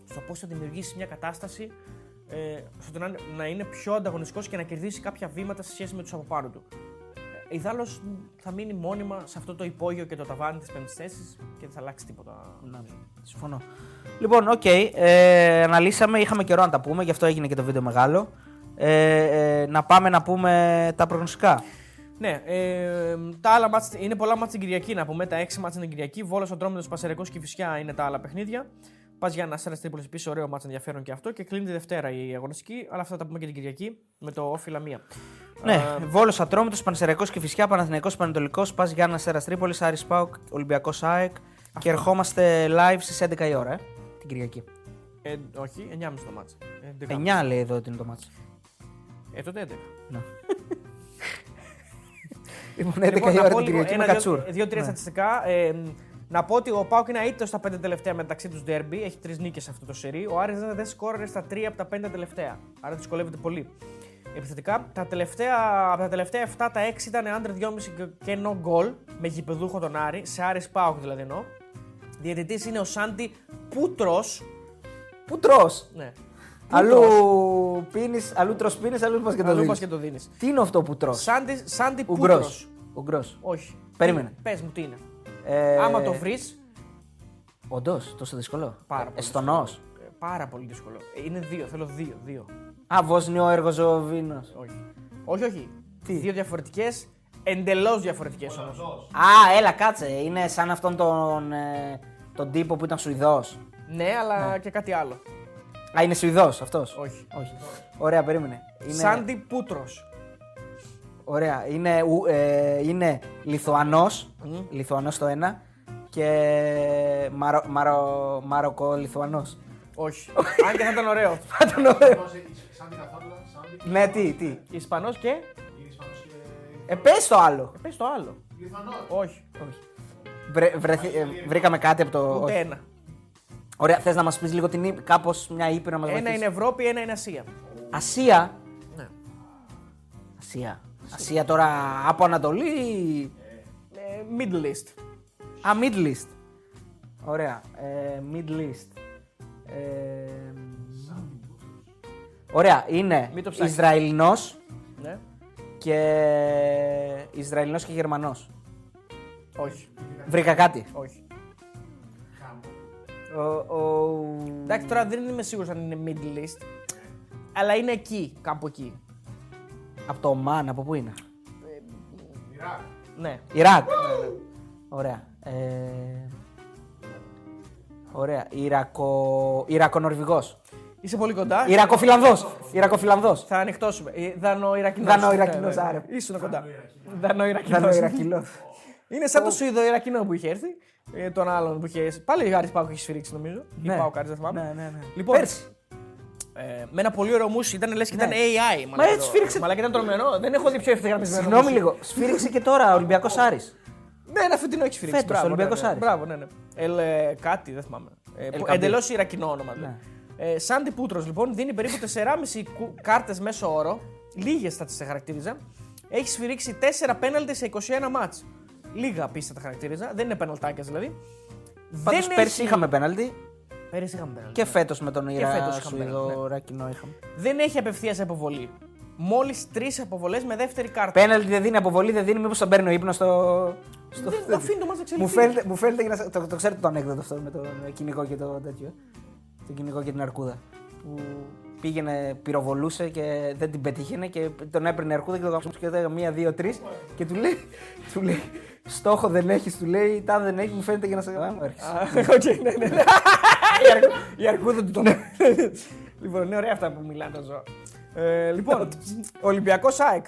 στο πώς θα δημιουργήσει μια κατάσταση ε, στο να, να είναι πιο ανταγωνιστικός και να κερδίσει κάποια βήματα σε σχέση με τους από πάνω του. Ε, Ειδάλλως θα μείνει μόνιμα σε αυτό το υπόγειο και το ταβάνι της πέμπτης θέσης και δεν θα αλλάξει τίποτα. Ναι, συμφωνώ. Λοιπόν, οκ. ε, αναλύσαμε, είχαμε καιρό να τα πούμε, γι' αυτό έγινε και το βίντεο μεγάλο. Ε, ε, να πάμε να πούμε τα προγνωστικά. Ναι, ε, τα άλλα μάτς, είναι πολλά μάτς την Κυριακή να πούμε. Τα έξι μάτς είναι την Κυριακή. Βόλος, ο Τρόμητο, Πασερικό και η Φυσιά είναι τα άλλα παιχνίδια. Πας για ένα Αστέρα Τρίπολη επίσης, ωραίο μάτς ενδιαφέρον και αυτό. Και κλείνει τη Δευτέρα η αγωνιστική. Αλλά αυτά θα τα πούμε και την Κυριακή με το Όφη Λαμία. Ναι, Βόλος Ατρόμητος, Πανεσαιρικό και Φυσιά, Παναθηναϊκός Πανετολικός, Πας Γιάννα Αστέρα Τρίπολη, Άρης Πάουκ, Ολυμπιακός ΑΕΚ. Και ερχόμαστε live στις 11 η ώρα, ε, την Κυριακή. Ε, όχι, 9.30 το μάτς. Ε, 9 λέει εδώ ότι είναι το μάτσο. Ε, τότε 11. Ναι. λοιπόν, 11 Λοιπόν, η να ώρα πω την λίγο Κυριακή με ένα, κατσούρ. δύο- Δύο-τρία Ναι. στατιστικά. Ε, να πω ότι ο Πάουκ είναι αίτητος στα πέντε τελευταία μεταξύ τους ντέρμπι. Έχει τρεις νίκες αυτό το σερί. Ο Άρης δεν, δεν σκόραρε στα τρία από τα πέντε τελευταία. Άρα δυσκολεύεται πολύ. Επιθετικά, τα τελευταία, από τα τελευταία 7 τα 6 ήταν άντρε 2,5 και- και no goal με γηπεδούχο τον Άρη. Σε Άρης Πάουκ δηλαδή εννοώ. Διαιτητής είναι ο Σάντι Πούτρο. Πού τρώ. Ναι. Αλλού πίνει, αλλού τρώ πίνεις, αλλού πας και το Αλλού δίνεις. πας και το δίνεις. Τι είναι αυτό που τρώ. Σάντι, Σάντι Ουγγρός. Πούτρο. Ουγγρός. Όχι. Περίμενε. Πες μου τι είναι. Ε, Άμα το βρεις, Όντως, τόσο δύσκολο. Πάρα πολύ Εστονός. Ε, πάρα πολύ δύσκολο. Ε, Είναι δύο, θέλω δύο. δύο. Α, Βοσνιό Εργοζοβίνο. Όχι. Όχι, όχι. Τι; Δύο διαφορετικές, εντελώς διαφορετικές όμως. Α, έλα, κάτσε. Είναι σαν αυτόν τον, ε, τον τύπο που ήταν Σουηδός. Ναι, αλλά και κάτι άλλο. Α, είναι Σουηδός αυτός. Όχι. Όχι. Ωραία, περίμενε. Είναι... Σάντι Πούτρος. Ωραία. Είναι, ου- ε, είναι Λιθουανός, Λιθουανός το ένα και Μαρο, Μαρο, Μαροκο-Λιθουανός. Όχι. Αν και θα ήταν ωραίο. Θα ήταν ωραίο. Σαν την καθόλου, σαν την Ναι, τι, τι. Ισπανός και; είναι Ισπανός και Ε, πες το άλλο. Πες το άλλο. Λιθουανός. Όχι. Βρε- βρεθη- ε, βρήκαμε κάτι από το... Ούτε όχι. ένα. Ωραία, θες να μας πεις λίγο την κάπως μια ύπη να μας Ένα είναι Ευρώπη, ένα είναι Ασία. Ασία; Ναι. Ασία. Ασία τώρα από Ανατολή. Ε, Middle East. Α, Middle East. Ωραία. Ε, Middle East. Ε, ωραία, είναι Μην το ψάξεις. Ισραηλινός Ναι. και Ισραηλινός και Γερμανός. Όχι. Βρήκα κάτι. Όχι. Ο, ο... Εντάξει, τώρα δεν είμαι σίγουρος αν είναι Middle East. Αλλά είναι εκεί, κάπου εκεί. Από το Ομάν, από πού είναι; Ιράκ. Ναι. Ιράκ. Ωραία. Ε... Ωραία. Ιρακο... Ιρακο-Νορβηγός. Είσαι πολύ κοντά. Ιρακοφιλανδός. Ιρακοφιλανδός. Θα ανοιχτώσουμε. Ε, Δανο-Ιρακινό. Δανο-Ιρακινός, άρε. Ήσουν κοντά. Δανο-Ιρακινό. Δανο-Ιρακιλός. Είναι σαν το Σουηδο-Ιρακινό που είχε έρθει. Ε, τον άλλον που είχε. Πάλι Γάρι Πάουκ έχει σφυρίξει νομίζω. Ή Πάουκ, Άρης, δεν θυμάμαι. Ναι, ναι, ναι. Λοιπόν, Πέρσι. Ε, με ένα πολύ ωραίο μουσι ήταν λες και ήταν Ναι. AI. Μα έτσι σφύριξε. Μαλάκα ήταν τρομερό. Δεν έχω δει πιο ευθυγραμμισμένο. Συγγνώμη μουσι. λίγο. Σφύριξε και τώρα ο Ολυμπιακό Άρης. Ναι, ένα φετινό έχει σφυρίξει. Φέτος, Μπράβο, Ολυμπιακός ναι, ναι. Άρης. Μπράβο, ναι, ναι. Ελ, ε, κάτι, δεν θυμάμαι. Ε, Καμπή. Εντελώς Ιρακινό όνομα. Ναι. δηλαδή. Ε, Σάντι Πούτρος λοιπόν δίνει περίπου 4,5 κάρτες μέσω όρο. Λίγες θα τις χαρακτήριζα. Έχει σφυρίξει 4 πέναλτι σε 21 μάτς. Λίγα πίστα τα χαρακτήριζα. Δεν είναι πεναλτάκια δηλαδή. Πάντως Δεν πέρσι έχει- είχαμε πέναλτι Πέρυσι είχαμε πέναλτι. και φέτος με τον φέτος Ιρα είχαμε Σουηδό πέναλτι, Ρακινό είχαμε. Δεν έχει απευθείας αποβολή. Μόλις τρεις αποβολές με δεύτερη κάρτα. Πέναλτι δεν δίνει, αποβολή δεν δίνει, μήπως τον παίρνει ο ύπνος στο. στο... Δεν αφήνει το ματς να μου, εξελιχθεί. φαίνεται, μου φαίνεται για να... σα- το, το ξέρετε το ανέκδοτο αυτό με τον κυνηγό και το τέτοιο. Τον κυνηγό και την αρκούδα. Που πήγαινε, πυροβολούσε και δεν την πετύχαινε και τον έπαιρνε η αρκούδα και τον γαμούσε και έλεγε μία, δύο, τρεις και του λέει, του λέει Στόχο δεν έχεις, του λέει, τα δεν έχει, μου φαίνεται για να σε γαμώ. Α, Οκ, ναι, ναι, ναι. Η αρκού- Η αρκούδα του τον. Λοιπόν, είναι ωραία αυτά που μιλάνε τα ζώα. Ε, Λοιπόν, Ολυμπιακός ΑΕΚ.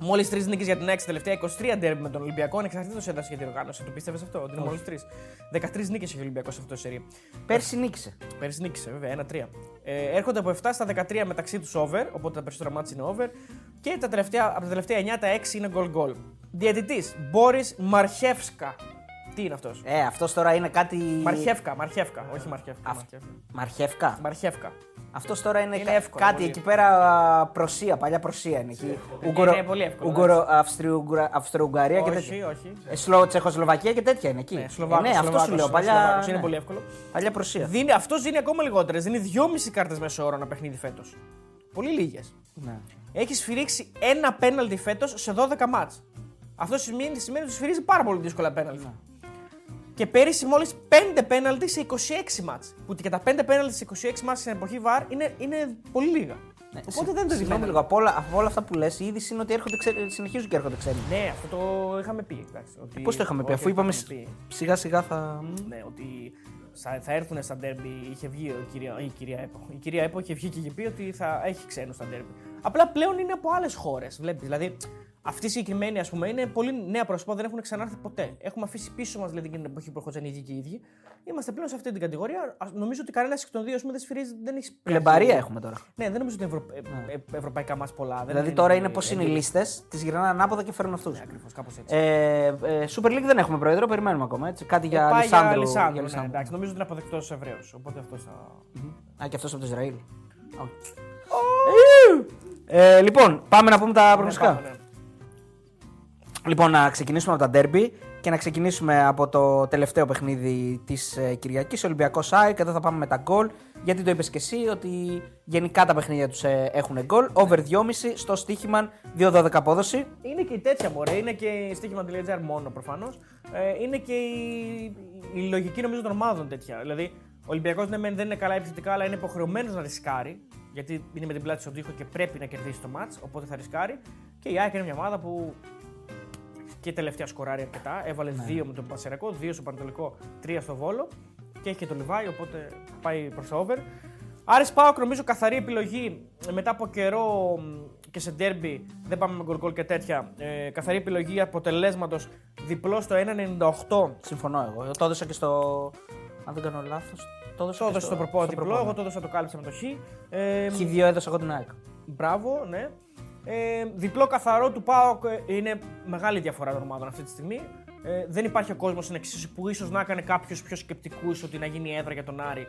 Μόλις τρεις νίκες για την ΑΕΚ στα τελευταία 23 ντέρμπι με τον Ολυμπιακό, ανεξαρτήτω έδρασε για την οργάνωση. Το πίστευες αυτό, ότι είναι μόλις τρεις; 13 νίκες έχει ο Ολυμπιακός σε αυτό το σερί. Πέρσι νίκησε. Πέρυσι νίκησε, βέβαια, 1-3. Ε, έρχονται από 7 στα 13 μεταξύ τους over, οπότε τα περισσότερα μάτια είναι over. Και τα τελευταία, από τα τελευταία 9 τα 6 είναι goal goal. Διαιτητής Μπόρις Μαρχεύσκα. Τι είναι αυτός; Ε, αυτός τώρα είναι κάτι. Μαρχεύκα, Μαρχεύκα, όχι Μαρχεύκα. Αυ- Μαρχεύκα. Μαρχεύκα; Μαρχεύκα. Αυτός τώρα είναι, Είναι κα- εύκολο κάτι πολύ. εκεί πέρα προσία, παλιά προσία είναι εκεί. είναι πολύ εύκολο, Ούγκορο, Αυστριο- Αυστρο-Ουγγαρία και όχι, τέτοια. όχι. Ε, Σλο, Τσεχοσλοβακία και τέτοια είναι εκεί. Ναι, Σλοβάκος, ε, ναι, αυτό Σλοβάκος, σου λέω. ναι, Παλιά, Σλοβάκος, είναι ναι. πολύ εύκολο. παλιά προσία. Δίνει, αυτός δίνει ακόμα λιγότερες. Δίνει 2,5 κάρτες μέσω όρο ένα παιχνίδι φέτος. Πολύ λίγες. Ναι. Έχεις σφυρίξει ένα πέναλτι φέτος σε 12 μάτς. Αυτό σημαίνει, σημαίνει ότι σφυρίζει πάρα πολύ δύσκολα πέναλτι. Και πέρυσι μόλις 5 πέναλτι σε 26 μάτς. Που και τα 5 πέναλτι σε 26 μάτς στην εποχή VAR είναι, είναι πολύ λίγα. Ναι, Οπότε δεν το Συγγνώμη δείχνει. λίγο. Από όλα, από όλα αυτά που λες, η είδηση είναι ότι έρχονται, ξέ- συνεχίζουν και έρχονται ξένοι. Ναι, αυτό το είχαμε πει. Πώς το είχαμε πει, Όχι, αφού είπαμε είχαμε πει. σιγά σιγά θα. Ναι, ότι θα, θα έρθουν στα ντέρμπι. Είχε βγει ο κυρία, η κυρία Έπο. Η κυρία Έπο είχε βγει και είχε πει ότι θα έχει ξένους στα ντέρμπι. Απλά πλέον είναι από άλλες χώρες. Βλέπεις. Δηλαδή, αυτή η συγκεκριμένη ας πούμε, είναι πολύ νέα πρόσωπα, δεν έχουν ξανάρθει ποτέ. Έχουμε αφήσει πίσω μας δηλαδή, την εποχή που ερχόταν οι ίδιοι και οι ίδιοι. Είμαστε πλέον σε αυτή την κατηγορία. Ας- Νομίζω ότι κανένας εκ των δύο ας πούμε, δεν σφυρίζει. Δεν έχει Πλεμπαρία έχουμε τώρα. Ναι, δεν νομίζω ότι είναι ευρω... ε, ε, ευρωπαϊκά μας πολλά. Δεν Δηλαδή τώρα είναι πώς είναι οι λίστες, τις γυρνάνε ανάποδα και φέρνουν αυτούς. Ακριβώς, κάπως έτσι. Ε, ε, Super League δεν έχουμε πρόεδρο, περιμένουμε ακόμα. Έτσι. Κάτι για Ε, Πάει Λισάνδρου. για Λισάνδρου, για ναι, Λισάνδρου. εντάξει, νομίζω ότι είναι αποδεκτός Εβραίος. Οπότε αυτός θα. Α, και αυτός από το Ισραήλ. Ε, λοιπόν, πάμε να πούμε τα προγνωστικά. Ναι, πάμε, ναι. Λοιπόν, να ξεκινήσουμε από τα derby και να ξεκινήσουμε από το τελευταίο παιχνίδι της ε, Κυριακής, Ολυμπιακός ΑΕΚ. Εδώ θα πάμε με τα γκολ. Γιατί το είπες και εσύ ότι γενικά τα παιχνίδια τους ε, έχουν γκολ. Over 2,5 στο στοίχημα 2-12 απόδοση. Είναι και η τέτοια μωρέ, είναι και η στοίχημα.gr μόνο προφανώς. Ε, είναι και η, η λογική νομίζω των ομάδων τέτοια. Δηλαδή, ο Ολυμπιακός ναι, μεν δεν είναι καλά επιθετικά, αλλά είναι υποχρεωμένος να ρισκάρει. Γιατί είναι με την πλάτη στον τοίχο και πρέπει να κερδίσει το μάτ, οπότε θα ρισκάρει. Και η ΑΕΚ είναι μια ομάδα που και τελευταία σκοράρει αρκετά. Έβαλε δύο με τον Πασερακό, δύο στο Πανατολικό, τρία στο Βόλο. Και έχει και το Λιβάη, οπότε πάει προς το over. Άρης Πάοκ νομίζω καθαρή επιλογή μετά από καιρό μ, και σε ντέρμπι δεν πάμε με γκολ γκολ και τέτοια. Ε, καθαρή επιλογή αποτελέσματος διπλό στο 1,98. Συμφωνώ εγώ. Το έδωσα και στο. Αν δεν κάνω λάθος. Το έδωσα Το και έδωσε στο προπό διπλό, προπό, εγώ ναι. το έδωσα το κάλυψα με το Χ. Ε, Χ2 έδωσα εγώ την ΑΕΚ. Μπράβο, ναι. Ε, διπλό καθαρό του ΠΑΟΚ ε, είναι μεγάλη διαφορά των ομάδων αυτή τη στιγμή. Ε, δεν υπάρχει ο κόσμος στην εξίσωση που ίσως να έκανε κάποιου πιο σκεπτικούς ότι να γίνει έδρα για τον Άρη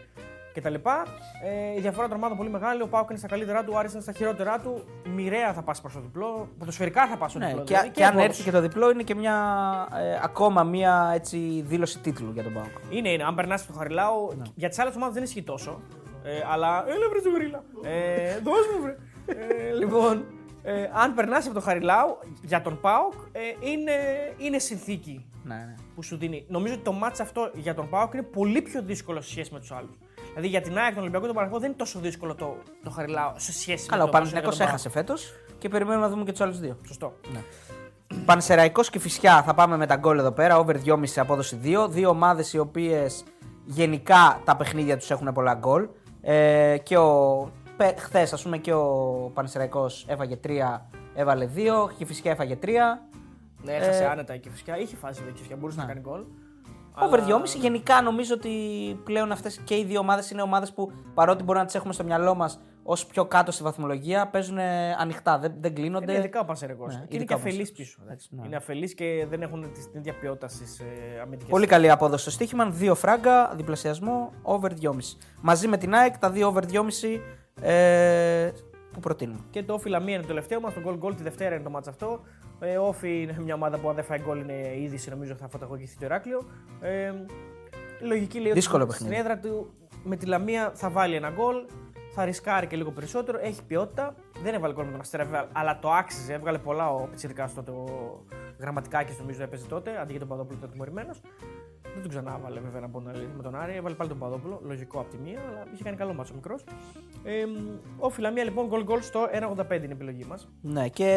κτλ. Ε, η διαφορά των ομάδων πολύ μεγάλη. Ο Πάουκ είναι στα καλύτερά του, ο Άρης είναι στα χειρότερά του. Μοιραία θα πας προς το διπλό. Ποδοσφαιρικά θα πας στο Ναι, διπλό. και, δηλαδή, και αν από έρθει και το διπλό είναι και μια, ε, ακόμα μια έτσι, δήλωση τίτλου για τον Πάοκ. Είναι, είναι. Αν περνάς το Χαριλάου, Ναι. για τις άλλες ομάδες δεν ισχύει τόσο. Ε, αλλά. Έλα, βρε Τζουβρίλα. Ε, δώσ' μου, βρε. Ε, λοιπόν, ε, αν περνάς από το Χαριλάου, για τον Πάοκ, ε, είναι, είναι συνθήκη Ναι, ναι. που σου δίνει. Νομίζω ότι το μάτς αυτό για τον Πάοκ είναι πολύ πιο δύσκολο σε σχέση με τους άλλους. Δηλαδή για την ΑΕΚ, τον Ολυμπιακό και τον Παναγιώτο δεν είναι τόσο δύσκολο το, το Χαριλάου σε σχέση Καλά, με ο το πόσο είναι Παναθηναϊκός για τον έχασε φέτος και περιμένουμε να δούμε και τους άλλους δύο. Πάοκ. Σωστό. Πανσεραϊκός και Φυσιά θα πάμε με τα γκολ εδώ πέρα. Over 2,5 απόδοση 2. Δύο ομάδες οι οποίες γενικά τα παιχνίδια τους έχουν πολλά γκολ. Ε, και ο, χθες, ας πούμε, και ο Πανσεραϊκός έφαγε 3, έβαλε 2. Και η Φυσιά έφαγε 3. Ναι, έχασε Ε, άνετα και φυσικά. Είχε φάση η φυσικά, μπορούσε να κάνει γκολ. Over 2,5. Γενικά νομίζω ότι πλέον αυτές και οι δύο ομάδες είναι ομάδες που παρότι μπορεί να τις έχουμε στο μυαλό μας ως πιο κάτω στη βαθμολογία, παίζουν ε, ανοιχτά. Δεν, δεν κλείνονται. Είναι ειδικά ο Πανσερικό. Ναι, και είναι ειδικά και ο αφελεί Πανσεραϊκός. πίσω. εντάξει. Ναι. Είναι αφελεί και δεν έχουν τη- την ίδια ποιότητα στις ε, αμυντικές. Πολύ καλή απόδοση στο στοίχημα. 2 φράγκα, διπλασιασμό, over 2,5. Μαζί με την ΑΕΚ τα δύο over 2,5 ε, που προτείνουμε. Και το Όφη Λαμία είναι το τελευταίο μας. Το goal goal τη Δευτέρα είναι το μάτς αυτό. Ε, Όφη είναι μια ομάδα που αν δεν φάει γκολ είναι είδηση, νομίζω θα φωτογραφηθεί το Ηράκλειο. Ε, λογική λέει ότι Δύσκολο στην παιχνίδι. έδρα του με τη Λαμία θα βάλει ένα γκολ. Θα ρισκάρει και λίγο περισσότερο. Έχει ποιότητα. Δεν έβαλε γκολ με τον Αστέρα, βέβαια, αλλά το άξιζε. Έβγαλε πολλά ο Πιτσυρικά τότε. Ο Γραμματικάκη νομίζω έπαιζε τότε. Αντί για τον Παδόπουλο ήταν τιμωρημένος. Δεν τον ξανά βάλε βέβαια να πω την αλήθεια με τον Άρη. Έβαλε πάλι τον Παδόπουλο. Λογικό από τη μία, αλλά είχε κάνει καλό μάτσο μικρός. Ε, ο Φιλαμία λοιπόν γκολ γκολ στο 1,85 είναι η επιλογή μας. Ναι, και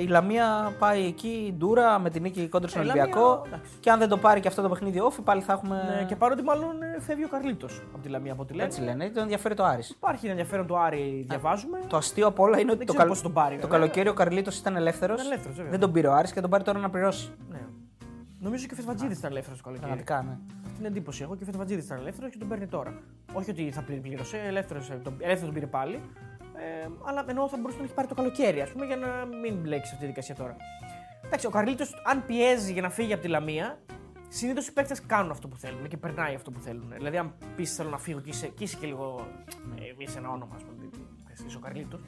η Λαμία πάει εκεί ντούρα με την νίκη κόντρα στον Ε, Λαμία, Ολυμπιακό. εντάξει. Και αν δεν το πάρει και αυτό το παιχνίδι όφη, πάλι θα έχουμε. Ναι, και παρότι μάλλον ε, φεύγει ο Καρλίτος από τη Λαμία από ό,τι λένε. Έτσι λένε, τον ενδιαφέρει το Άρης. Υπάρχει ένα ενδιαφέρον του Άρη, διαβάζουμε. Το αστείο απ' όλα είναι ότι Δεν το, ξέρω καλ- πώς τον πάρει, το βέβαια. καλοκαίρι ο Καρλίτος ήταν ελεύθερος. Ήταν ελεύθερος, βέβαια. Δεν τον πήρε ο Άρης και τον πάρει τώρα να πληρώσει. Ναι. Νομίζω και ο Φετβατζίδη ήταν ελεύθερος το καλοκαίρι. Πραγματικά, ναι. Αυτή την εντύπωση έχω και ο Φετβατζίδη ήταν ελεύθερος και τον παίρνει τώρα. Όχι ότι θα πλήρει πλήρωσε, ελεύθερος τον, ελεύθερος τον πήρε πάλι. Ε, αλλά ενώ θα μπορούσε να έχει πάρει το καλοκαίρι, ας πούμε, για να μην μπλέξει αυτή τη δικασία τώρα. Εντάξει, ο Καρλίτος, αν πιέζει για να φύγει από τη Λαμία, συνήθως οι παίκτες κάνουν αυτό που θέλουν και περνάει αυτό που θέλουν. Δηλαδή, αν πεις θέλω να φύγω και είσαι, και, είσαι και λίγο. Ε, είσαι ένα όνομα, ας πούμε, είσαι ο Καρλίτος,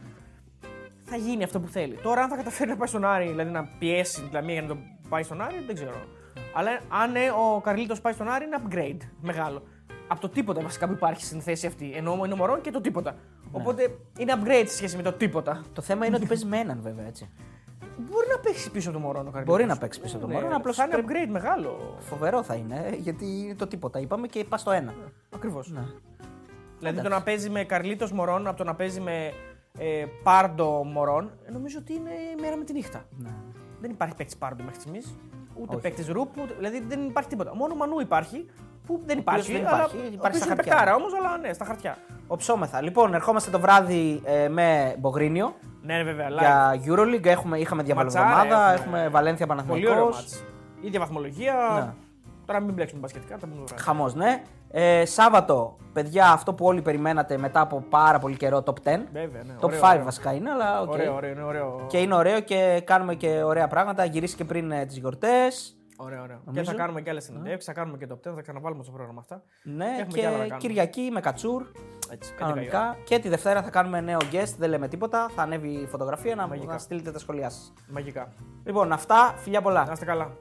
θα γίνει αυτό που θέλει. Τώρα, αν θα καταφέρει να πάει στον Άρη, δηλαδή να πιέσει τη Λαμία για να τον πάει στον Άρη, δεν ξέρω. Αλλά αν ε, ο Καρλίτος πάει στον Άρη, είναι upgrade μεγάλο. Από το τίποτα βασικά που υπάρχει στην θέση αυτή. Ενώ είναι ο Μωρόν και το τίποτα. Οπότε είναι upgrade σε σχέση με το τίποτα. Το θέμα είναι ότι παίζει με έναν βέβαια έτσι. Μπορεί να παίξει πίσω το Μωρόν ο Καρλίτο. Μπορεί να παίξει πίσω το Μωρόν, απλώς θα είναι πρέπει- upgrade μεγάλο. Φοβερό θα είναι, ε, γιατί είναι το τίποτα. Είπαμε και πας στο ένα. Ακριβώς. Ναι. Δηλαδή το να παίζει με Καρλίτος Μωρόν από το να παίζει με ε, Πάρντο Μωρόν, ε, νομίζω ότι είναι η μέρα με τη νύχτα. Ναι. Δεν υπάρχει παίκτης Πάρντο μέχρι στιγμής. Ούτε Όχι. παίκτης Ρουπ, ούτε, δηλαδή δεν υπάρχει τίποτα. Μόνο ο Μανού υπάρχει που δεν υπάρχει. δεν αλλά, υπάρχει, ο υπάρχει οποίος στα είναι χαρτιά. παικτάρα όμως, αλλά ναι, στα χαρτιά. Οψόμεθα. Λοιπόν, ερχόμαστε το βράδυ ε, με Μπογρίνιο Ναι, ναι, βέβαια. Live. για Euroleague. Έχουμε, είχαμε Ματσάρα διαβολοβδομάδα, έχουμε. έχουμε Βαλένθια Πολύ ωραίο Παναθηναϊκός. μάτς. Ίδια βαθμολογία. Ναι. Τώρα μην μπλέξουμε μπασκετικά, τα πούμε βράδυ. Χαμός, ναι. Ε, Σάββατο, παιδιά, αυτό που όλοι περιμένατε μετά από πάρα πολύ καιρό, top 10. Βέβαια, ναι. Top ωραίο, 5 ωραίο. βασικά είναι, αλλά οκ. Ωραίο, ωραίο, είναι ωραίο. Και είναι ωραίο και κάνουμε και ωραία πράγματα. Γυρίσει και πριν ε, τις γιορτές. Ωραίο, ωραίο. Και Νομίζω. θα κάνουμε και άλλες συνεντεύξεις, θα κάνουμε και το 10, θα ξαναβάλουμε στο πρόγραμμα αυτά. Ναι, Έχουμε και άλλα να και κάνουμε. Κυριακή με κατσούρ. Έτσι, Κανονικά. Και τη Δευτέρα θα κάνουμε νέο guest, δεν λέμε τίποτα. Θα ανέβει η φωτογραφία να, Μαγικά. να στείλετε τα σχόλιά σας. Μαγικά. Λοιπόν, αυτά. Φιλιά πολλά. Να είστε καλά.